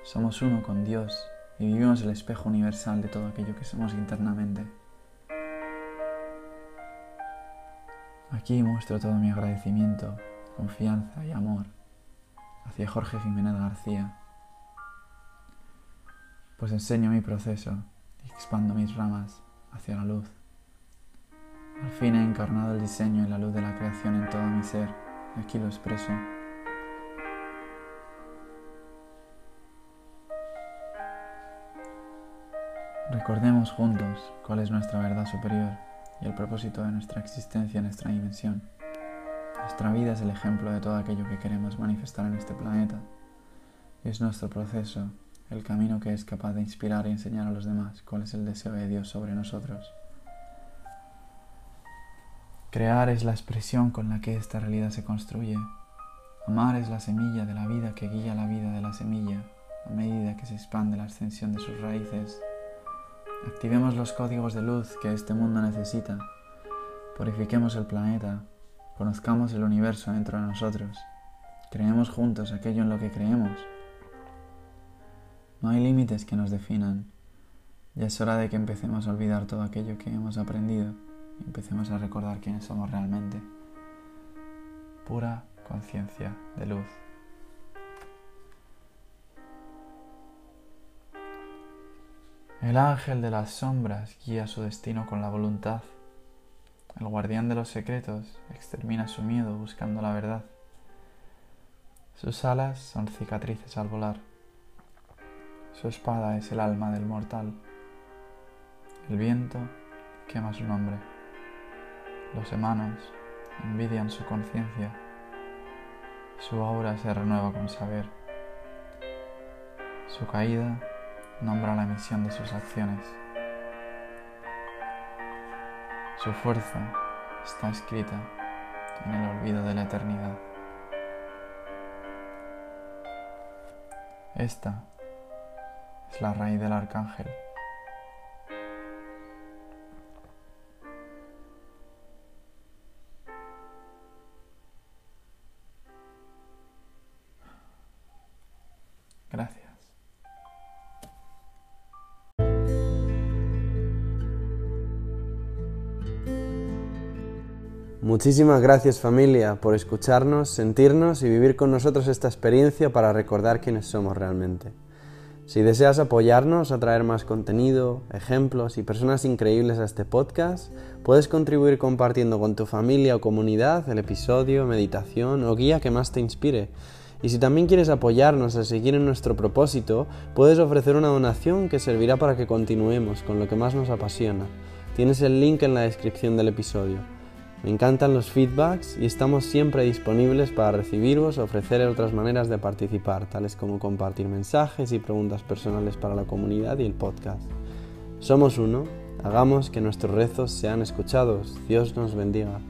Somos uno con Dios y vivimos el espejo universal de todo aquello que somos internamente. Aquí muestro todo mi agradecimiento, confianza y amor hacia Jorge Jiménez García, pues enseño mi proceso y expando mis ramas hacia la luz. Al fin he encarnado el diseño y la luz de la creación en todo mi ser, y aquí lo expreso. Recordemos juntos cuál es nuestra verdad superior y el propósito de nuestra existencia en esta dimensión. Nuestra vida es el ejemplo de todo aquello que queremos manifestar en este planeta es nuestro proceso el camino que es capaz de inspirar y enseñar a los demás cuál es el deseo de Dios sobre nosotros. Crear es la expresión con la que esta realidad se construye. Amar es la semilla de la vida que guía la vida de la semilla a medida que se expande la extensión de sus raíces. Activemos los códigos de luz que este mundo necesita. Purifiquemos el planeta. Conozcamos el universo dentro de nosotros. Creemos juntos aquello en lo que creemos. No hay límites que nos definan. Ya es hora de que empecemos a olvidar todo aquello que hemos aprendido empecemos a recordar quiénes somos realmente. Pura conciencia de luz. El ángel de las sombras guía su destino con la voluntad. El guardián de los secretos extermina su miedo buscando la verdad. Sus alas son cicatrices al volar. Su espada es el alma del mortal. El viento quema su nombre. Los hermanos envidian su conciencia, su aura se renueva con saber. Su caída nombra la emisión de sus acciones. Su fuerza está escrita en el olvido de la eternidad. Esta es la raíz del arcángel. Muchísimas gracias familia por escucharnos, sentirnos y vivir con nosotros esta experiencia para recordar quiénes somos realmente. Si deseas apoyarnos a traer más contenido, ejemplos y personas increíbles a este podcast, puedes contribuir compartiendo con tu familia o comunidad el episodio, meditación o guía que más te inspire. Y si también quieres apoyarnos a seguir en nuestro propósito, puedes ofrecer una donación que servirá para que continuemos con lo que más nos apasiona. Tienes el link en la descripción del episodio. Me encantan los feedbacks y estamos siempre disponibles para recibirlos ofrecer otras maneras de participar, tales como compartir mensajes y preguntas personales para la comunidad y el podcast. Somos uno, hagamos que nuestros rezos sean escuchados. Dios nos bendiga.